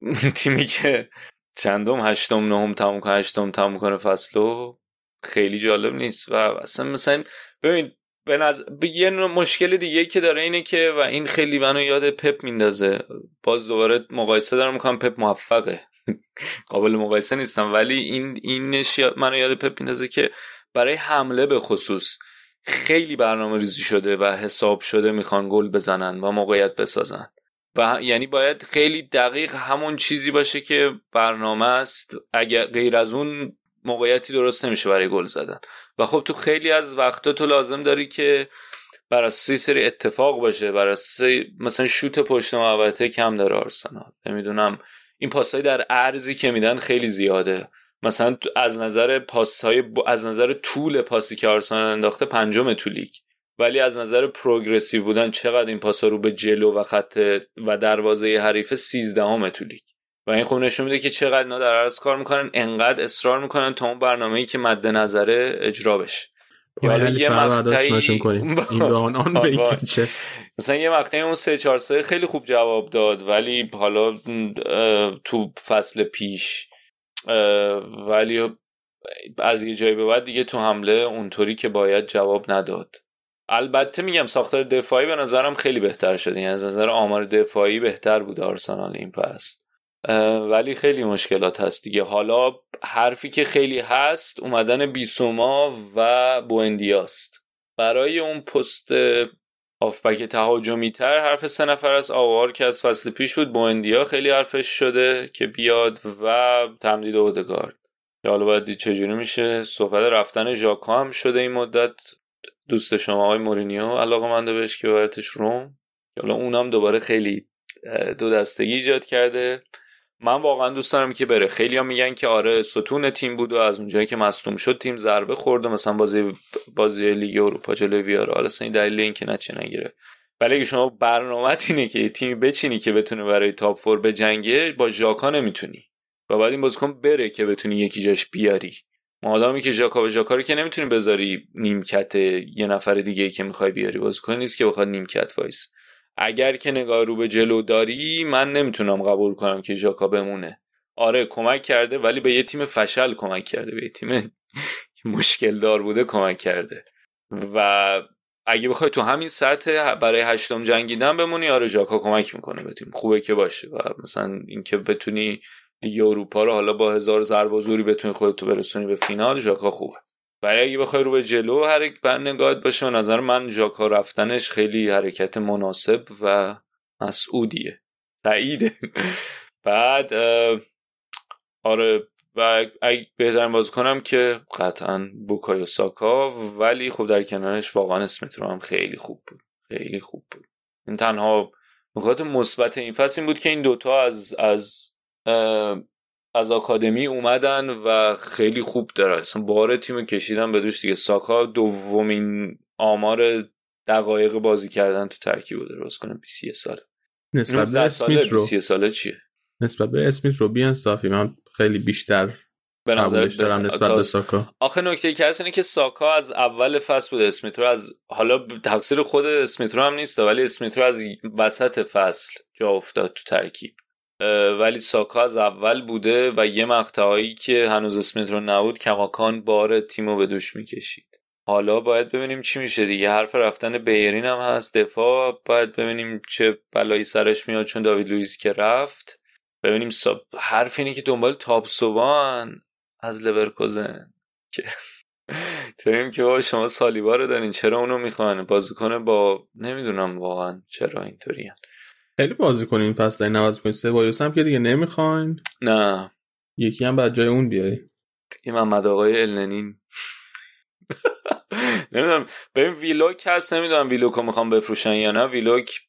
تیمی که چندم؟ هشتم نهم تموم کنه هشتم تموم کنه فصلو خیلی جالب نیست. و اصلا مثلا ببین به نظر یه مشکل دیگه که داره اینه که و این خیلی منو یاد پپ میندازه. باز دوباره مقایسه دارم می‌کنم. پپ موفقه. قابل مقایسه نیستم. ولی این این منو یاد پپ میندازه که برای حمله به خصوص خیلی برنامه ریزی شده و حساب شده می‌خوان گل بزنن و موقعیت بسازن. و یعنی باید خیلی دقیق همون چیزی باشه که برنامه است. اگر غیر از اون موقعیتی درست نمیشه برای گل زدن. و خب تو خیلی از وقتا تو لازم داری که بر اساس سری اتفاق باشه بر اساس مثلا شوت پشت محوطه کم داره آرسنال. نمی‌دونم این پاسهای در ارزی که میدن خیلی زیاده. مثلا از نظر پاس های از نظر طول پاسی که آرسنال انداخته پنجم تو لیگ. ولی از نظر پروگرسیو بودن چقدر این پاسا رو به جلو و خط و دروازه حریف 13 تو لیگ. و این خوب نشون میده که چقدر اینا در عرض کار می‌کنن انقدر اصرار می‌کنن تا اون برنامه‌ای که مد نظره اجرا بشه. یا یه مقطعی مثلا یه مقطعی اون 3 4 3 خیلی خوب جواب داد ولی حالا تو فصل پیش ولی از یه جایی به بعد دیگه تو حمله اونطوری که باید جواب نداد. البته میگم ساختار دفاعی به نظرم خیلی بهتر شده. یعنی از نظر آمار دفاعی بهتر بود آرسنال این پس. ولی خیلی مشکلات هست دیگه. حالا حرفی که خیلی هست اومدن بیسوما و بوندیاست برای اون پست آفبک تهاجمی تر حرف سه نفر از آوار که از فصل پیش بود بوندیا خیلی حرفش شده که بیاد و تمدید اودگارد. حالا باید دید چجوری میشه. صحبت رفتن ژاکا هم شده این مدت. دوست شما آقای مورینیو علاقه منده بهش که ببرتش روم. حالا اونم دوباره خیلی دو دستگی ایجاد کرده. من واقعا دوست دارم که بره. خیلی هم میگن که آره ستون تیم بود و از اونجایی که مصدوم شد تیم ضربه خورده مثلا بازی بازی لیگ اروپا جلوی ویارال اصلا این دلیل این که نچه نگیره. ولی اگه شما برنامه اینه که تیمی بچینی که بتونه برای تاپ فور به جنگه با ژاکا نمی‌تونی. و بعد این بازیکن بره که بتونی یکی جاش بیاری. مادامی که ژاکا ژاکا رو که نمی‌تونی بذاری نیمکت یه نفر دیگه ای که می‌خوای بیاری بازیکن نیست که بخواد نیمکت وایس. اگر که نگاه رو به جلو داری من نمی‌تونم قبول کنم که ژاکا بمونه. آره کمک کرده ولی به یه تیم فشل کمک کرده. به یه تیم مشکل دار بوده کمک کرده. و اگه بخوای تو همین سطح برای هشتم جنگیدن بمونی آره ژاکا کمک می‌کنه به تیم. خوبه که باشه و مثلا اینکه بتونی لیگ اروپا رو حالا با هزار ضربه و زوری بتونی خودتو برسونی به فینال ژاکا خوبه. ولی اگه بخوای رو به جلو هر بر نگاهت باشه به نظر من ژاکا رفتنش خیلی حرکت مناسب و مسعودیه. سعیده. بعد آره و اگه بهترین باز کنم که قطعا بوکایو ساکا ولی خب در کنارش واقعا اسمت رو هم خیلی خوب بود. خیلی خوب بود. این تنها نکات مثبت این فصل این بود که این دوتا از از از آکادمی اومدن و خیلی خوب داره. اصلا بار تیم کشیدن به دوش دیگه. ساکا دومین آمار دقایق بازی کردن تو ترکیب بوده. روز کنم 21 سال نسبت به 19 ساله اسمیت رو 30 ساله چیه؟ نسبت به اسمیت رو بیانصافی من خیلی بیشتر به نظر دارم نسبت به ساکا. آخه نکته که هست اینه که ساکا از اول فصل بود اسمیت رو. از حالا تقصیر خود اسمیت رو هم نیست ولی اسمیت رو از وسط فصل جا افتاد تو ترکیب. ولی ساکا از اول بوده و یه مقطعهایی که هنوز اسمیت رو نبود کماکان بار تیمو به دوش می‌کشید. حالا باید ببینیم چی میشه دیگه. حرف رفتن بیرین هم هست. دفاع باید ببینیم چه بلایی سرش میاد چون داوید لوئیس که رفت. ببینیم سا... حرف اینه که دنبال تابسوبان از لورکوزن. که داریم که بابا شما سالیبا رو دارین. چرا اونو می‌خوان بازیکن با نمی‌دونم واقعا چرا اینطوری خیلی بازی کنین این فصل این نواز کنین سبایوس هم که دیگه نمی‌خواین. نه. یکی هم بعد جای اون بیاری. این محمد آقای النین نمی‌دونم. ببین ویلوک هست. نمی‌دونم ویلوک رو می‌خوام بفروشن یا نه. ویلوک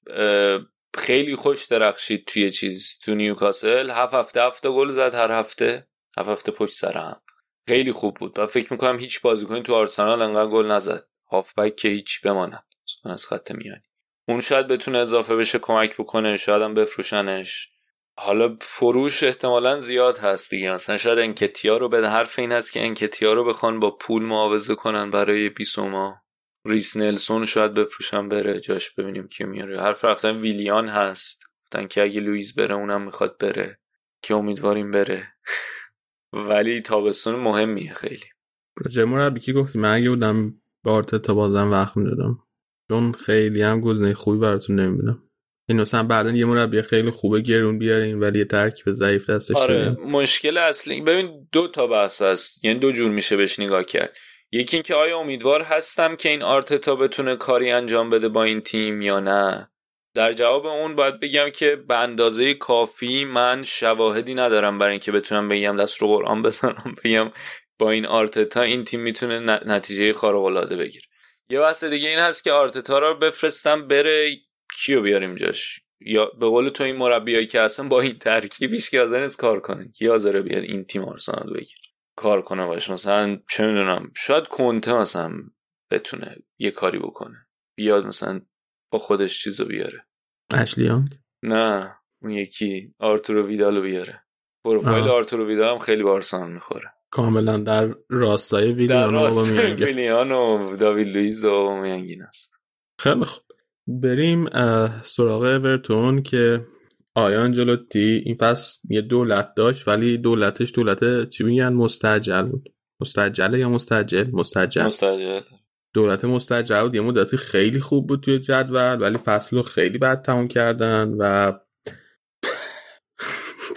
خیلی خوش درخشید توی چیز تو نیوکاسل. هفت هفته هفته گل زد هر هفته. هفت هفته پشت سر هم خیلی خوب بود. و فکر می‌کنم هیچ بازیکنی تو آرسنال انقدر گل نزد. هافبک که هیچ بماند. از خط میانی. اون شاید بتونه اضافه بشه کمک بکنه شاید هم بفروشنش. حالا فروش احتمالا زیاد هست دیگه. مثلا شاید انکتیا رو به حرف این هست که انکتیا رو بخوان با پول معاوضه کنن برای بیسوما ریس نلسون شاید بفروشن بره. جاش ببینیم کی میاره. حرف رفتن ویلیان هست. گفتن که اگه لوئیس بره اونم می‌خواد بره. که امیدواریم بره. ولی تابستون مهمیه خیلی. راجع مربی گفتی؟ من اگه بودم به آرتتا بازم وقت می‌دادم. چون خیلی هم گزینه خوبی براتون نمی‌بینم. این مثلا بعدا یه مربی خیلی خوبه گرون بیارین ولی یه ترکیب ضعیف دستش آره بدین. مشکل اصلی ببین دو تا بحث هست. یعنی دو جور میشه بهش نگاه کرد. یکی اینکه آیا امیدوار هستم که این آرتتا بتونه کاری انجام بده با این تیم یا نه؟ در جواب اون باید بگم که به اندازه کافی من شواهدی ندارم برای اینکه بتونم بگم دست رو قرآن بزنم بگم با این آرتتا این تیم می‌تونه نتیجه خارق العاده بگیره. یه بحث دیگه این هست که آرتتا رو بفرستم بره کیو بیاریم جاش؟ یا به قول تو این مربیایی که هستن با این ترکیبیش که حاضر نیست کار کنه. کی حاضره بیاد این تیم آرسنال بگیر کار کنه باش. مثلا چه می‌دونم شاید کنته مثلا بتونه یه کاری بکنه. بیاد مثلا با خودش چیزو بیاره. اشلی یانگ؟ نه اون یکی آرتورو ویدالو بیاره. پروفایل. آرتورو ویدال هم خیلی به آرسنال می‌خوره. کاملا در راستای ویلیان و. ویلیان و داوید لوئیز و اوبامیانگین است. خیلی خوب. بریم سراغ اورتون که آیا آنجلوتی این فصل یه دولت داشت ولی دولتش دولت چی میگن؟ مستعجل بود. مستعجله یا مستعجل؟ مستعجل. مستعجل. دولت مستعجل بود. یه مدتی خیلی خوب بود توی جدول ولی فصل رو خیلی بد تموم کردن و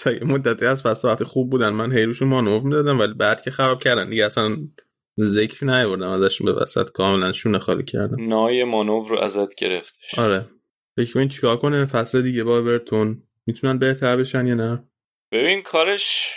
تا یه مدتی از فصل وقتی خوب بودن. من هیروشون مانور می‌دادم ولی بعد که خراب کردن. دیگه اصلا ذکر نیاوردم ازشون به وسط. کاملا شونه خالی کردم نای مانور رو ازت گرفتش. آره. فکر کنین چیکار کنه؟ فصل دیگه با اورتون. می‌تونن بهتر بشن یا نه؟ ببین کارش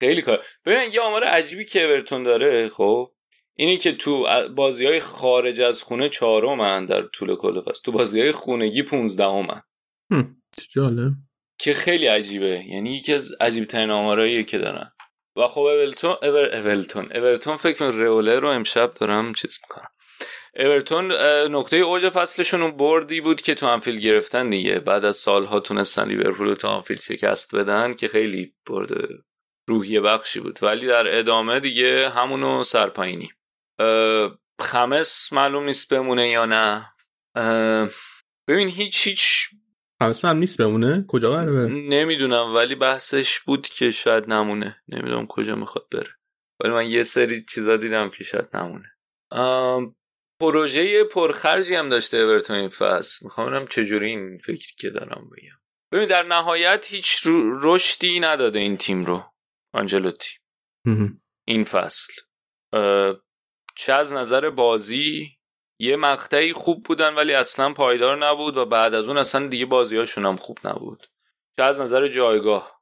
خیلی کار. ببین یه آمار عجیبی که اورتون داره خب؟ اینی که تو بازی های خارج از خونه چهارمن در طول کل فصل. تو بازی های خونگی پونزدهمن هم، چه جالب. که خیلی عجیبه. یعنی یکی از عجیب ترین آمارایی که دارن. و خب اورتون اور اورتون. اورتون فکر کنم رئوله رو امشب دارم چیز می‌کنم. اورتون نقطه اوج فصلشون اون بردی بود که تو انفیلد گرفتن دیگه. بعد از سالها تونستن لیورپول رو تو انفیلد شکست بدن که خیلی برد روحیه بخشی بود. ولی در ادامه دیگه همونو سرپایینی. خمس معلوم نیست بمونه یا نه. ببین هیچ هیچ خمس هم نیست بمونه؟ کجا قراره بره؟ نمی‌دونم ولی بحثش بود که شاید نمونه. نمی‌دونم کجا می‌خواد بره. ولی من یه سری چیزا دیدم که شاید نمونه. ام، پروژه پرخرجی هم داشته اورتون این فصل. می‌خوام ببینم چجوری این فکری که دارم بگم. ببین در نهایت هیچ رشدی نداده این تیم رو آنجلوتی. این فصل. چه از نظر بازی یه مقطعی خوب بودن ولی اصلا پایدار نبود و بعد از اون اصلا دیگه بازیهاشون هم خوب نبود. چه از نظر جایگاه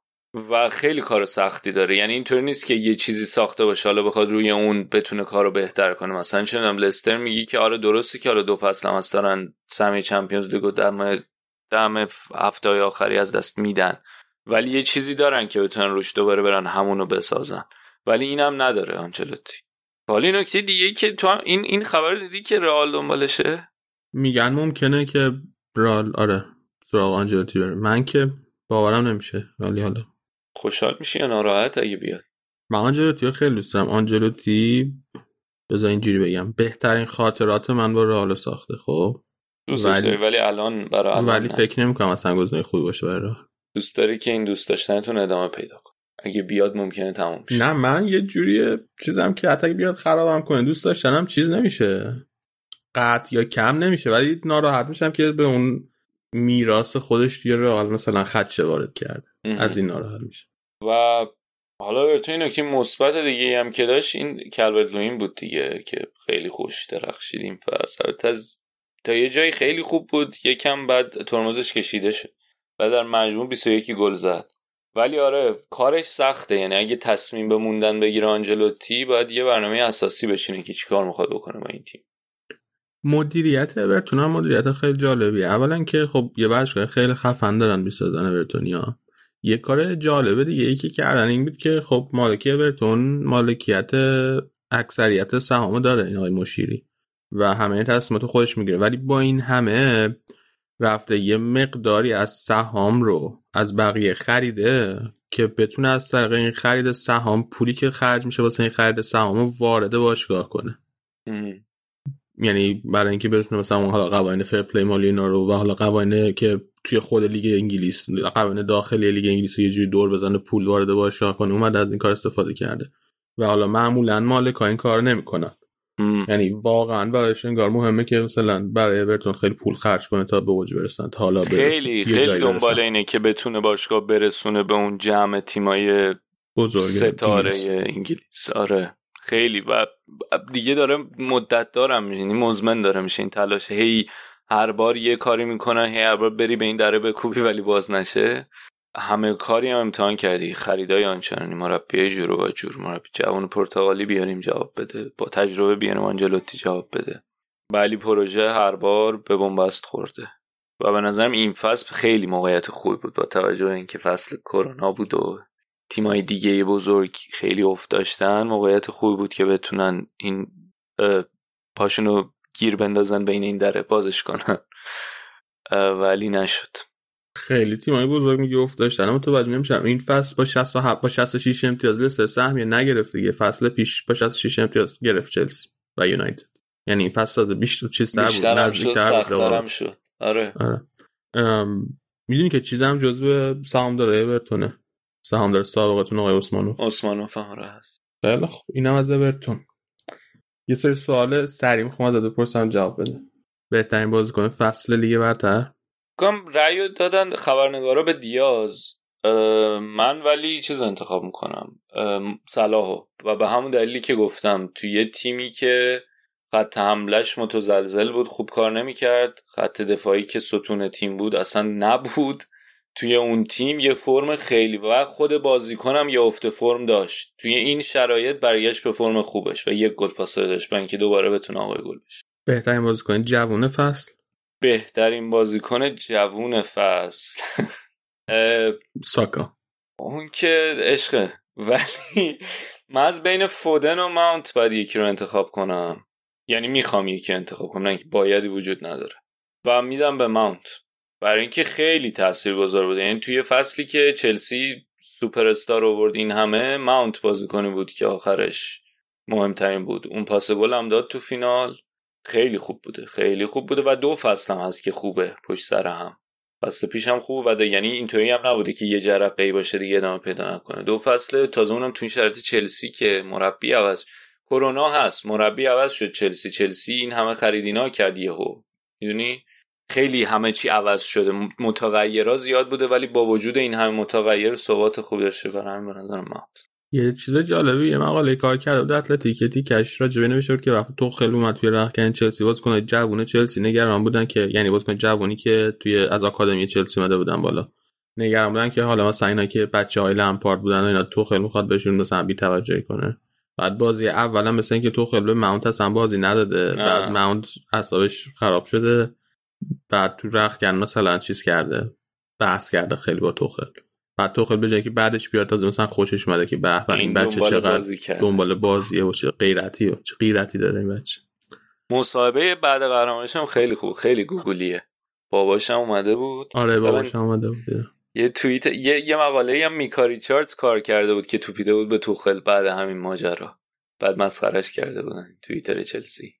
و خیلی کار سختی داره. یعنی اینطوری نیست که یه چیزی ساخته باشه حالا بخواد روی اون بتونه کارو بهتر کنه. مثلا می‌دونم لستر میگی که آره درسته که حالا دو فصل هم دارن سهمیه چمپیونز لیگو دم دم هفته آخری از دست میدن. ولی یه چیزی دارن که بتونن روش دوباره برن همونو بسازن. ولی اینم نداره آنچلوتی. حالا نکته دیگه که تو این این خبر دیدی که رئال دنبالشه؟ میگن ممکنه که رال آره سراغ آنجلوتی بره. من که باورم نمیشه ولی حالا. خوشحال میشی یا ناراحت اگه بیاد؟ من آنجلوتی خیلی دوست دارم. آنجلوتی بذار اینجوری بگم. بهترین خاطرات من با رئال ساخته خب؟ دوست ولی- داری ولی الان برای الان ولی نه. فکر نمی‌کنم اصلا گزینه خوبی باشه برای رئال. دوست داری که این دوست داشتنتون ادامه پیدا کن اگه بیاد ممکنه تموم شه نه من یه جوری چیزم که حتی اگه بیاد خرابم کنه دوست داشتنم چیز نمیشه. قطع یا کم نمیشه ولی ناراحت میشم که به اون میراث خودش توی رئال مثلا خدشه وارد کرده. از این ناراحت میشه و حالا تو این نکته مثبت دیگه هم که داشت این کلبرت لوین بود دیگه که خیلی خوش درخشیدیم پس از تا یه جایی خیلی خوب بود یکم بعد ترمزش کشیده شد. و در مجموع 21 گل زد. ولی آره کارش سخته. یعنی اگه تصمیم به موندن بگیره آنجلوتی باید یه برنامه اساسی بشینه که چیکار می‌خواد بکنه با این تیم. مدیریت اورتون هم مدیریت خیلی جالبیه. اولا که خب یه باشگاه خیلی خفن دارن می‌سازن اورتونیا یه کار جالبه دیگه یکی کردن این بود که خب مالکی اورتون مالکیت اکثریت سهامو داره این آقای مشیری و همه تصمیمات خودش می‌گیره. ولی با این همه رفته یه مقداری از سهام رو از بقیه خریده که بتونه از طریق این خرید سهام پولی که خرج میشه واسه این خرید سهام رو وارد باشگاه کنه. یعنی برای اینکه بتونه مثلا اون حالا قوانین fair play مالی اینا رو و حالا قوانین که توی خود لیگ انگلیس قوانین داخلی لیگ انگلیس یه جوری دور بزنه پول وارد باشگاه کنه اومد از این کار استفاده کرده و حالا معمولا مالک این کار نمی‌کنن مهم. یعنی واقعا برایش انگار مهمه که مثلا برای اورتون خیلی پول خرج کنه تا به اوج برسن تا حالا خیلی خیلی دنبال. اینه که بتونه باشگاه برسونه به اون جمع تیمای بزرگ ستاره انگلیس. انگلیس. آره. خیلی. و دیگه داره مدت دارم میشه یعنی مزمن داره میشه این تلاش. هی هر بار یه کاری می‌کنن هی هر بار بری به این دره بکوبی ولی باز نشه. همه کاری هم امتحان کردی. خریدای آنچنانی مربی جور و جور. مربی جوان پرتغالی بیاریم جواب بده. با تجربه بیاریم آنجلوتی جواب بده. ولی پروژه هر بار به بنبست خورده. و به نظرم این فصل خیلی موقعیت خوبی بود. با توجه به اینکه فصل کرونا بود و تیمای دیگه بزرگ خیلی افت داشتن موقعیت خوبی بود که بتونن این پاشونو گیر بندازن بین این دره. بازش کنن. ولی نشد. خیلی تیمای بزرگ میگه افت داشتن اما توجه نمیشم این فصل با 67 با 66 امتیاز لیست سهمیه نگرفت دیگه. فصل پیش با 66 امتیاز گرفت چلسی و یونایتد. یعنی این فصل تازه بیشتر بود بیشتر هم شد نزدیکتر بود شد. آره. آره. می‌دونی که چیزم جزو سهامدار اورتونه. سهامدار سابقتون آقای عثمانوف. عثمانوف هم آره هست. خیلی خب اینم از اورتون. یه سری سوال سریع می‌خوام ازت بپرسم جواب بده. بهترین بازیکن فصل لیگ برتر؟ کام رأی دادن خبرنگارا به دیاز. من ولی چیز انتخاب می‌کنم. صلاحو. و به همون دلیلی که گفتم توی یه تیمی که خط حملش متزلزل بود خوب کار نمی‌کرد. خط دفاعی که ستون تیم بود اصلا نبود. توی اون تیم یه فرم خیلی و خود بازیکنم یه افت فرم داشت. توی این شرایط برگشت به فرم خوبش و یک گل فاصله داشت برای اینکه دوباره بتونه آقای گل بشه. بهترین بازیکن جوون فصل. بهترین بازیکن جوون فصل. ساکا. اون که عشقه. ولی من از بین فودن و ماونت باید یکی رو انتخاب کنم. یعنی می‌خوام یکی انتخاب کنم نه اینکه بایدی وجود نداره. و میدم به ماونت. برای اینکه خیلی تاثیرگذار بوده. یعنی توی فصلی که چلسی سوپر استار آورد این همه ماونت بازیکنی بود که آخرش مهمترین بود. اون پاس گل هم داد تو فینال. خیلی خوب بوده خیلی خوب بوده و دو فصل هم هست که خوبه پشت سر هم. فصل پیش هم خوب و ده. یعنی اینطوری هم نبوده که یه جرقه ای باشه دیگه ادامه پیدا نکنه. دو فصل تازه اونم تو این شرایط چلسی که مربی عوض کرونا هست. مربی عوض شد چلسی. چلسی این همه خریدینا کرد یهو. می‌دونی؟ خیلی همه چی عوض شده. متغیرها زیاد بوده ولی با وجود این همه متغیر ثبات خوبی داشته برای همین به نظر من یه چیز جالبی یه مقاله کار کرده بود اتلتیک تیکش را نوشته بود که وقتی تو خیلی اومد توی رخکن چلسی باز کنه جوونه چلسی نگران بودن که یعنی باز کنه جوونی که توی از آکادمی چلسی اومده بودن بالا. نگران بودن که حالا مثلا اینا که بچه های لمپارد بودن و اینا تو خیلی می‌خواد بهشون مثلا بی توجهی کنه. بعد بازی اولا مثلا اینکه تو خیلی به ماونت اصلا بازی نداده. آه. بعد ماونت اعصابش خراب شده. بعد تو رخکن مثلا چیز کرده. بحث کرده خیلی با توخل بعد توخل به جایی که بعدش بیاد تازه مثلا خوشش اومده که به این بچه دنبال چقدر بازی. دنبال بازیه و چه غیرتی و چه غیرتی داره این بچه. مصاحبه بعد قهرمانیش هم خیلی خوب خیلی گوگلیه. باباشم اومده بود. آره باباشم اومده بود یه. توییت یه, یه مقاله هم میکاری چارتز کار کرده بود که توپیده بود به توخل بعد همین ماجرا. بعد مسخرش کرده بودن توییتر چلسی.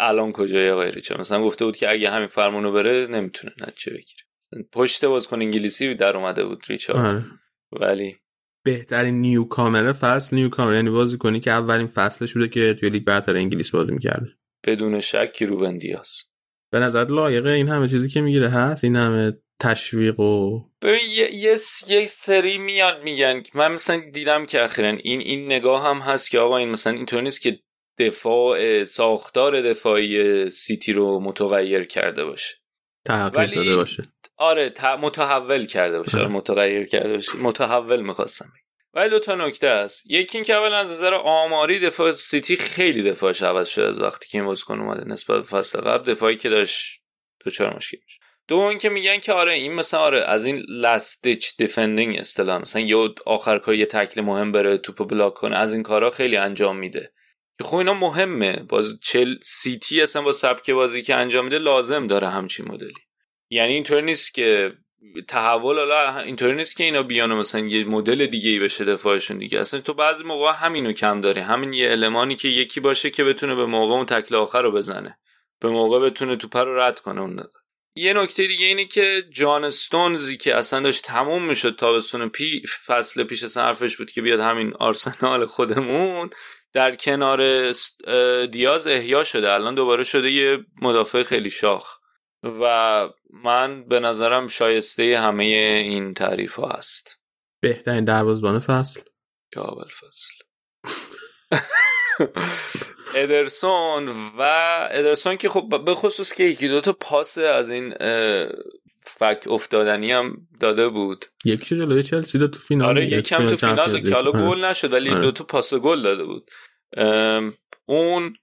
الان کجای آقای ریچارد؟ مثلا گفته بود که اگه همین فرمونو بره نمی‌تونه نتیجه بگیره. پشت بازیکن انگلیسی در اومده بود ریچارد. ولی بهترین newcomer ه فصل. newcomer یعنی بازی کنی که اولین فصلش بوده که توی لیگ برتر انگلیس بازی می‌کرده. بدون شک روبن دیاز. به نظر لایقه این همه چیزی که می‌گیره هست؟ این همه تشویق و ببین یه،, یه،, یه سری میان میگن من مثلا دیدم که اخیرا این این نگاه هم هست که آقا این مثلا اینطور نیست که دفاع ساختار دفاعی سیتی رو متغیر کرده باشه. تغییر داده باشه. آره متحول کرده باشه آره. متغیر کرده باشه متحول می‌خواستم ولی دو تا نکته است یکی اینکه اول از نظر آماری دفاع سیتی خیلی دفاعش عوض شده از وقتی که این بازیکن اومده نسبت به فصل قبل دفاعی که داشت چهار مشکل میشه دو اینکه میگن که آره این مثلا آره از این last ditch defending اصطلاح مثلا یه آخر کار یه تکل مهم بره توپو block کنه از این کارا خیلی انجام میده. که خب اینا مهمه. باز چل سیتی اصلا با سبک بازی که انجام میده لازم داره همچین مدلی. یعنی اینطور نیست که تحول حالا اینطوری نیست که اینا بیان مثلا یه مدل دیگه ای بشه دفاعشون دیگه. اصلا تو بعضی موقع همینو کم داری. همین یه المانی که یکی باشه که بتونه به موقع اون تکل آخر رو بزنه. به موقع بتونه توپ رو رد کنه اون داد. یه نکته دیگه اینه که جان استونزی که اصلا داشت تموم می‌شد تابستون پی فصل پیش اصلا حرفش بود که بیاد همین آرسنال خودمون در کنار دیاز احیا شده. الان دوباره شده یه مدافع خیلی شاخ. و من به نظرم شایسته همه این تعریف ها هست. بهترین دروازبان فصل؟ یا اول فصل. ادرسون و ادرسون که خب به خصوص که یکی دوتا پاس از این فک افتادنی هم داده بود. یکی جلوی چلسی داد تو فینال آره یکم تو فینال که حالا گل نشد ولی آره. دو تا پاس گل داده بود. اون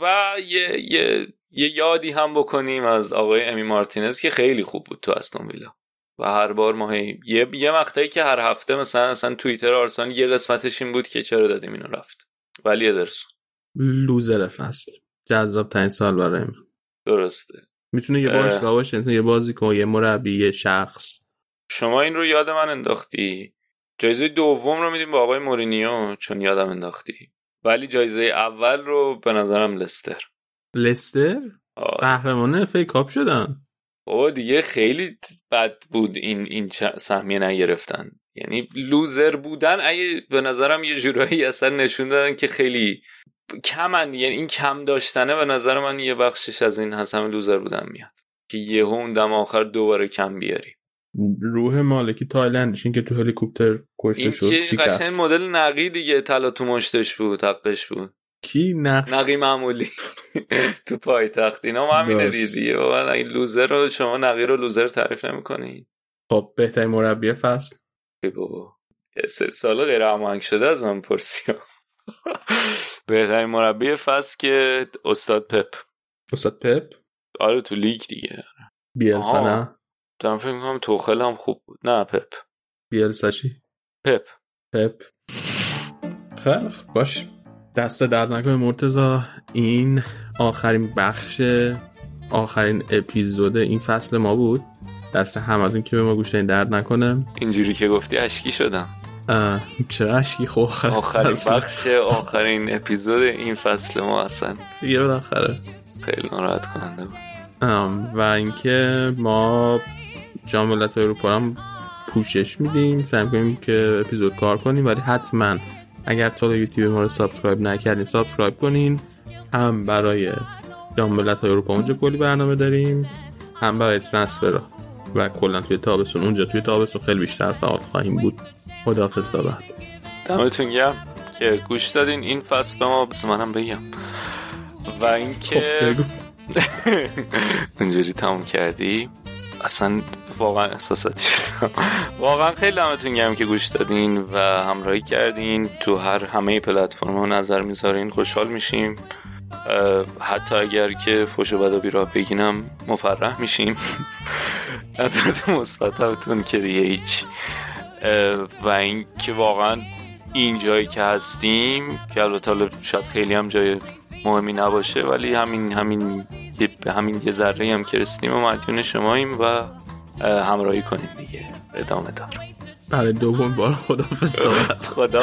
و یه, یه یه یادی هم بکنیم از آقای امی مارتینز که خیلی خوب بود تو استون ویلا. و هر بار ما یه یه مقطعی که هر هفته مثلا مثلا توییتر آرسان یه قسمتش این بود که چرا دادیم اینو رفت. ولی ادرسون. لوزر فصل. جذاب ترین سال برای من. درسته. می‌تونه یه باشگاه باشه می‌تونه یه بازیکن یه مربی یه شخص. شما این رو یاد من انداختی. جایزه دوم رو میدیم با آقای مورینیو چون یادم انداختی. ولی جایزه اول رو به نظرم لستر. لستر؟ آره. قهرمان FA Cup شدن. بابا دیگه خیلی بد بود این این سهمیه نگرفتن. یعنی loser بودن اگه به نظرم یه جورایی اصلا نشون دادن که خیلی کمن. یعنی این کم داشتنه به نظر من یه بخشش از این همه loser بودن میاد. که یه اون دم آخر دوباره کم بیاری. روح مالکی تایلندش این که تو هلیکوپتر کشته شد این مدل نقی دیگه طلا تو مشتش بود حقش بود. کی نقی نقی معمولی. تو پایتخت. اینا همینه دیگه این لوزر رو شما نقی رو لوزر تعریف نمی‌کنین خب بهترین مربی فصل. بابا. سه سال غیر هماهنگ شده از من پرسیام بهترین مربی فصل که استاد پپ. استاد پپ؟ آره تو لیگ دیگه. بیلسا نه دارم فکر می‌کنم توخل هم خوب بود. نه پپ. بیلسا چی؟ پپ. پپ. خیلی باش. دست درد نکنه مرتزا این آخرین بخش آخرین اپیزود این فصل ما بود. دست همتون که به ما گوش درد نکنه. اینجوری که گفتی اشکی شدم. چرا اشکی؟ خوب آخرین بخش آخرین اپیزود این فصل ما اصلا یه آخره خیلی ناراحت کننده بود. و اینکه ما جام ملت اروپا هم پوشش میدیم. سعی کنیم که اپیزود کار کنیم ولی حتما اگر تا یوتیوب ما رو subscribe نکردین subscribe کنین. هم برای جام ملت اروپا اونجا کلی برنامه داریم هم برای transfer و کلا توی تابستون اونجا توی تابستون خیلی بیشتر فعال خواهیم بود. خداحافظ تا بعد دمتون گرم که گوش دادین این فصل به ما بس منم بگم. و اینکه خب اونجوری تموم کردی. اصلا واقعا احساساتی واقعا خیلی همتون گرم که گوش دادین و همراهی کردین. تو هر همه پلتفرم ها نظر می‌ذارین خوشحال میشیم. حتی اگر که فوش و بدا بیراه بگینم مفرح میشیم. نظرت مثبت که دیگه هیچ. و اینکه واقعا این جایی که هستیم که البته شاید خیلی هم جای مهمی نباشه ولی همین همین به همین یه ذره هم که رسیدیم و مدیون شماییم و همراهی کنیم دیگه. ادامه دار. برای دوم بار خدا. خدا